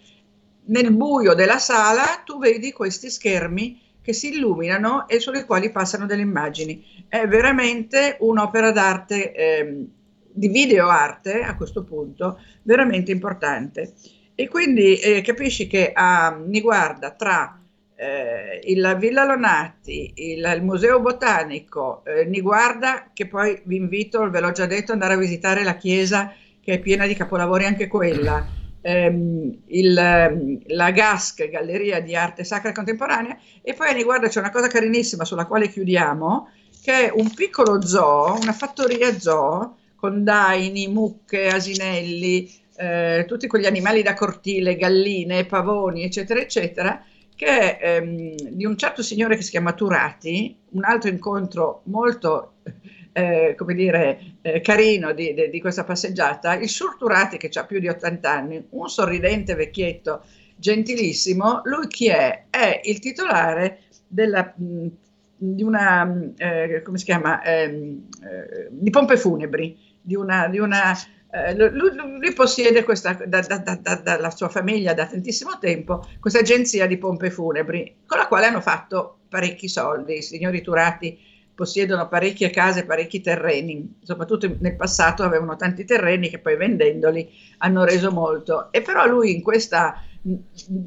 Nel buio della sala tu vedi questi schermi che si illuminano e sulle quali passano delle immagini. È veramente un'opera d'arte, eh, di videoarte a questo punto, veramente importante. E quindi eh, capisci che a Niguarda tra eh, il Villa Lonati, il, il Museo Botanico, eh, Niguarda, che poi vi invito, ve l'ho già detto, andare a visitare la chiesa che è piena di capolavori anche quella, ehm, il, ehm, la GASC, Galleria di Arte Sacra Contemporanea, e poi a Niguarda c'è una cosa carinissima sulla quale chiudiamo, che è un piccolo zoo, una fattoria zoo, con daini, mucche, asinelli, eh, tutti quegli animali da cortile, galline, pavoni, eccetera, eccetera, che ehm, di un certo signore che si chiama Turati, un altro incontro molto, eh, come dire, eh, carino di, di, di, questa passeggiata, il Sur Turati che ha più di 80 anni, un sorridente vecchietto gentilissimo, lui chi è? È il titolare della, mh, di una, eh, come si chiama, ehm, eh, di pompe funebri, di una, di una eh, lui, lui, possiede questa, da, da, da, dalla sua famiglia da tantissimo tempo questa agenzia di pompe funebri con la quale hanno fatto parecchi soldi. I signori Turati possiedono parecchie case, parecchi terreni, soprattutto nel passato avevano tanti terreni che poi vendendoli hanno reso molto. E però lui in questa,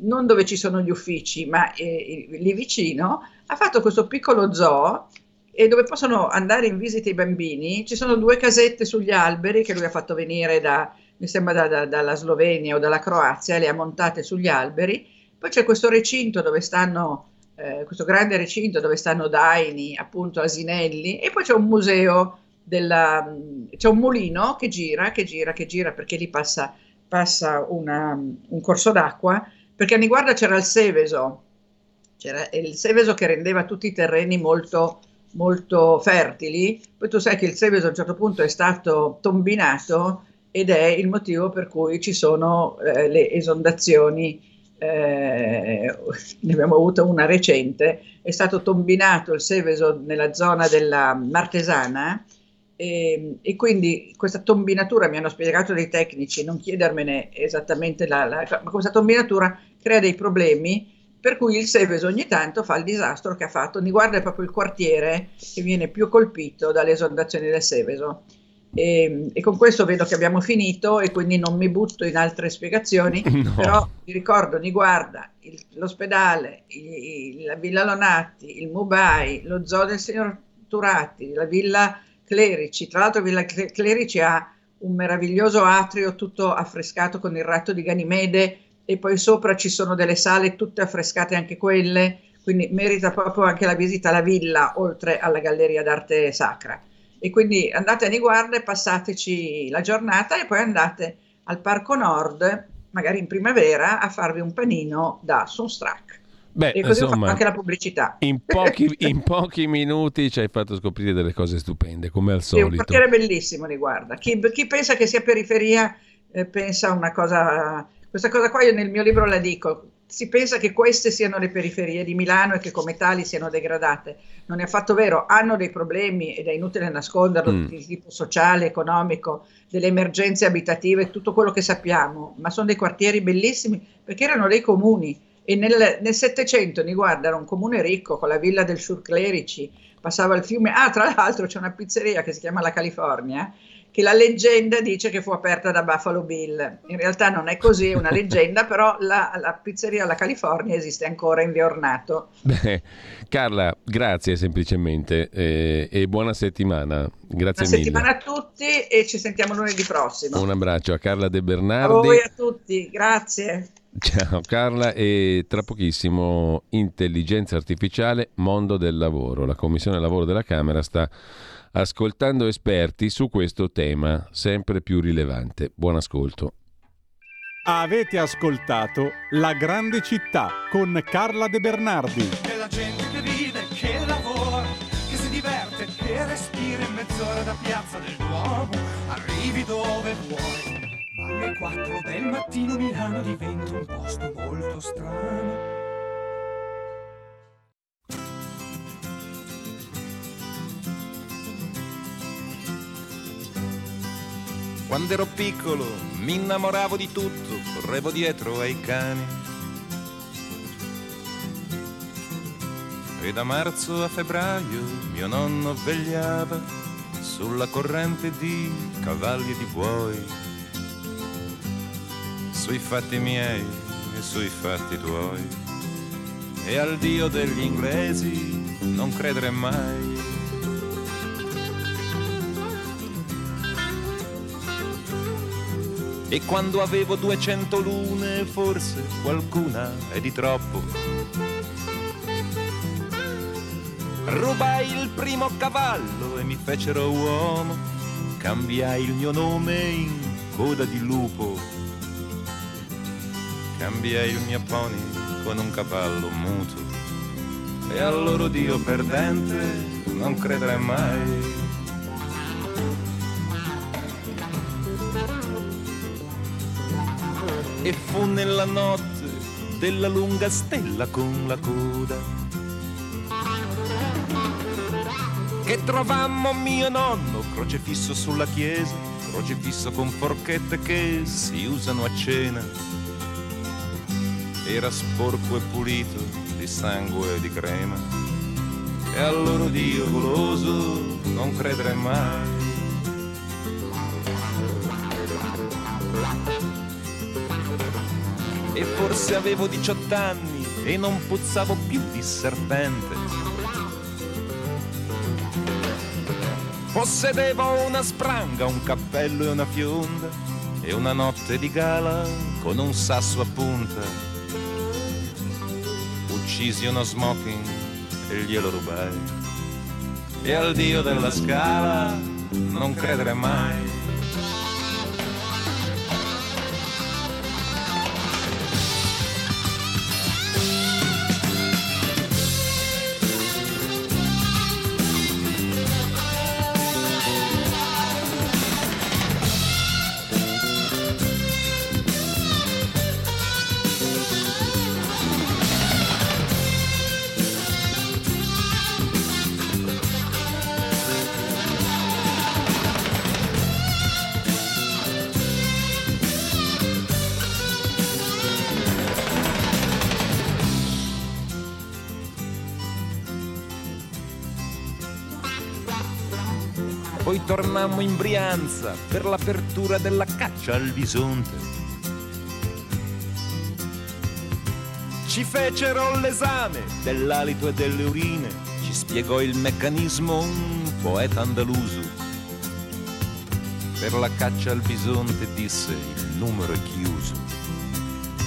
non dove ci sono gli uffici, ma eh, lì vicino, ha fatto questo piccolo zoo e dove possono andare in visita i bambini, ci sono due casette sugli alberi che lui ha fatto venire da, mi sembra da, da, dalla Slovenia o dalla Croazia, le ha montate sugli alberi. Poi c'è questo recinto dove stanno, eh, questo grande recinto dove stanno daini, appunto asinelli, e poi c'è un museo, della, c'è un mulino che gira, che gira, che gira, perché lì passa, passa una, un corso d'acqua, perché a Niguarda c'era il Seveso, c'era il Seveso che rendeva tutti i terreni molto molto fertili, poi tu sai che il Seveso a un certo punto è stato tombinato ed è il motivo per cui ci sono eh, le esondazioni, eh, ne abbiamo avuto una recente, è stato tombinato il Seveso nella zona della Martesana e, e, quindi questa tombinatura, mi hanno spiegato dei tecnici, non chiedermene esattamente la, la ma questa tombinatura crea dei problemi per cui il Seveso ogni tanto fa il disastro che ha fatto. Niguarda è proprio il quartiere che viene più colpito dalle esondazioni del Seveso. E, e, con questo vedo che abbiamo finito e quindi non mi butto in altre spiegazioni, no. però vi ricordo Niguarda, il, l'ospedale, il, la Villa Lonati, il Mubai, lo zoo del signor Turati, la Villa Clerici, tra l'altro Villa Clerici ha un meraviglioso atrio tutto affrescato con il ratto di Ganimede e poi sopra ci sono delle sale tutte affrescate anche quelle, quindi merita proprio anche la visita alla villa oltre alla galleria d'arte sacra. E quindi andate a Niguarda e passateci la giornata e poi andate al Parco Nord, magari in primavera, a farvi un panino da Sunstrack.
Beh,
e così
insomma,
anche la pubblicità.
In pochi, in pochi minuti ci hai fatto scoprire delle cose stupende, come al
Sì, un
solito.
quartiere bellissimo, riguarda. Chi, chi pensa che sia periferia eh, pensa a una cosa. Questa cosa qua io nel mio libro la dico. Si pensa che queste siano le periferie di Milano e che come tali siano degradate. Non è affatto vero, hanno dei problemi ed è inutile nasconderlo
Mm.
di tipo sociale, economico, delle emergenze abitative, tutto quello che sappiamo, ma sono dei quartieri bellissimi perché erano dei comuni. E nel, Settecento, mi guarda, era un comune ricco con la villa del Surclerici, passava il fiume. Ah, tra l'altro c'è una pizzeria che si chiama La California, che la leggenda dice che fu aperta da Buffalo Bill. In realtà non è così, è una leggenda, però la, la pizzeria La California esiste ancora in via Ornato.
Beh, Carla, grazie semplicemente eh, e buona settimana. Grazie
Buona
mille.
settimana a tutti e ci sentiamo lunedì prossimo.
Un abbraccio a Carla De
A
Bernardi.
voi a tutti, grazie.
Ciao Carla e tra pochissimo intelligenza artificiale, mondo del lavoro. La Commissione Lavoro della Camera sta ascoltando esperti su questo tema sempre più rilevante. Buon ascolto.
Avete ascoltato La grande città con Carla De Bernardi.
Della gente che vive, che lavora, che si diverte, che respira in mezz'ora da piazza del Duomo, arrivi dove vuoi. Ma alle 4 del mattino Milano diventa un posto molto strano.
Quando ero piccolo mi innamoravo di tutto, correvo dietro ai cani. E da marzo a febbraio mio nonno vegliava sulla corrente di cavalli e di buoi, sui fatti miei e sui fatti tuoi. E al Dio degli inglesi non credere mai. E quando avevo 200 lune, forse qualcuna è di troppo. Rubai il primo cavallo e mi fecero uomo. Cambiai il mio nome in coda di lupo. Cambiai il mio pony con un cavallo muto. E al loro Dio perdente non credere mai. E fu nella notte della lunga stella con la coda che trovammo mio nonno crocefisso sulla chiesa, crocefisso con forchette che si usano a cena. Era sporco e pulito di sangue e di crema e al loro Dio goloso non credere mai. E forse avevo 18 anni e non puzzavo più di serpente. Possedevo una spranga, un cappello e una fionda e una notte di gala con un sasso a punta. Uccisi uno smoking e glielo rubai. E al dio della scala non credere mai. Tornammo in Brianza per l'apertura della caccia al bisonte. Ci fecero l'esame dell'alito e delle urine, ci spiegò il meccanismo un poeta andaluso. Per la caccia al bisonte disse il numero è chiuso.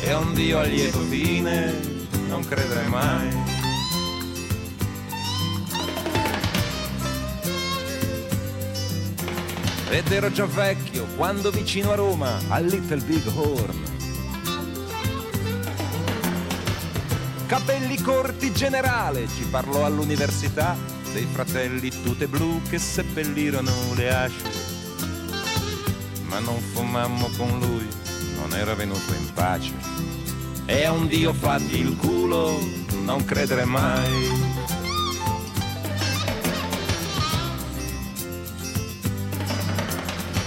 E un Dio a lieto fine non credere mai. Ed ero già vecchio quando vicino a Roma, al Little Big Horn, capelli corti generale, ci parlò all'università dei fratelli tutte blu che seppellirono le asce. Ma non fumammo con lui, non era venuto in pace. E a un dio fatti il culo, non credere mai.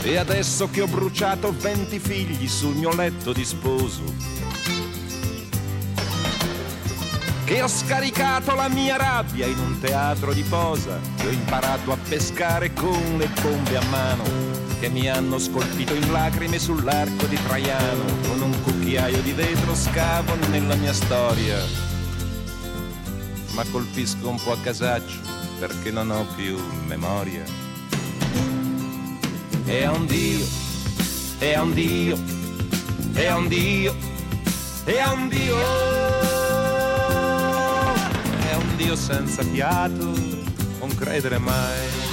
E adesso che ho bruciato venti figli sul mio letto di sposo, che ho scaricato la mia rabbia in un teatro di posa, che ho imparato a pescare con le bombe a mano, che mi hanno scolpito in lacrime sull'arco di Traiano, con un cucchiaio di vetro scavo nella mia storia. Ma colpisco un po' a casaccio perché non ho più memoria è un Dio, è un Dio, è un Dio, è un Dio, è un Dio senza fiato, non credere mai.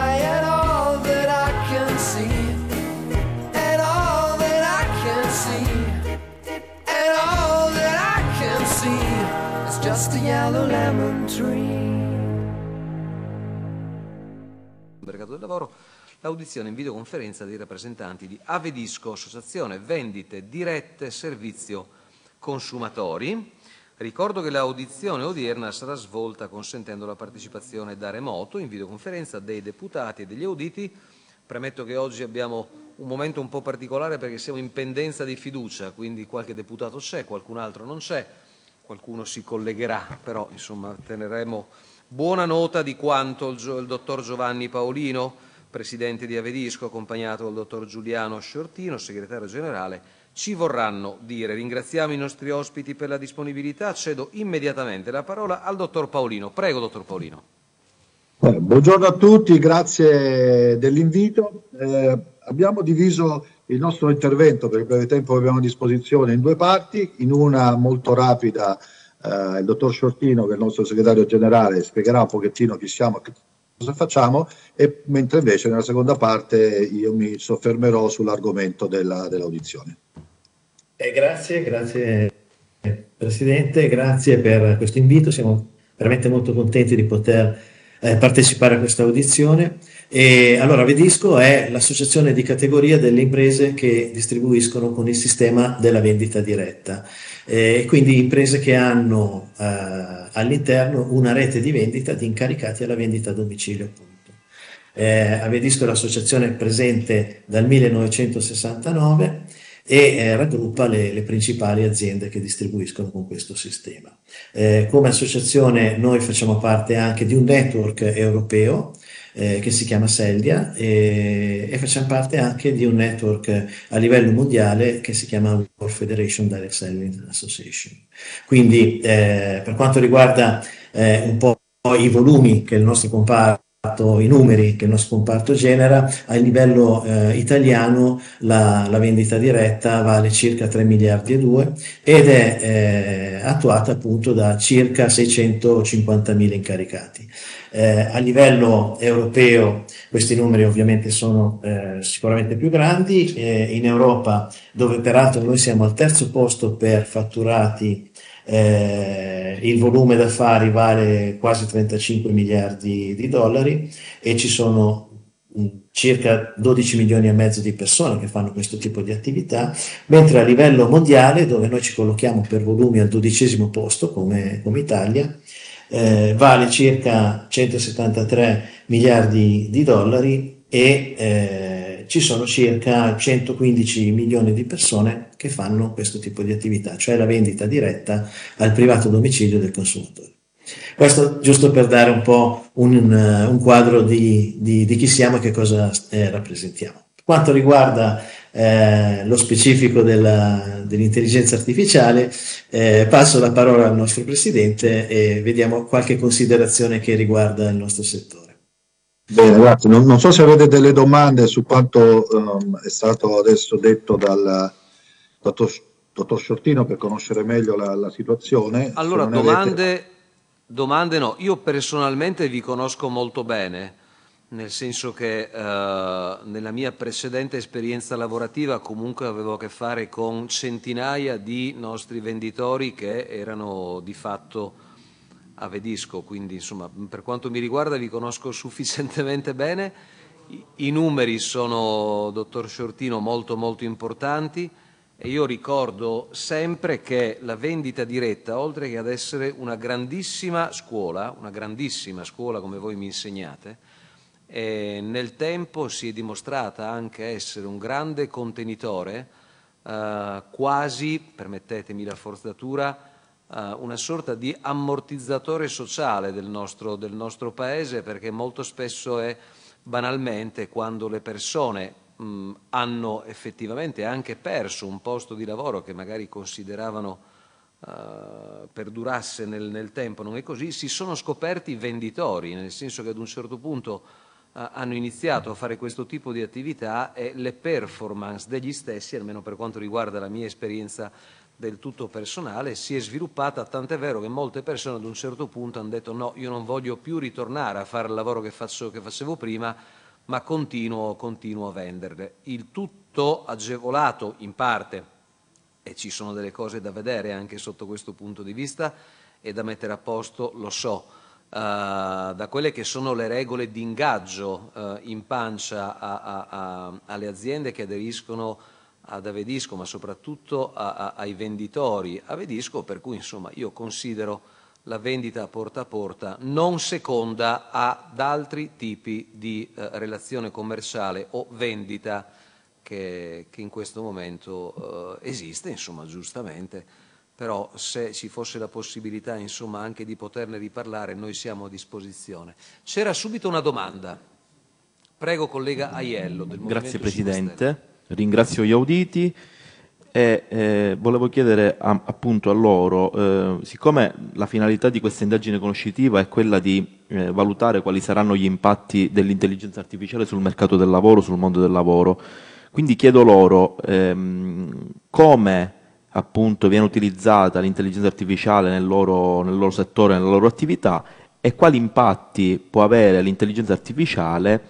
Just a yellow lemon tree.
mercato del lavoro l'audizione in videoconferenza dei rappresentanti di Avedisco, Associazione Vendite Dirette Servizio Consumatori. Ricordo che l'audizione odierna sarà svolta consentendo la partecipazione da remoto in videoconferenza dei deputati e degli auditi. Premetto che oggi abbiamo un momento un po' particolare perché siamo in pendenza di fiducia, quindi qualche deputato c'è, qualcun altro non c'è, qualcuno si collegherà, però insomma teneremo buona nota di quanto il, il dottor Giovanni Paolino, presidente di Avedisco, accompagnato dal dottor Giuliano Sciortino, segretario generale, ci vorranno dire. Ringraziamo i nostri ospiti per la disponibilità. Cedo immediatamente la parola al dottor Paolino. Prego, dottor Paolino.
Buongiorno a tutti, grazie dell'invito. Eh, abbiamo diviso il nostro intervento per il breve tempo che abbiamo a disposizione in due parti, in una molto rapida eh, il dottor Sciortino che è il nostro segretario generale spiegherà un pochettino chi siamo e cosa facciamo e mentre invece nella seconda parte io mi soffermerò sull'argomento della- dell'audizione.
Eh, grazie, grazie Presidente, grazie per questo invito, siamo veramente molto contenti di poter eh, partecipare a questa audizione. E allora Vedisco è l'associazione di categoria delle imprese che distribuiscono con il sistema della vendita diretta, Eh, quindi imprese che hanno eh, all'interno una rete di vendita di incaricati alla vendita a domicilio. Appunto. Eh, Avedisco è l'associazione presente dal 1969 e eh, raggruppa le, le principali aziende che distribuiscono con questo sistema. Eh, come associazione noi facciamo parte anche di un network europeo eh, che si chiama Seldia e, e facciamo parte anche di un network a livello mondiale che si chiama World Federation Direct Selling Association. Quindi eh, per quanto riguarda eh, un po' i volumi che il nostro comparto i numeri che il nostro comparto genera, a livello eh, italiano la, la vendita diretta vale circa 3 miliardi e 2 ed è eh, attuata appunto da circa 650 mila incaricati. Eh, a livello europeo questi numeri ovviamente sono eh, sicuramente più grandi, eh, in Europa dove peraltro noi siamo al terzo posto per fatturati eh, il volume d'affari vale quasi 35 miliardi di dollari e ci sono mh, circa 12 milioni e mezzo di persone che fanno questo tipo di attività, mentre a livello mondiale, dove noi ci collochiamo per volumi al dodicesimo posto come, come Italia, eh, vale circa 173 miliardi di dollari e eh, ci sono circa 115 milioni di persone che fanno questo tipo di attività, cioè la vendita diretta al privato domicilio del consumatore. Questo giusto per dare un po' un, un quadro di, di- di chi siamo e che cosa eh, rappresentiamo. Per quanto riguarda eh, lo specifico della- dell'intelligenza artificiale, eh, passo la parola al nostro Presidente e vediamo qualche considerazione che riguarda il nostro settore.
Bene, grazie. Non, non so se avete delle domande su quanto ehm, è stato adesso detto dal dottor, dottor Sciortino per conoscere meglio la, la situazione.
Allora,
non avete-
domande, domande no. Io personalmente vi conosco molto bene, nel senso che eh, nella mia precedente esperienza lavorativa comunque avevo a che fare con centinaia di nostri venditori che erano di fatto a Vedisco, quindi insomma per quanto mi riguarda vi conosco sufficientemente bene. I, numeri sono, dottor Sciortino, molto molto importanti E io ricordo sempre che la vendita diretta, oltre che ad essere una grandissima scuola, una grandissima scuola come voi mi insegnate, eh, nel tempo si è dimostrata anche essere un grande contenitore, eh, quasi, permettetemi la forzatura, una sorta di ammortizzatore sociale del nostro, del nostro paese, perché molto spesso è banalmente quando le persone mh, hanno effettivamente anche perso un posto di lavoro che magari consideravano uh, perdurasse nel, nel, tempo, non è così, si sono scoperti venditori, nel senso che ad un certo punto uh, hanno iniziato a fare questo tipo di attività e le performance degli stessi, almeno per quanto riguarda la mia esperienza del tutto personale, si è sviluppata, tant'è vero che molte persone ad un certo punto hanno detto no, io non voglio più ritornare a fare il lavoro che, faccio, che facevo prima, ma continuo, continuo a venderle. Il tutto agevolato in parte, e ci sono delle cose da vedere anche sotto questo punto di vista e da mettere a posto, lo so, uh, da quelle che sono le regole di ingaggio uh, in pancia a, a, a, alle aziende che aderiscono ad Avedisco, ma soprattutto ai venditori Avedisco, per cui insomma io considero la vendita porta a porta non seconda ad altri tipi di eh, relazione commerciale o vendita che, che in questo momento eh, esiste, insomma, giustamente. Però se ci fosse la possibilità, insomma, anche di poterne riparlare, noi siamo a disposizione. C'era subito una domanda. Prego, collega Aiello. Del
Grazie Presidente, ringrazio gli auditi e eh, volevo chiedere a, appunto a loro, eh, siccome la finalità di questa indagine conoscitiva è quella di eh, valutare quali saranno gli impatti dell'intelligenza artificiale sul mercato del lavoro, sul mondo del lavoro, quindi chiedo loro ehm, come appunto viene utilizzata l'intelligenza artificiale nel loro, nel loro settore, nella loro attività e quali impatti può avere l'intelligenza artificiale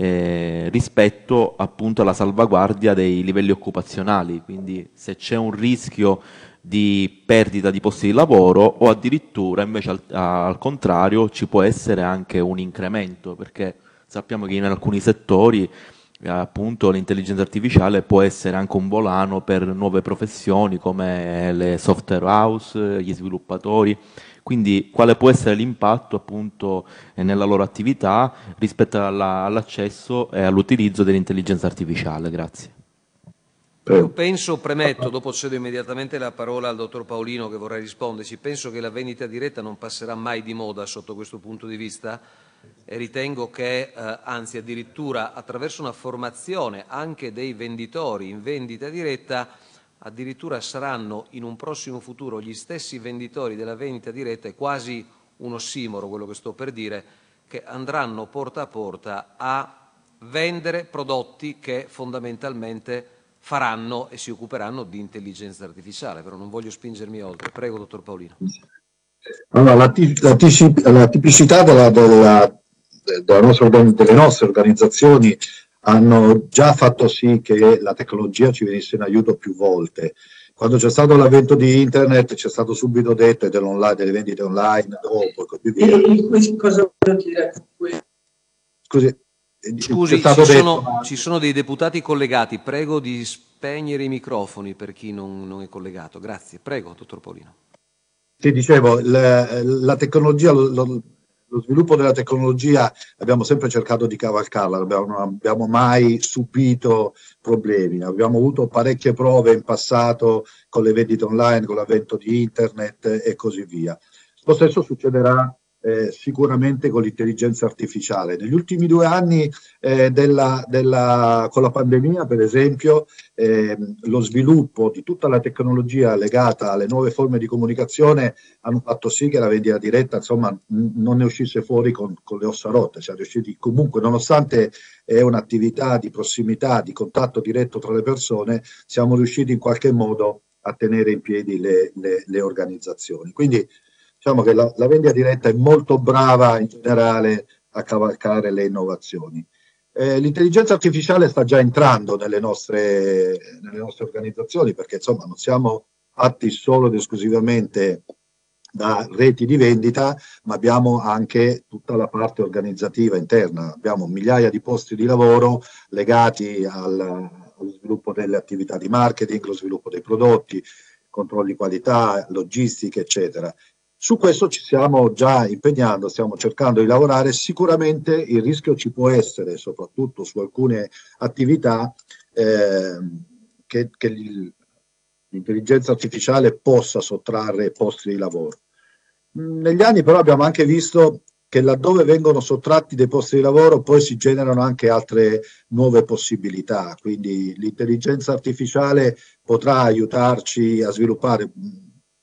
eh, rispetto appunto alla salvaguardia dei livelli occupazionali, quindi se c'è un rischio di perdita di posti di lavoro o addirittura invece al, al contrario ci può essere anche un incremento perché sappiamo che in alcuni settori eh, appunto l'intelligenza artificiale può essere anche un volano per nuove professioni come le software house, gli sviluppatori quindi quale può essere l'impatto appunto eh, nella loro attività rispetto alla, all'accesso e all'utilizzo dell'intelligenza artificiale? Grazie.
Io penso, premetto, dopo cedo immediatamente la parola al dottor Paolino che vorrà risponderci, penso che la vendita diretta non passerà mai di moda sotto questo punto di vista e ritengo che, eh, anzi addirittura attraverso una formazione anche dei venditori in vendita diretta, addirittura saranno in un prossimo futuro gli stessi venditori della vendita diretta, è quasi un ossimoro quello che sto per dire, che andranno porta a porta a vendere prodotti che fondamentalmente faranno e si occuperanno di intelligenza artificiale, però non voglio spingermi oltre. Prego, dottor Paolino.
Allora, la, la, la tipicità della, della, della nostra, delle nostre organizzazioni hanno già fatto sì che la tecnologia ci venisse in aiuto più volte. Quando c'è stato l'avvento di internet ci è stato subito detto e delle vendite online dopo e così via.
E cosa voglio dire?
Scusi,
eh, Scusi ci, detto, sono, ma... ci, sono, dei deputati collegati, prego di spegnere i microfoni per chi non, non è collegato. Grazie, prego, dottor Paolino.
Ti dicevo, la, la tecnologia, lo, lo, lo sviluppo della tecnologia abbiamo sempre cercato di cavalcarla, non abbiamo mai subito problemi, abbiamo avuto parecchie prove in passato con le vendite online, con l'avvento di internet e così via. Lo stesso succederà eh, sicuramente con l'intelligenza artificiale. Negli ultimi due anni eh, della, della, con la pandemia, per esempio, eh, lo sviluppo di tutta la tecnologia legata alle nuove forme di comunicazione hanno fatto sì che la vendita diretta insomma, non ne uscisse fuori con, con le ossa rotte, cioè riusciti comunque, nonostante è un'attività di prossimità, di contatto diretto tra le persone, siamo riusciti in qualche modo a tenere in piedi le, le, le organizzazioni. Quindi diciamo che la, la vendita diretta è molto brava in generale a cavalcare le innovazioni. Eh, l'intelligenza artificiale sta già entrando nelle nostre, nelle nostre, organizzazioni perché insomma non siamo fatti solo ed esclusivamente da reti di vendita, ma abbiamo anche tutta la parte organizzativa interna. Abbiamo migliaia di posti di lavoro legati al, allo sviluppo delle attività di marketing, lo sviluppo dei prodotti, controlli qualità, logistiche, eccetera. Su questo ci stiamo già impegnando, stiamo cercando di lavorare. Sicuramente il rischio ci può essere, soprattutto su alcune attività, eh, che, che l'intelligenza artificiale possa sottrarre posti di lavoro. Negli anni però abbiamo anche visto che laddove vengono sottratti dei posti di lavoro poi si generano anche altre nuove possibilità, quindi l'intelligenza artificiale potrà aiutarci a sviluppare.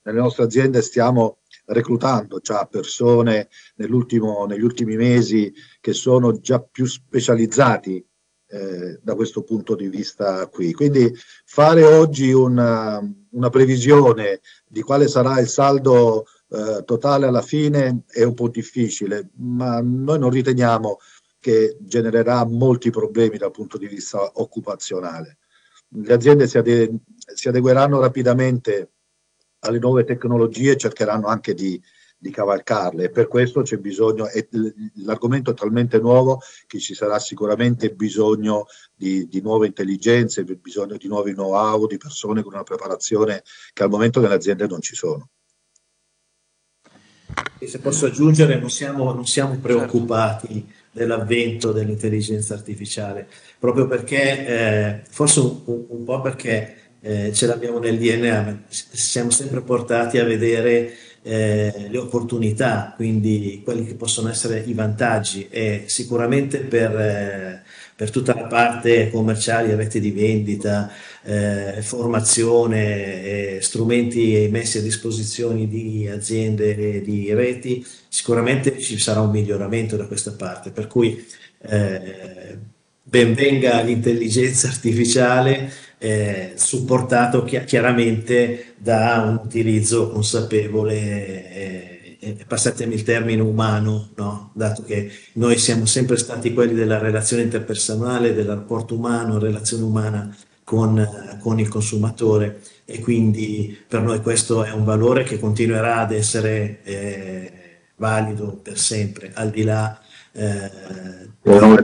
Nelle nostre aziende stiamo reclutando già persone negli ultimi mesi che sono già più specializzati eh, da questo punto di vista qui. Quindi fare oggi una, una previsione di quale sarà il saldo eh, totale alla fine è un po' difficile, ma noi non riteniamo che genererà molti problemi dal punto di vista occupazionale. Le aziende si, ade- si adegueranno rapidamente alle nuove tecnologie cercheranno anche di, di cavalcarle e per questo c'è bisogno, l'argomento è talmente nuovo che ci sarà sicuramente bisogno di, di nuove intelligenze, bisogno di nuovi know-how, di persone con una preparazione che al momento nelle aziende non ci sono.
E se posso aggiungere, non siamo, non siamo preoccupati dell'avvento dell'intelligenza artificiale, proprio perché, eh, forse un, un, po' perché eh, ce l'abbiamo nel DNA, siamo sempre portati a vedere eh, le opportunità, quindi quelli che possono essere i vantaggi. E sicuramente per, eh, per tutta la parte commerciale, rete di vendita, eh, formazione, strumenti messi a disposizione di aziende e di reti, sicuramente ci sarà un miglioramento da questa parte, per cui eh, benvenga l'intelligenza artificiale eh, supportato chi- chiaramente da un utilizzo consapevole e, e passatemi il termine umano, no? dato che noi siamo sempre stati quelli della relazione interpersonale, del rapporto umano, relazione umana con, con il consumatore e quindi per noi questo è un valore che continuerà ad essere eh, valido per sempre, al di là eh, della,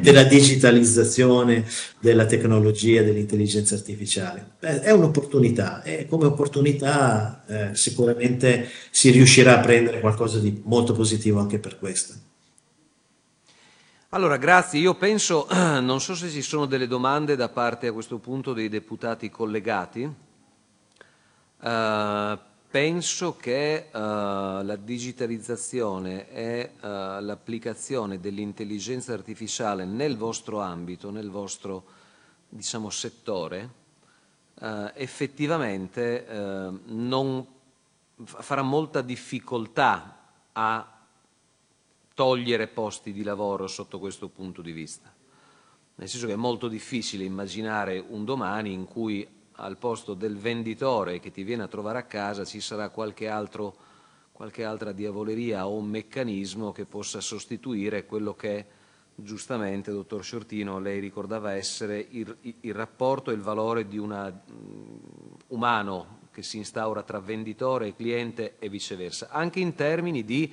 della, digitalizzazione, della tecnologia, dell'intelligenza artificiale. Eh, è un'opportunità e come opportunità eh, sicuramente si riuscirà a prendere qualcosa di molto positivo anche per questo.
Allora, grazie. Io penso, non so se ci sono delle domande da parte a questo punto dei deputati collegati. Uh, penso che uh, la digitalizzazione e uh, l'applicazione dell'intelligenza artificiale nel vostro ambito, nel vostro diciamo, settore, uh, effettivamente non farà molta difficoltà a togliere posti di lavoro sotto questo punto di vista. Nel senso che è molto difficile immaginare un domani in cui al posto del venditore che ti viene a trovare a casa ci sarà qualche, altro, qualche altra diavoleria o un meccanismo che possa sostituire quello che giustamente, dottor Sciortino, lei ricordava essere il, il rapporto e il valore di un umano che si instaura tra venditore e cliente e viceversa, anche in termini di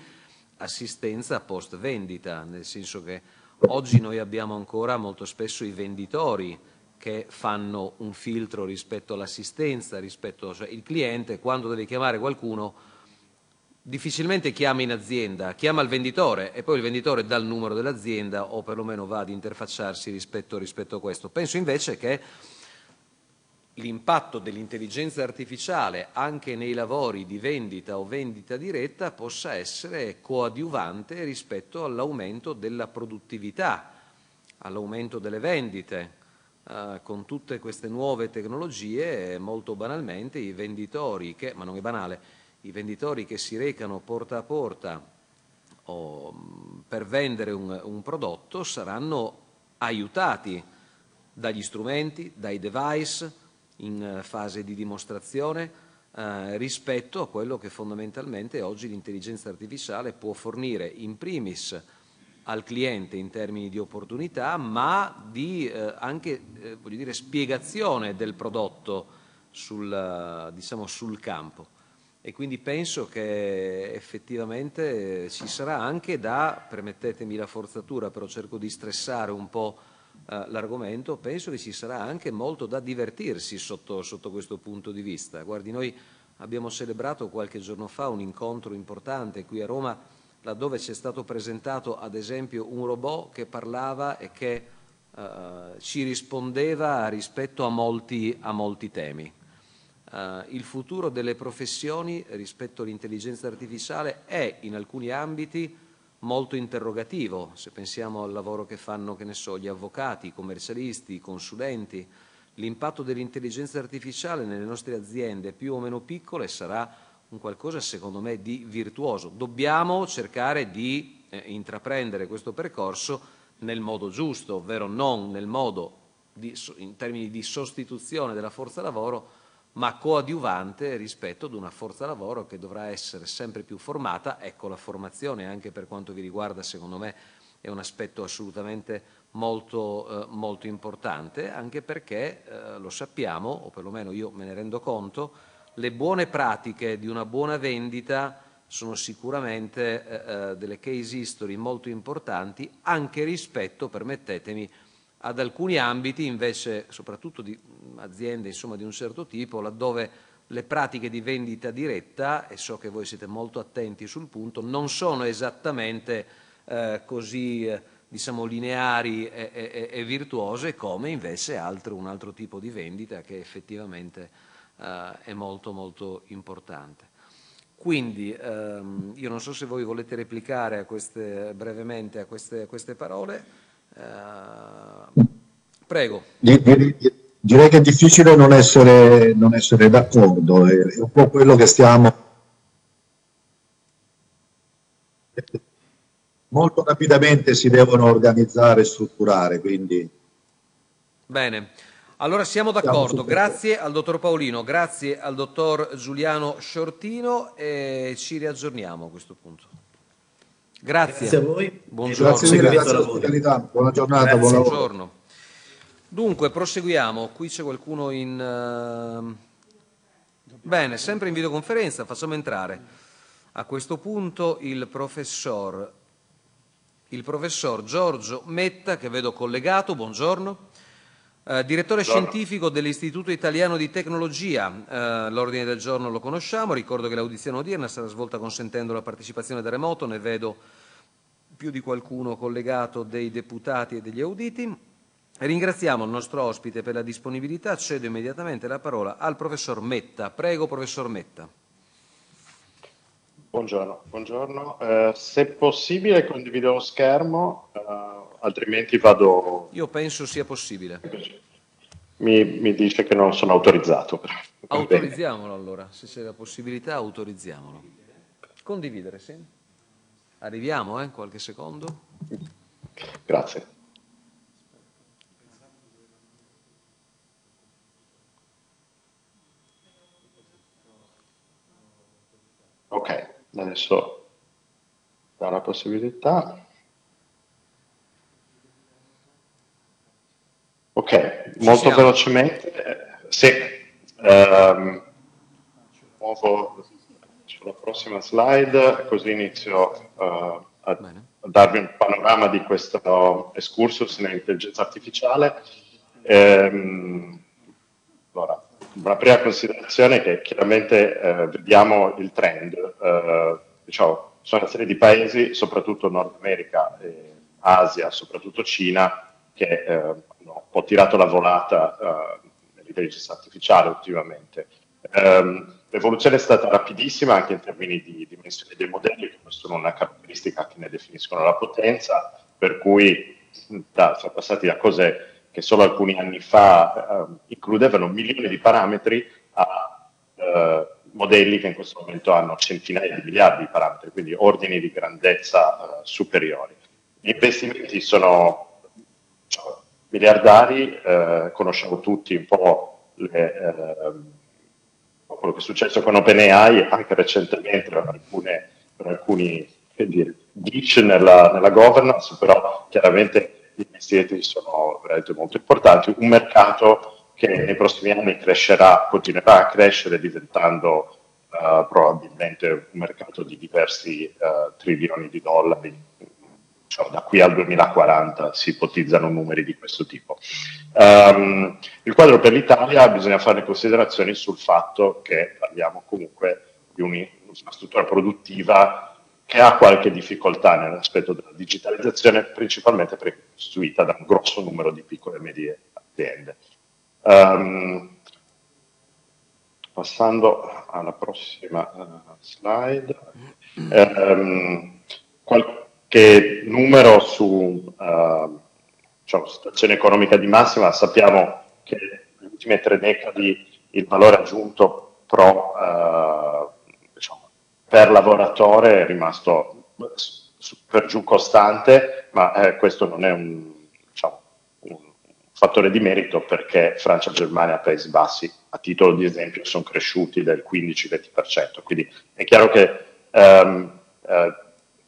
assistenza post vendita, nel senso che oggi noi abbiamo ancora molto spesso i venditori che fanno un filtro rispetto all'assistenza, rispetto cioè il cliente quando deve chiamare qualcuno difficilmente chiama in azienda, chiama il venditore e poi il venditore dà il numero dell'azienda o perlomeno va ad interfacciarsi rispetto, rispetto a questo. Penso invece che l'impatto dell'intelligenza artificiale anche nei lavori di vendita o vendita diretta possa essere coadiuvante rispetto all'aumento della produttività, all'aumento delle vendite, Uh, con tutte queste nuove tecnologie, molto banalmente i venditori che, ma non è banale, i venditori che si recano porta a porta o, per vendere un, un, prodotto saranno aiutati dagli strumenti, dai device in fase di dimostrazione uh, rispetto a quello che fondamentalmente oggi l'intelligenza artificiale può fornire. In primis al cliente in termini di opportunità, ma di eh, anche eh, dire, spiegazione del prodotto sul, diciamo, sul campo. e quindi penso che effettivamente ci sarà anche da, permettetemi la forzatura, però cerco di stressare un po' eh, l'argomento, penso che ci sarà anche molto da divertirsi sotto, sotto questo punto di vista. Guardi, noi abbiamo celebrato qualche giorno fa un incontro importante qui a Roma laddove ci è stato presentato ad esempio un robot che parlava e che eh, ci rispondeva rispetto a molti, a molti temi. Uh, il futuro delle professioni rispetto all'intelligenza artificiale è in alcuni ambiti molto interrogativo, se pensiamo al lavoro che fanno che so, gli avvocati, i commercialisti, i consulenti, l'impatto dell'intelligenza artificiale nelle nostre aziende più o meno piccole sarà un qualcosa secondo me di virtuoso. Dobbiamo cercare di eh, intraprendere questo percorso nel modo giusto, ovvero non nel modo di, in termini di sostituzione della forza lavoro, ma coadiuvante rispetto ad una forza lavoro che dovrà essere sempre più formata. Ecco, la formazione anche per quanto vi riguarda, secondo me, è un aspetto assolutamente molto, eh, molto importante, anche perché eh, lo sappiamo, o perlomeno io me ne rendo conto, le buone pratiche di una buona vendita sono sicuramente eh, eh delle case history molto importanti anche rispetto, permettetemi, ad alcuni ambiti invece, soprattutto di aziende insomma, di un certo tipo, laddove le pratiche di vendita diretta, e so che voi siete molto attenti sul punto, non sono esattamente eh, così eh, diciamo, lineari e, e, e, virtuose come invece altro, un altro tipo di vendita che effettivamente eh, è molto molto importante. Quindi ehm, io non so se voi volete replicare a queste, brevemente a queste, a queste parole. Uh, prego.
Direi che è difficile non essere, non essere d'accordo, è un po' quello che stiamo... Molto rapidamente si devono organizzare e strutturare, quindi...
Bene, allora siamo d'accordo. Grazie al dottor Paolino, grazie al dottor Giuliano Sciortino e ci riaggiorniamo a questo punto. Grazie.
Grazie a voi.
Buongiorno.
Grazie mille, grazie all'ospitalità. Buona giornata,
Grazie,
buon lavoro.
buongiorno. Dunque, proseguiamo. Qui c'è qualcuno in... eh, Bene, sempre in videoconferenza, facciamo entrare a questo punto il professor, il professor Giorgio Metta, che vedo collegato, buongiorno. Eh, direttore
Buongiorno.
scientifico dell'Istituto Italiano di Tecnologia, eh, l'ordine del giorno lo conosciamo, ricordo che l'audizione odierna sarà svolta consentendo la partecipazione da remoto, ne vedo più di qualcuno collegato dei deputati e degli auditi. Ringraziamo il nostro ospite per la disponibilità, cedo immediatamente la parola al professor Metta. Prego, professor Metta.
Buongiorno, buongiorno. Eh, se possibile condivido lo schermo, eh, altrimenti vado...
Io penso sia possibile.
Mi, mi dice che non sono autorizzato. però.
Autorizziamolo allora, se c'è la possibilità autorizziamolo. Condividere, sì. Arriviamo, eh, qualche secondo.
Grazie. Ok, adesso do la possibilità. Ok, molto
siamo.
velocemente. Sì, ehm, muovo sulla prossima slide, così inizio eh, a, a darvi un panorama di questo excursus nell'intelligenza artificiale. Ehm, allora, una prima considerazione è che chiaramente eh, vediamo il trend, eh, diciamo, sono una serie di paesi, soprattutto Nord America, e Asia, soprattutto Cina, che eh, hanno un po' tirato la volata eh, nell'intelligenza artificiale ultimamente. Ehm, l'evoluzione è stata rapidissima anche in termini di dimensione dei modelli, che sono una caratteristica che ne definiscono la potenza, per cui da, siamo passati da cose che solo alcuni anni fa eh, includevano milioni di parametri a eh, modelli che in questo momento hanno centinaia di miliardi di parametri, quindi ordini di grandezza eh, superiori. Gli investimenti sono diciamo, miliardari, eh, conosciamo tutti un po' le, ehm, quello che è successo con OpenAI anche recentemente per, alcune, per alcuni glitch nella, nella governance, però chiaramente gli investimenti sono veramente molto importanti. Un mercato che nei prossimi anni crescerà, continuerà a crescere diventando eh, probabilmente un mercato di diversi eh, trilioni di dollari. Cioè, da qui al 2040 si ipotizzano numeri di questo tipo. Um, il quadro per l'Italia bisogna fare considerazioni sul fatto che parliamo comunque di un'infrastruttura produttiva che ha qualche difficoltà nell'aspetto della digitalizzazione, principalmente perché è costituita da un grosso numero di piccole e medie aziende. Um, passando alla prossima uh, slide, um, qualche numero su uh, diciamo, situazione economica di massima, sappiamo che nelle ultime tre decadi il valore aggiunto pro, uh, per lavoratore è rimasto per giù costante, ma eh, questo non è un, diciamo, un, fattore di merito perché Francia, Germania, Paesi Bassi, a titolo di esempio, sono cresciuti del 15-20%. Quindi è chiaro che um, uh,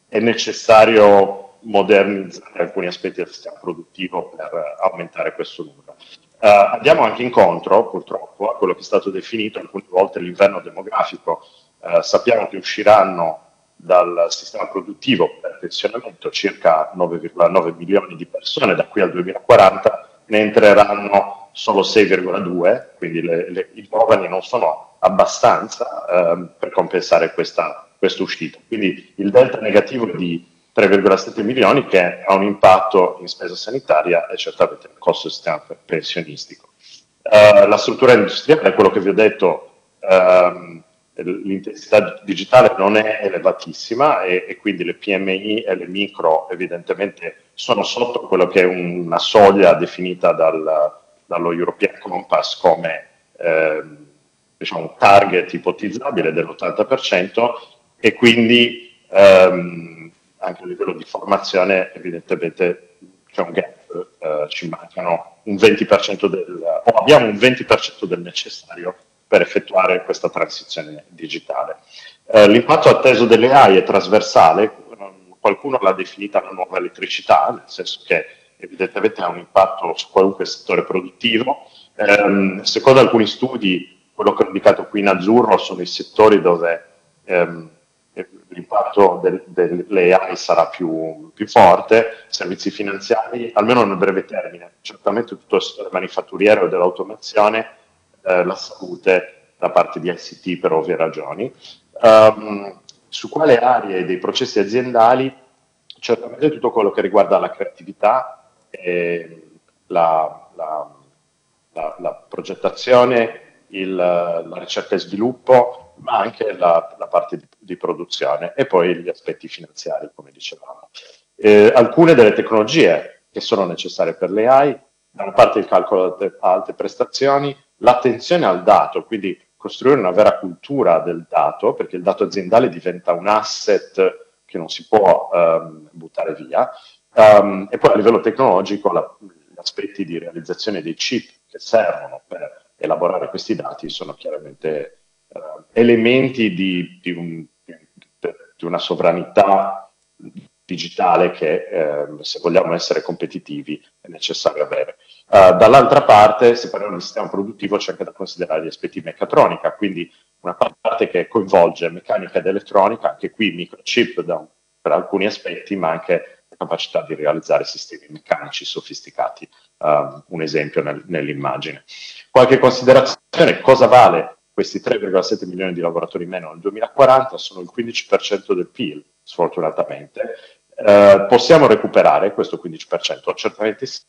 è necessario modernizzare alcuni aspetti del sistema produttivo per aumentare questo numero. Uh, andiamo anche incontro, purtroppo, a quello che è stato definito alcune volte l'inverno demografico. Uh, sappiamo che usciranno dal sistema produttivo per pensionamento circa 9,9 milioni di persone da qui al 2040, ne entreranno solo 6,2, quindi le, le, i giovani non sono abbastanza uh, per compensare questa, questa uscita. Quindi il delta negativo di 3,7 milioni che ha un impatto in spesa sanitaria e certamente nel costo del sistema pensionistico. Uh, la struttura industriale, quello che vi ho detto, uh, l'intensità digitale non è elevatissima e, e, quindi le PMI e le micro evidentemente sono sotto quello che è una soglia definita dal, dallo European Compass come eh, diciamo, target ipotizzabile dell'80% e quindi ehm, anche a livello di formazione evidentemente c'è un gap, eh, ci mancano un 20% del, o abbiamo un 20% del necessario per effettuare questa transizione digitale. Eh, l'impatto atteso delle AI è trasversale, qualcuno l'ha definita la nuova elettricità, nel senso che evidentemente ha un impatto su qualunque settore produttivo. Eh, secondo alcuni studi, quello che ho indicato qui in azzurro sono i settori dove ehm, l'impatto del, AI sarà più, più, forte, servizi finanziari, almeno nel breve termine, certamente tutto il settore manifatturiero e dell'automazione, eh, la salute da parte di ICT per ovvie ragioni. Um, su quale aree dei processi aziendali? Certamente tutto quello che riguarda la creatività, e la, la, la, la progettazione, il, la ricerca e sviluppo, ma anche la, la parte di, di, produzione e poi gli aspetti finanziari, come dicevamo. Eh, alcune delle tecnologie che sono necessarie per le AI, da una parte il calcolo a alte prestazioni, l'attenzione al dato, quindi costruire una vera cultura del dato, perché il dato aziendale diventa un asset che non si può um, buttare via, um, e poi a livello tecnologico la, gli aspetti di realizzazione dei chip che servono per elaborare questi dati sono chiaramente uh, elementi di, di, un, di, una sovranità digitale che eh, se vogliamo essere competitivi è necessario avere. Uh, dall'altra parte, se parliamo di sistema produttivo, c'è anche da considerare gli aspetti meccatronica, quindi una parte che coinvolge meccanica ed elettronica, anche qui microchip un, per alcuni aspetti, ma anche la capacità di realizzare sistemi meccanici sofisticati, uh, un esempio nel, nell'immagine. Qualche considerazione, cosa vale questi 3,7 milioni di lavoratori in meno nel 2040 sono il 15% del PIL, sfortunatamente. Eh, possiamo recuperare questo 15%? Certamente sì,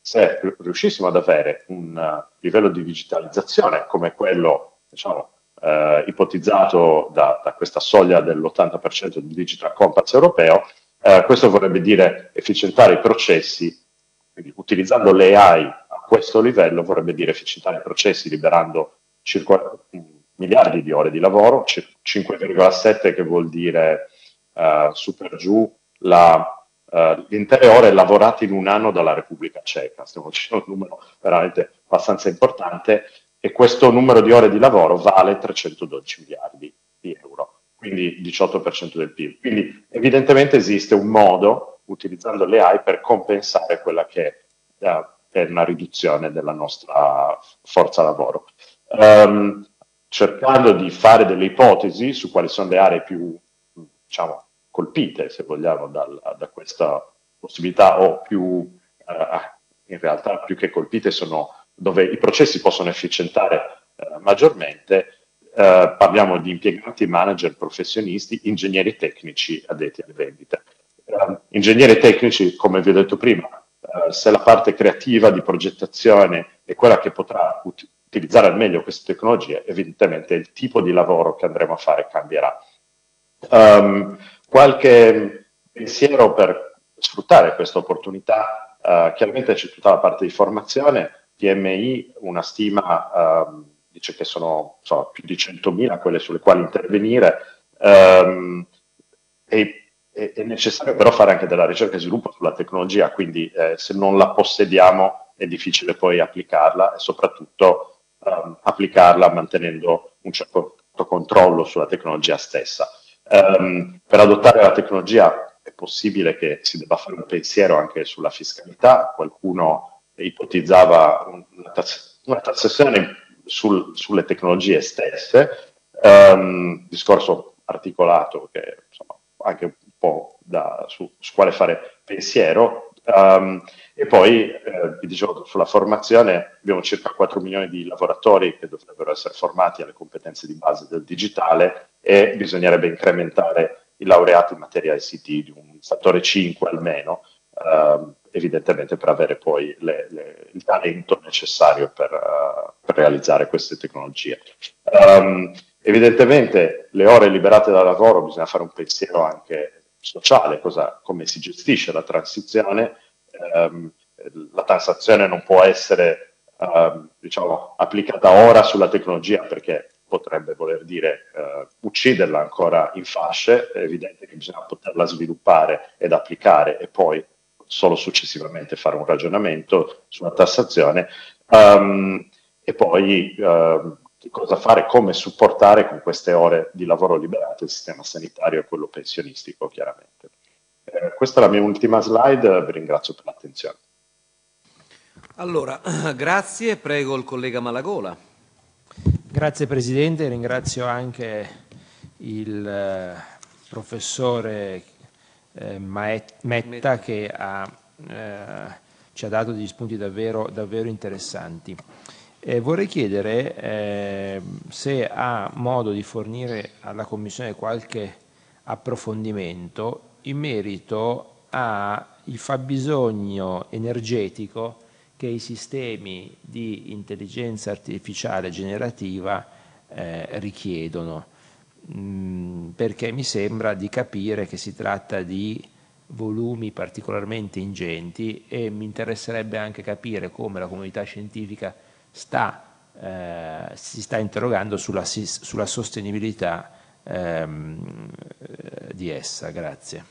se riuscissimo ad avere un uh, livello di digitalizzazione come quello diciamo, eh, ipotizzato da, da, questa soglia dell'80% del Digital Compass europeo, eh, questo vorrebbe dire efficientare i processi, quindi utilizzando le AI a questo livello vorrebbe dire efficientare i processi liberando circa miliardi di ore di lavoro, 5,7 che vuol dire uh, su per giù la, uh, le intere ore lavorate in un anno dalla Repubblica Ceca, stiamo dicendo un numero veramente abbastanza importante e questo numero di ore di lavoro vale 312 miliardi di euro, quindi 18% del PIL. Quindi evidentemente esiste un modo, utilizzando le AI, per compensare quella che uh, è una riduzione della nostra forza lavoro. Um, cercando di fare delle ipotesi su quali sono le aree più diciamo, colpite, se vogliamo, dal, da questa possibilità o più, eh, in realtà più che colpite sono dove i processi possono efficientare eh, maggiormente, eh, parliamo di impiegati, manager, professionisti, ingegneri tecnici addetti alle vendite. Uh, ingegneri tecnici, come vi ho detto prima, uh, se la parte creativa di progettazione è quella che potrà ut- utilizzare al meglio queste tecnologie, evidentemente il tipo di lavoro che andremo a fare cambierà. Um, qualche pensiero per sfruttare questa opportunità, uh, chiaramente c'è tutta la parte di formazione, PMI, una stima uh, dice che sono so, più di 100.000 quelle sulle quali intervenire, um, e è necessario però fare anche della ricerca e sviluppo sulla tecnologia, quindi eh, se non la possediamo è difficile poi applicarla e soprattutto um, applicarla mantenendo un certo controllo sulla tecnologia stessa. Um, per adottare la tecnologia è possibile che si debba fare un pensiero anche sulla fiscalità, qualcuno ipotizzava una, tass- una tassazione sul, sulle tecnologie stesse, um, discorso articolato che insomma, anche un po' da, su, su, quale fare pensiero. Um, e poi, eh, vi dicevo, sulla formazione abbiamo circa 4 milioni di lavoratori che dovrebbero essere formati alle competenze di base del digitale e bisognerebbe incrementare i laureati in materia ICT di un fattore 5 almeno, eh, evidentemente per avere poi le, le, il talento necessario per, uh, per, realizzare queste tecnologie. Um, evidentemente le ore liberate dal lavoro bisogna fare un pensiero anche sociale, cosa, come si gestisce la transizione. Um, la transazione non può essere uh, diciamo, applicata ora sulla tecnologia perché potrebbe voler dire uh, ucciderla ancora in fasce, è evidente che bisogna poterla sviluppare ed applicare e poi solo successivamente fare un ragionamento sulla tassazione um, e poi uh, cosa fare, come supportare con queste ore di lavoro liberate il sistema sanitario e quello pensionistico chiaramente. Eh, questa è la mia ultima slide, vi ringrazio per l'attenzione.
Allora, grazie, prego il collega Malagola.
Grazie Presidente, ringrazio anche il eh, professore eh, Metta che ha, eh, ci ha dato degli spunti davvero, davvero interessanti. Eh, vorrei chiedere eh, se ha modo di fornire alla Commissione qualche approfondimento in merito al fabbisogno energetico che i sistemi di intelligenza artificiale generativa eh, richiedono. Mm, perché mi sembra di capire che si tratta di volumi particolarmente ingenti e mi interesserebbe anche capire come la comunità scientifica sta, eh, si sta interrogando sulla, sulla sostenibilità ehm, di essa. Grazie.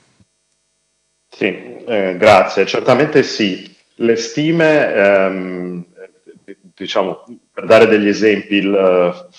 Sì, eh, grazie. Certamente sì. Le stime, ehm, diciamo, per dare degli esempi, il,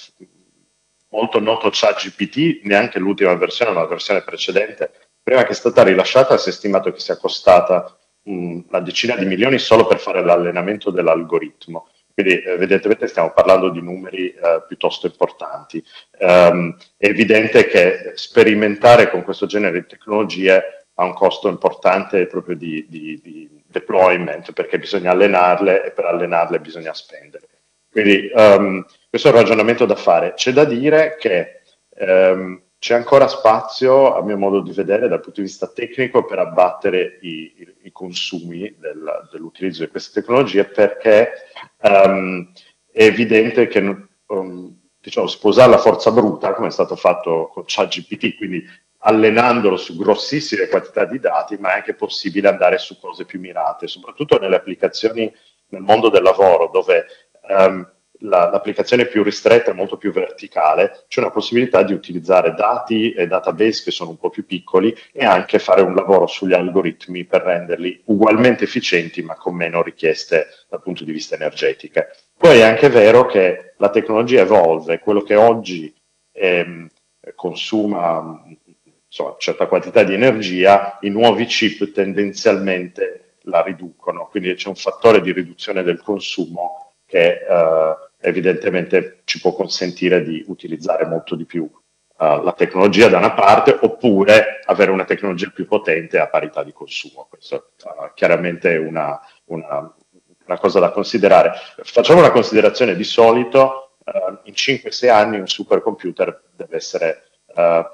molto noto ChatGPT, neanche l'ultima versione, ma la versione precedente, prima che è stata rilasciata si è stimato che sia costata una decina di milioni solo per fare l'allenamento dell'algoritmo. Quindi evidentemente stiamo parlando di numeri eh, piuttosto importanti. Um, è evidente che sperimentare con questo genere di tecnologie ha un costo importante proprio di, di, di deployment perché bisogna allenarle e per allenarle bisogna spendere. Quindi um, questo è un ragionamento da fare. C'è da dire che um, c'è ancora spazio, a mio modo di vedere, dal punto di vista tecnico, per abbattere i, i, i consumi del, dell'utilizzo di queste tecnologie perché um, è evidente che diciamo, sposare la forza bruta, come è stato fatto con ChatGPT, quindi allenandolo su grossissime quantità di dati, ma è anche possibile andare su cose più mirate, soprattutto nelle applicazioni nel mondo del lavoro, dove um, la, l'applicazione più ristretta è molto più verticale, c'è una possibilità di utilizzare dati e database che sono un po' più piccoli e anche fare un lavoro sugli algoritmi per renderli ugualmente efficienti ma con meno richieste dal punto di vista energetico. Poi è anche vero che la tecnologia evolve, quello che oggi ehm, consuma insomma, certa quantità di energia, i nuovi chip tendenzialmente la riducono, quindi c'è un fattore di riduzione del consumo che eh, evidentemente ci può consentire di utilizzare molto di più uh, la tecnologia da una parte oppure avere una tecnologia più potente a parità di consumo. Questo è uh, chiaramente una, una, una, cosa da considerare. Facciamo una considerazione di solito, uh, in 5-6 anni un supercomputer deve essere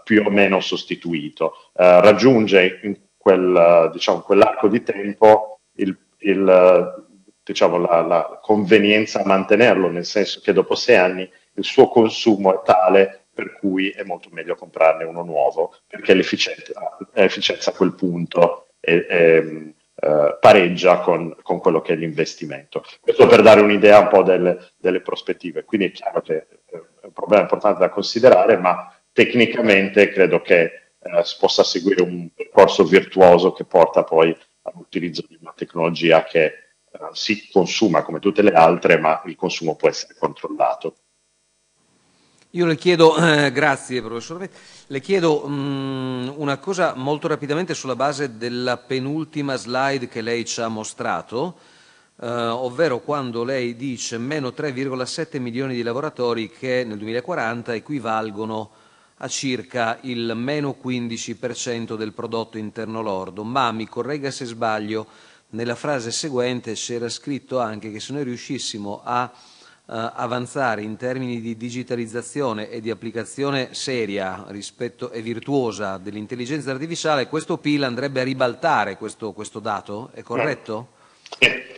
più o meno sostituito, raggiunge in quel, diciamo, quell'arco di tempo il, il diciamo, la, la, convenienza a mantenerlo, nel senso che dopo sei anni il suo consumo è tale per cui è molto meglio comprarne uno nuovo, perché l'efficienza, l'efficienza a quel punto è, è, eh, pareggia con, con, quello che è l'investimento. Questo per dare un'idea un po' delle, delle prospettive. Quindi è chiaro che è un problema importante da considerare, ma tecnicamente credo che eh, possa seguire un percorso virtuoso che porta poi all'utilizzo di una tecnologia che si consuma come tutte le altre, ma il consumo può essere controllato.
Io le chiedo, eh, grazie professor le chiedo um, una cosa molto rapidamente sulla base della penultima slide che lei ci ha mostrato, eh, ovvero quando lei dice meno 3,7 milioni di lavoratori che nel 2040 equivalgono a circa il meno 15% del prodotto interno lordo, ma mi corregga se sbaglio, nella frase seguente c'era scritto anche che se noi riuscissimo a uh, avanzare in termini di digitalizzazione e di applicazione seria rispetto, e virtuosa dell'intelligenza artificiale, questo PIL andrebbe a ribaltare questo, questo dato, è corretto?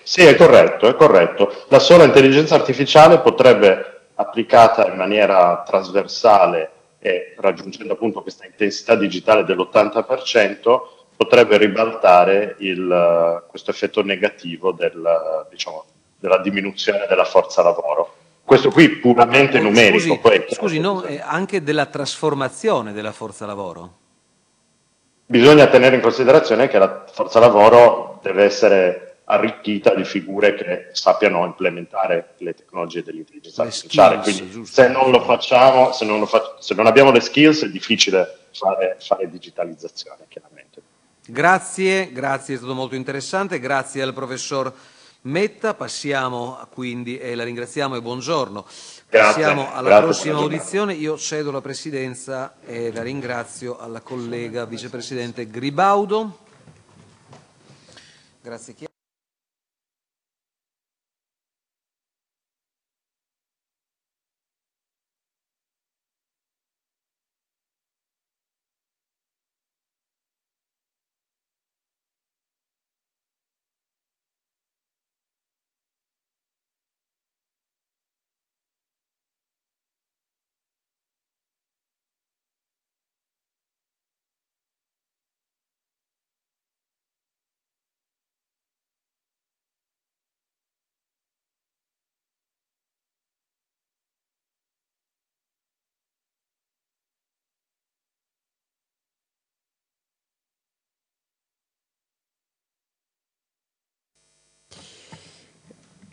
Sì, è corretto, è corretto. La sola intelligenza artificiale potrebbe, applicata in maniera trasversale e raggiungendo appunto questa intensità digitale dell'80%, potrebbe ribaltare il, questo effetto negativo del, diciamo, della diminuzione della forza lavoro. Questo qui puramente
oh,
numerico.
Scusi,
poi,
scusi no, eh, anche della trasformazione della forza lavoro?
Bisogna tenere in considerazione che la forza lavoro deve essere arricchita di figure che sappiano implementare le tecnologie dell'intelligenza artificiale. Quindi se non lo facciamo, se non, lo fa- se non, abbiamo le skills è difficile fare, fare digitalizzazione, chiaramente.
Grazie, grazie, è stato molto interessante, grazie al professor Metta, passiamo quindi, e la ringraziamo e buongiorno.
Grazie,
passiamo alla
grazie,
prossima audizione, io cedo la presidenza e la ringrazio alla collega vicepresidente Gribaudo. Grazie.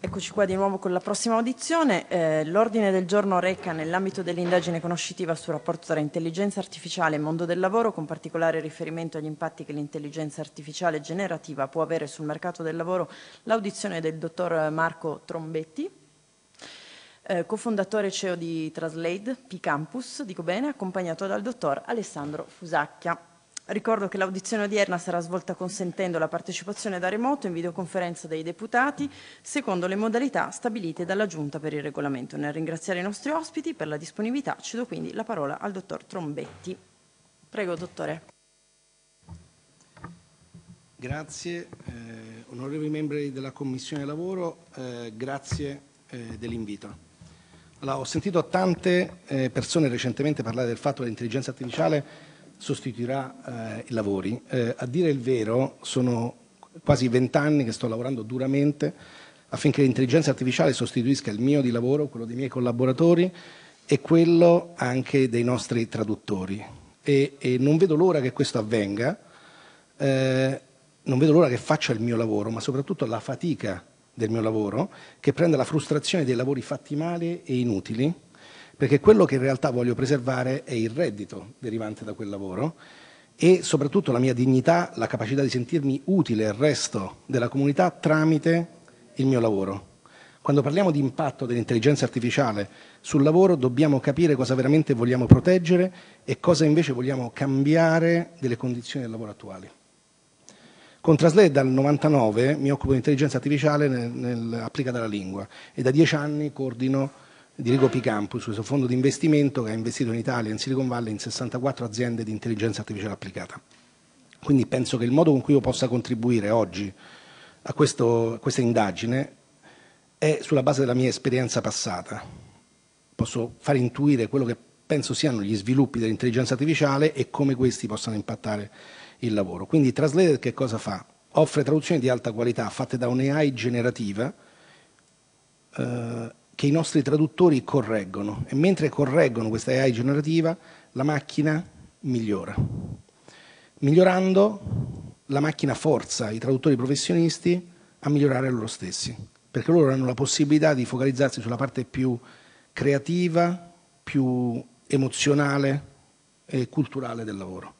Eccoci qua di nuovo con la prossima audizione. Eh, l'ordine del giorno reca nell'ambito dell'indagine conoscitiva sul rapporto tra intelligenza artificiale e mondo del lavoro, con particolare riferimento agli impatti che l'intelligenza artificiale generativa può avere sul mercato del lavoro, l'audizione del dottor Marco Trombetti, eh, cofondatore CEO di Translate P-Campus, dico bene, accompagnato dal dottor Alessandro Fusacchia. Ricordo che l'audizione odierna sarà svolta consentendo la partecipazione da remoto in videoconferenza dei deputati, secondo le modalità stabilite dalla Giunta per il regolamento. Nel ringraziare i nostri ospiti per la disponibilità, cedo quindi la parola al dottor Trombetti. Prego, dottore.
Grazie, eh, onorevoli membri della Commissione Lavoro, eh, grazie eh, dell'invito. Allora, ho sentito tante eh, persone recentemente parlare del fatto che l'intelligenza artificiale sostituirà eh, i lavori. Eh, a dire il vero, sono quasi vent'anni che sto lavorando duramente affinché l'intelligenza artificiale sostituisca il mio di lavoro, quello dei miei collaboratori e quello anche dei nostri traduttori. E, e non vedo l'ora che questo avvenga, eh, non vedo l'ora che faccia il mio lavoro, ma soprattutto la fatica del mio lavoro, che prenda la frustrazione dei lavori fatti male e inutili perché quello che in realtà voglio preservare è il reddito derivante da quel lavoro e soprattutto la mia dignità, la capacità di sentirmi utile al resto della comunità tramite il mio lavoro. Quando parliamo di impatto dell'intelligenza artificiale sul lavoro dobbiamo capire cosa veramente vogliamo proteggere e cosa invece vogliamo cambiare delle condizioni del lavoro attuali. Con Translate dal 99 mi occupo di intelligenza artificiale nel, nel, applicata alla lingua e da dieci anni coordino dirigo P-Campus, questo fondo di investimento che ha investito in Italia, in Silicon Valley, in 64 aziende di intelligenza artificiale applicata. Quindi penso che il modo con cui io possa contribuire oggi a, questo, a questa indagine è sulla base della mia esperienza passata. Posso far intuire quello che penso siano gli sviluppi dell'intelligenza artificiale e come questi possano impattare il lavoro. Quindi Translated che cosa fa? Offre traduzioni di alta qualità fatte da un'AI generativa eh, che i nostri traduttori correggono e mentre correggono questa AI generativa la macchina migliora. Migliorando la macchina forza i traduttori professionisti a migliorare loro stessi, perché loro hanno la possibilità di focalizzarsi sulla parte più creativa, più emozionale e culturale del lavoro.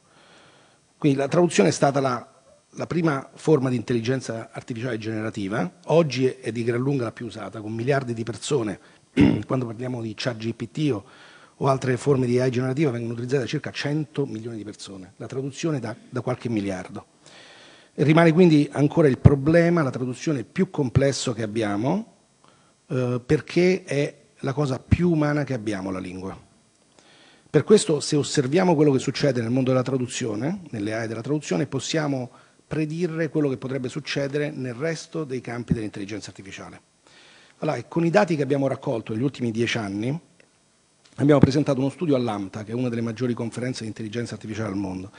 Quindi la traduzione è stata la, la prima forma di intelligenza artificiale generativa, oggi è di gran lunga la più usata, con miliardi di persone, quando parliamo di chat GPT o, o altre forme di AI generativa vengono utilizzate da circa 100 milioni di persone, la traduzione da, da qualche miliardo. E rimane quindi ancora il problema, la traduzione più complesso che abbiamo, eh, perché è la cosa più umana che abbiamo, la lingua. Per questo se osserviamo quello che succede nel mondo della traduzione, nelle aree della traduzione, possiamo predire quello che potrebbe succedere nel resto dei campi dell'intelligenza artificiale. Allora, con i dati che abbiamo raccolto negli ultimi dieci anni, abbiamo presentato uno studio all'AMTA, che è una delle maggiori conferenze di intelligenza artificiale al mondo.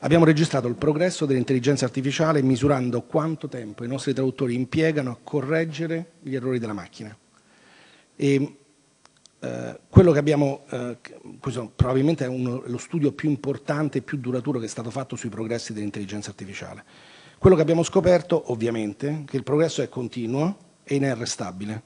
Abbiamo registrato il progresso dell'intelligenza artificiale misurando quanto tempo i nostri traduttori impiegano a correggere gli errori della macchina. E eh, quello che abbiamo, eh, questo probabilmente è uno, lo studio più importante e più duraturo che è stato fatto sui progressi dell'intelligenza artificiale. Quello che abbiamo scoperto, ovviamente, che il progresso è continuo e inarrestabile.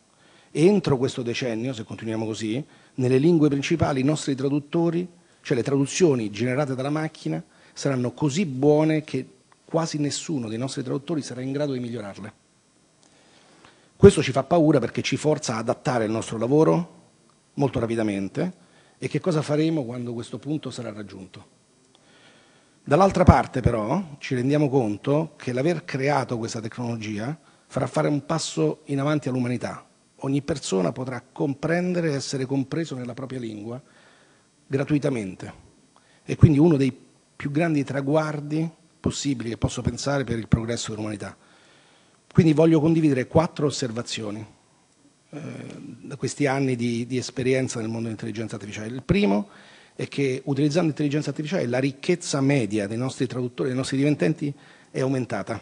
Entro questo decennio, se continuiamo così, nelle lingue principali i nostri traduttori, cioè le traduzioni generate dalla macchina, saranno così buone che quasi nessuno dei nostri traduttori sarà in grado di migliorarle. Questo ci fa paura perché ci forza a adattare il nostro lavoro molto rapidamente e che cosa faremo quando questo punto sarà raggiunto. Dall'altra parte però ci rendiamo conto che l'aver creato questa tecnologia farà fare un passo in avanti all'umanità. Ogni persona potrà comprendere e essere compreso nella propria lingua gratuitamente. E quindi uno dei più grandi traguardi possibili che posso pensare per il progresso dell'umanità. Quindi voglio condividere quattro osservazioni da questi anni di, di esperienza nel mondo dell'intelligenza artificiale. Il primo è che utilizzando l'intelligenza artificiale la ricchezza media dei nostri traduttori, dei nostri divententi è aumentata.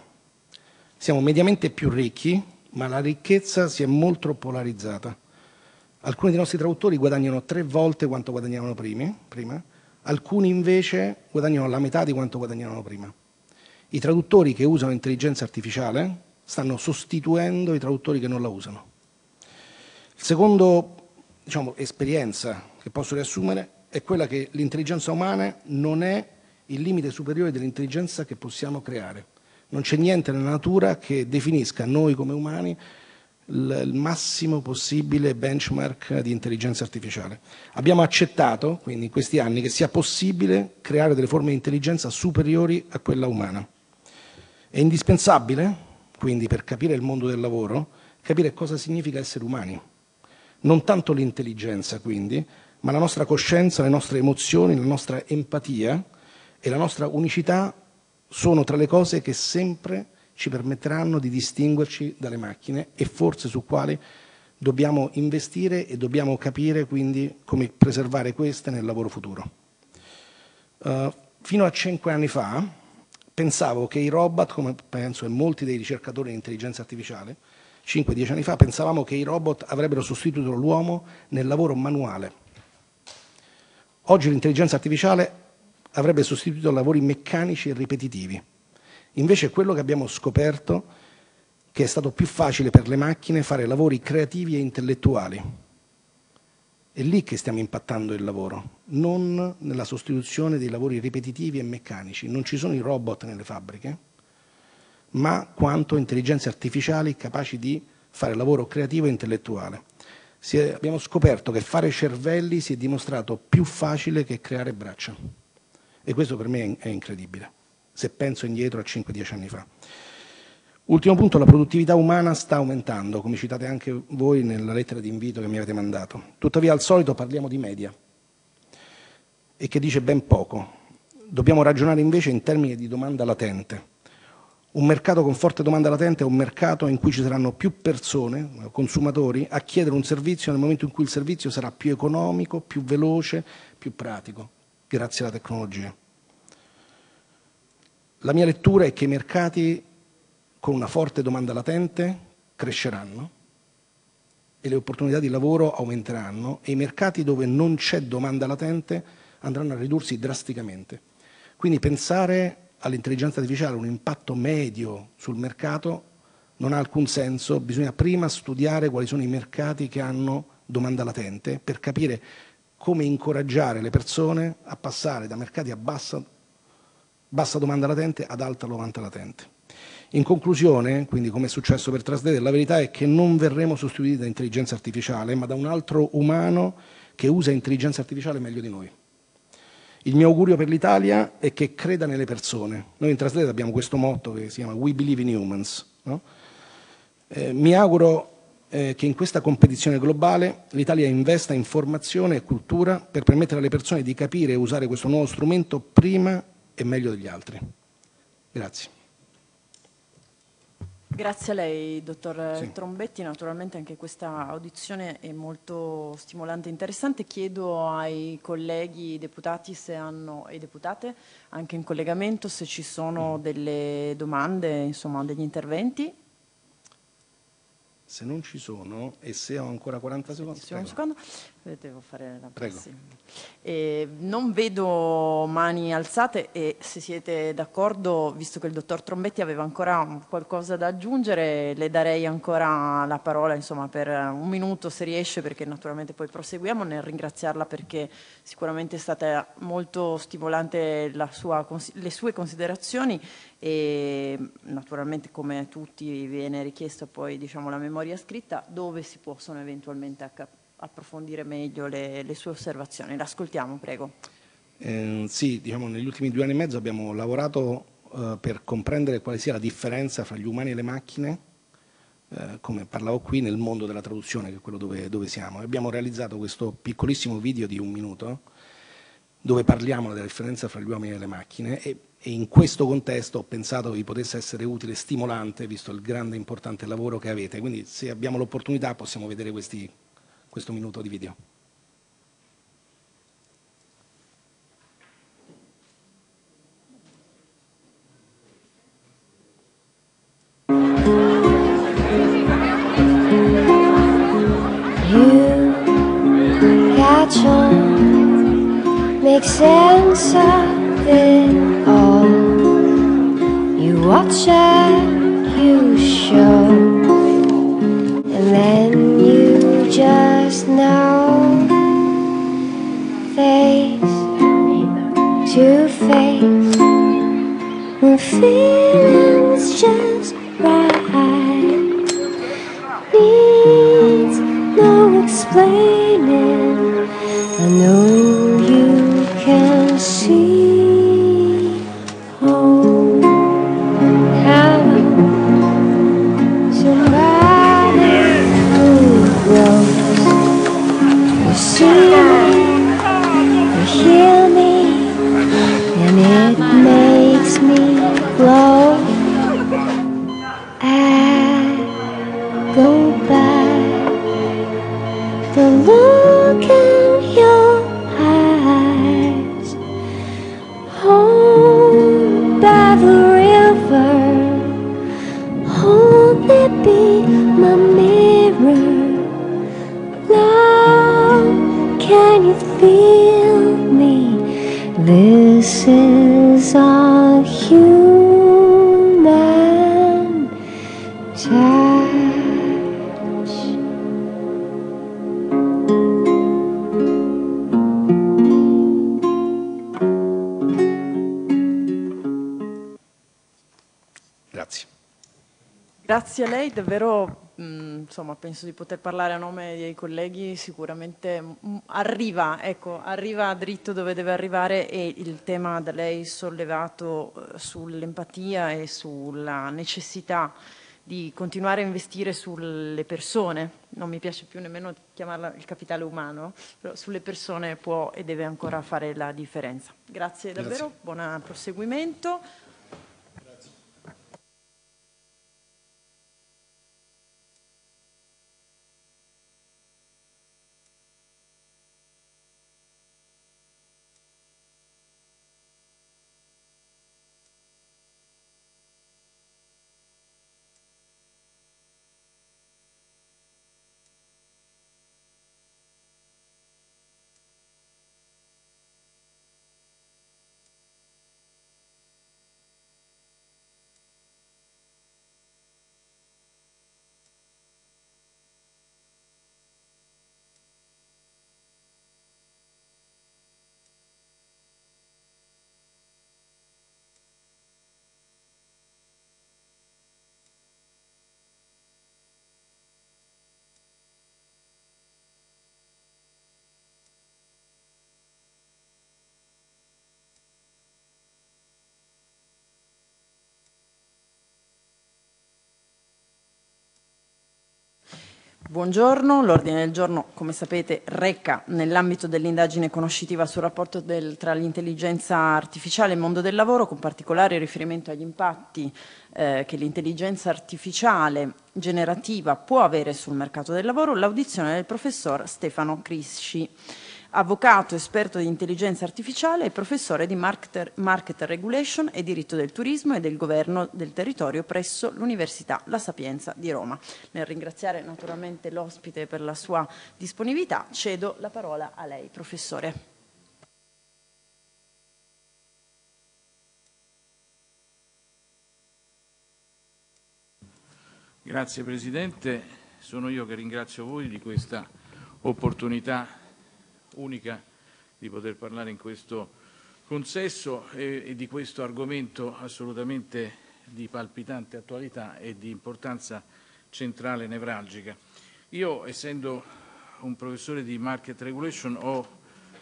Siamo mediamente più ricchi, ma la ricchezza si è molto polarizzata. Alcuni dei nostri traduttori guadagnano tre volte quanto guadagnavano prima, prima, alcuni invece guadagnano la metà di quanto guadagnavano prima. I traduttori che usano l'intelligenza artificiale stanno sostituendo i traduttori che non la usano. Il secondo diciamo, esperienza che posso riassumere è quella che l'intelligenza umana non è il limite superiore dell'intelligenza che possiamo creare. Non c'è niente nella natura che definisca noi come umani il massimo possibile benchmark di intelligenza artificiale. Abbiamo accettato, quindi in questi anni, che sia possibile creare delle forme di intelligenza superiori a quella umana. È indispensabile, quindi, per capire il mondo del lavoro, capire cosa significa essere umani non tanto l'intelligenza quindi, ma la nostra coscienza, le nostre emozioni, la nostra empatia e la nostra unicità sono tra le cose che sempre ci permetteranno di distinguerci dalle macchine e forse su quali dobbiamo investire e dobbiamo capire quindi come preservare queste nel lavoro futuro. Uh, fino a cinque anni fa pensavo che i robot, come penso e molti dei ricercatori di intelligenza artificiale, 5-10 anni fa pensavamo che i robot avrebbero sostituito l'uomo nel lavoro manuale. Oggi l'intelligenza artificiale avrebbe sostituito lavori meccanici e ripetitivi. Invece quello che abbiamo scoperto è che è stato più facile per le macchine fare lavori creativi e intellettuali. È lì che stiamo impattando il lavoro, non nella sostituzione dei lavori ripetitivi e meccanici. Non ci sono i robot nelle fabbriche, ma quanto intelligenze artificiali capaci di fare lavoro creativo e intellettuale. È- abbiamo scoperto che fare cervelli si è dimostrato più facile che creare braccia. E questo per me è incredibile, se penso indietro a 5-10 anni fa. Ultimo punto, la produttività umana sta aumentando, come citate anche voi nella lettera di invito che mi avete mandato. Tuttavia, al solito parliamo di media e che dice ben poco. Dobbiamo ragionare invece in termini di domanda latente. Un mercato con forte domanda latente è un mercato in cui ci saranno più persone, consumatori, a chiedere un servizio nel momento in cui il servizio sarà più economico, più veloce, più pratico, grazie alla tecnologia. La mia lettura è che i mercati con una forte domanda latente cresceranno e le opportunità di lavoro aumenteranno e i mercati dove non c'è domanda latente andranno a ridursi drasticamente. Quindi pensare all'intelligenza artificiale, un impatto medio sul mercato, non ha alcun senso, bisogna prima studiare quali sono i mercati che hanno domanda latente per capire come incoraggiare le persone a passare da mercati a bassa, bassa domanda latente ad alta domanda latente. In conclusione, quindi come è successo per Trasdate, la verità è che non verremo sostituiti da intelligenza artificiale, ma da un altro umano che usa intelligenza artificiale meglio di noi. Il mio augurio per l'Italia è che creda nelle persone. Noi in Trasdate abbiamo questo motto che si chiama We Believe in Humans. no? Eh, mi auguro eh, che in questa competizione globale l'Italia investa in formazione e cultura per permettere alle persone di capire e usare questo nuovo strumento prima e meglio degli altri. Grazie.
Grazie a lei, dottor Trombetti. Naturalmente anche questa audizione è molto stimolante e interessante. Chiedo ai colleghi deputati se hanno, e deputate anche in collegamento se ci sono delle domande, insomma, degli interventi.
Se non ci sono e se ho ancora 40 secondi,
Sì, un secondo. Eh, Devo fare la prossima. Eh, non vedo mani alzate e se siete d'accordo, visto che il dottor Trombetti aveva ancora qualcosa da aggiungere, le darei ancora la parola insomma, per un minuto se riesce, perché naturalmente poi proseguiamo nel ringraziarla perché sicuramente è stata molto stimolante la sua le sue considerazioni e naturalmente come a tutti viene richiesta poi diciamo, la memoria scritta dove si possono eventualmente approfondire meglio le, le sue osservazioni. L'ascoltiamo, prego.
Eh, sì, diciamo, negli ultimi due anni e mezzo abbiamo lavorato eh, per comprendere quale sia la differenza fra gli umani e le macchine, eh, come parlavo qui, nel mondo della traduzione, che è quello dove, dove siamo. E abbiamo realizzato questo piccolissimo video di un minuto dove parliamo della differenza fra gli uomini e le macchine e, e in questo contesto ho pensato vi potesse essere utile e stimolante, visto il grande e importante lavoro che avete. Quindi se abbiamo l'opportunità possiamo vedere questi- questo minuto di video.
You make sense of it watch and you show,
penso di poter parlare a nome dei colleghi, sicuramente mh, arriva, ecco, arriva dritto dove deve arrivare e il tema da lei sollevato eh, sull'empatia e sulla necessità di continuare a investire sulle persone, non mi piace più nemmeno chiamarla il capitale umano, però sulle persone può e deve ancora fare la differenza. Grazie davvero,
Grazie.
buon proseguimento. Buongiorno, l'ordine del giorno, come sapete, reca nell'ambito dell'indagine conoscitiva sul rapporto del- tra l'intelligenza artificiale e il mondo del lavoro, con particolare riferimento agli impatti eh, che l'intelligenza artificiale generativa può avere sul mercato del lavoro, l'audizione del professor Stefano Crisci, avvocato esperto di intelligenza artificiale e professore di market, market regulation e diritto del turismo e del governo del territorio presso l'Università La Sapienza di Roma. Nel ringraziare naturalmente l'ospite per la sua disponibilità, cedo la parola a lei, professore.
Grazie Presidente, sono io che ringrazio voi di questa opportunità unica di poter parlare in questo consesso e, e di questo argomento assolutamente di palpitante attualità e di importanza centrale nevralgica. Io, essendo un professore di market regulation ho,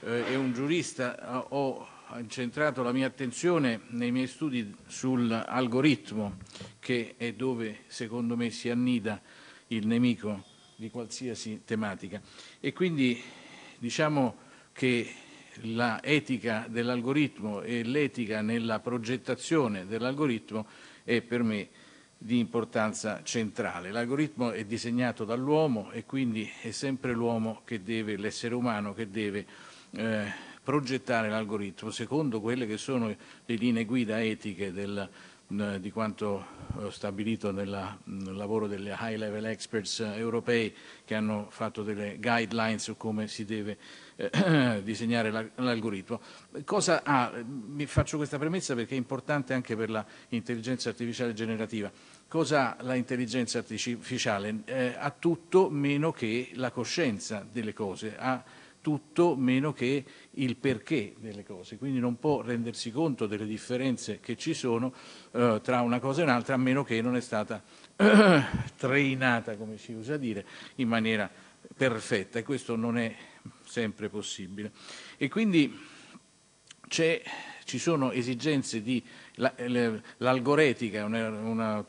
eh, e un giurista, ho incentrato la mia attenzione nei miei studi sull'algoritmo, che è dove secondo me si annida il nemico di qualsiasi tematica. E quindi diciamo che la etica dell'algoritmo e l'etica nella progettazione dell'algoritmo è per me di importanza centrale. L'algoritmo è disegnato dall'uomo e quindi è sempre l'uomo che deve, l'essere umano che deve eh, progettare l'algoritmo secondo quelle che sono le linee guida etiche del, eh, di quanto eh, stabilito nel lavoro delle high level experts eh, europei che hanno fatto delle guidelines su come si deve eh, disegnare la- l'algoritmo. Cosa ha, mi faccio questa premessa perché è importante anche per l'intelligenza artificiale generativa. Cosa ha l'intelligenza artificiale? Eh, ha tutto meno che la coscienza delle cose, ha tutto meno che il perché delle cose, quindi non può rendersi conto delle differenze che ci sono eh, tra una cosa e un'altra a meno che non è stata trainata, come si usa dire, in maniera perfetta e questo non è sempre possibile. E quindi ci sono esigenze di l'algoretica, una, una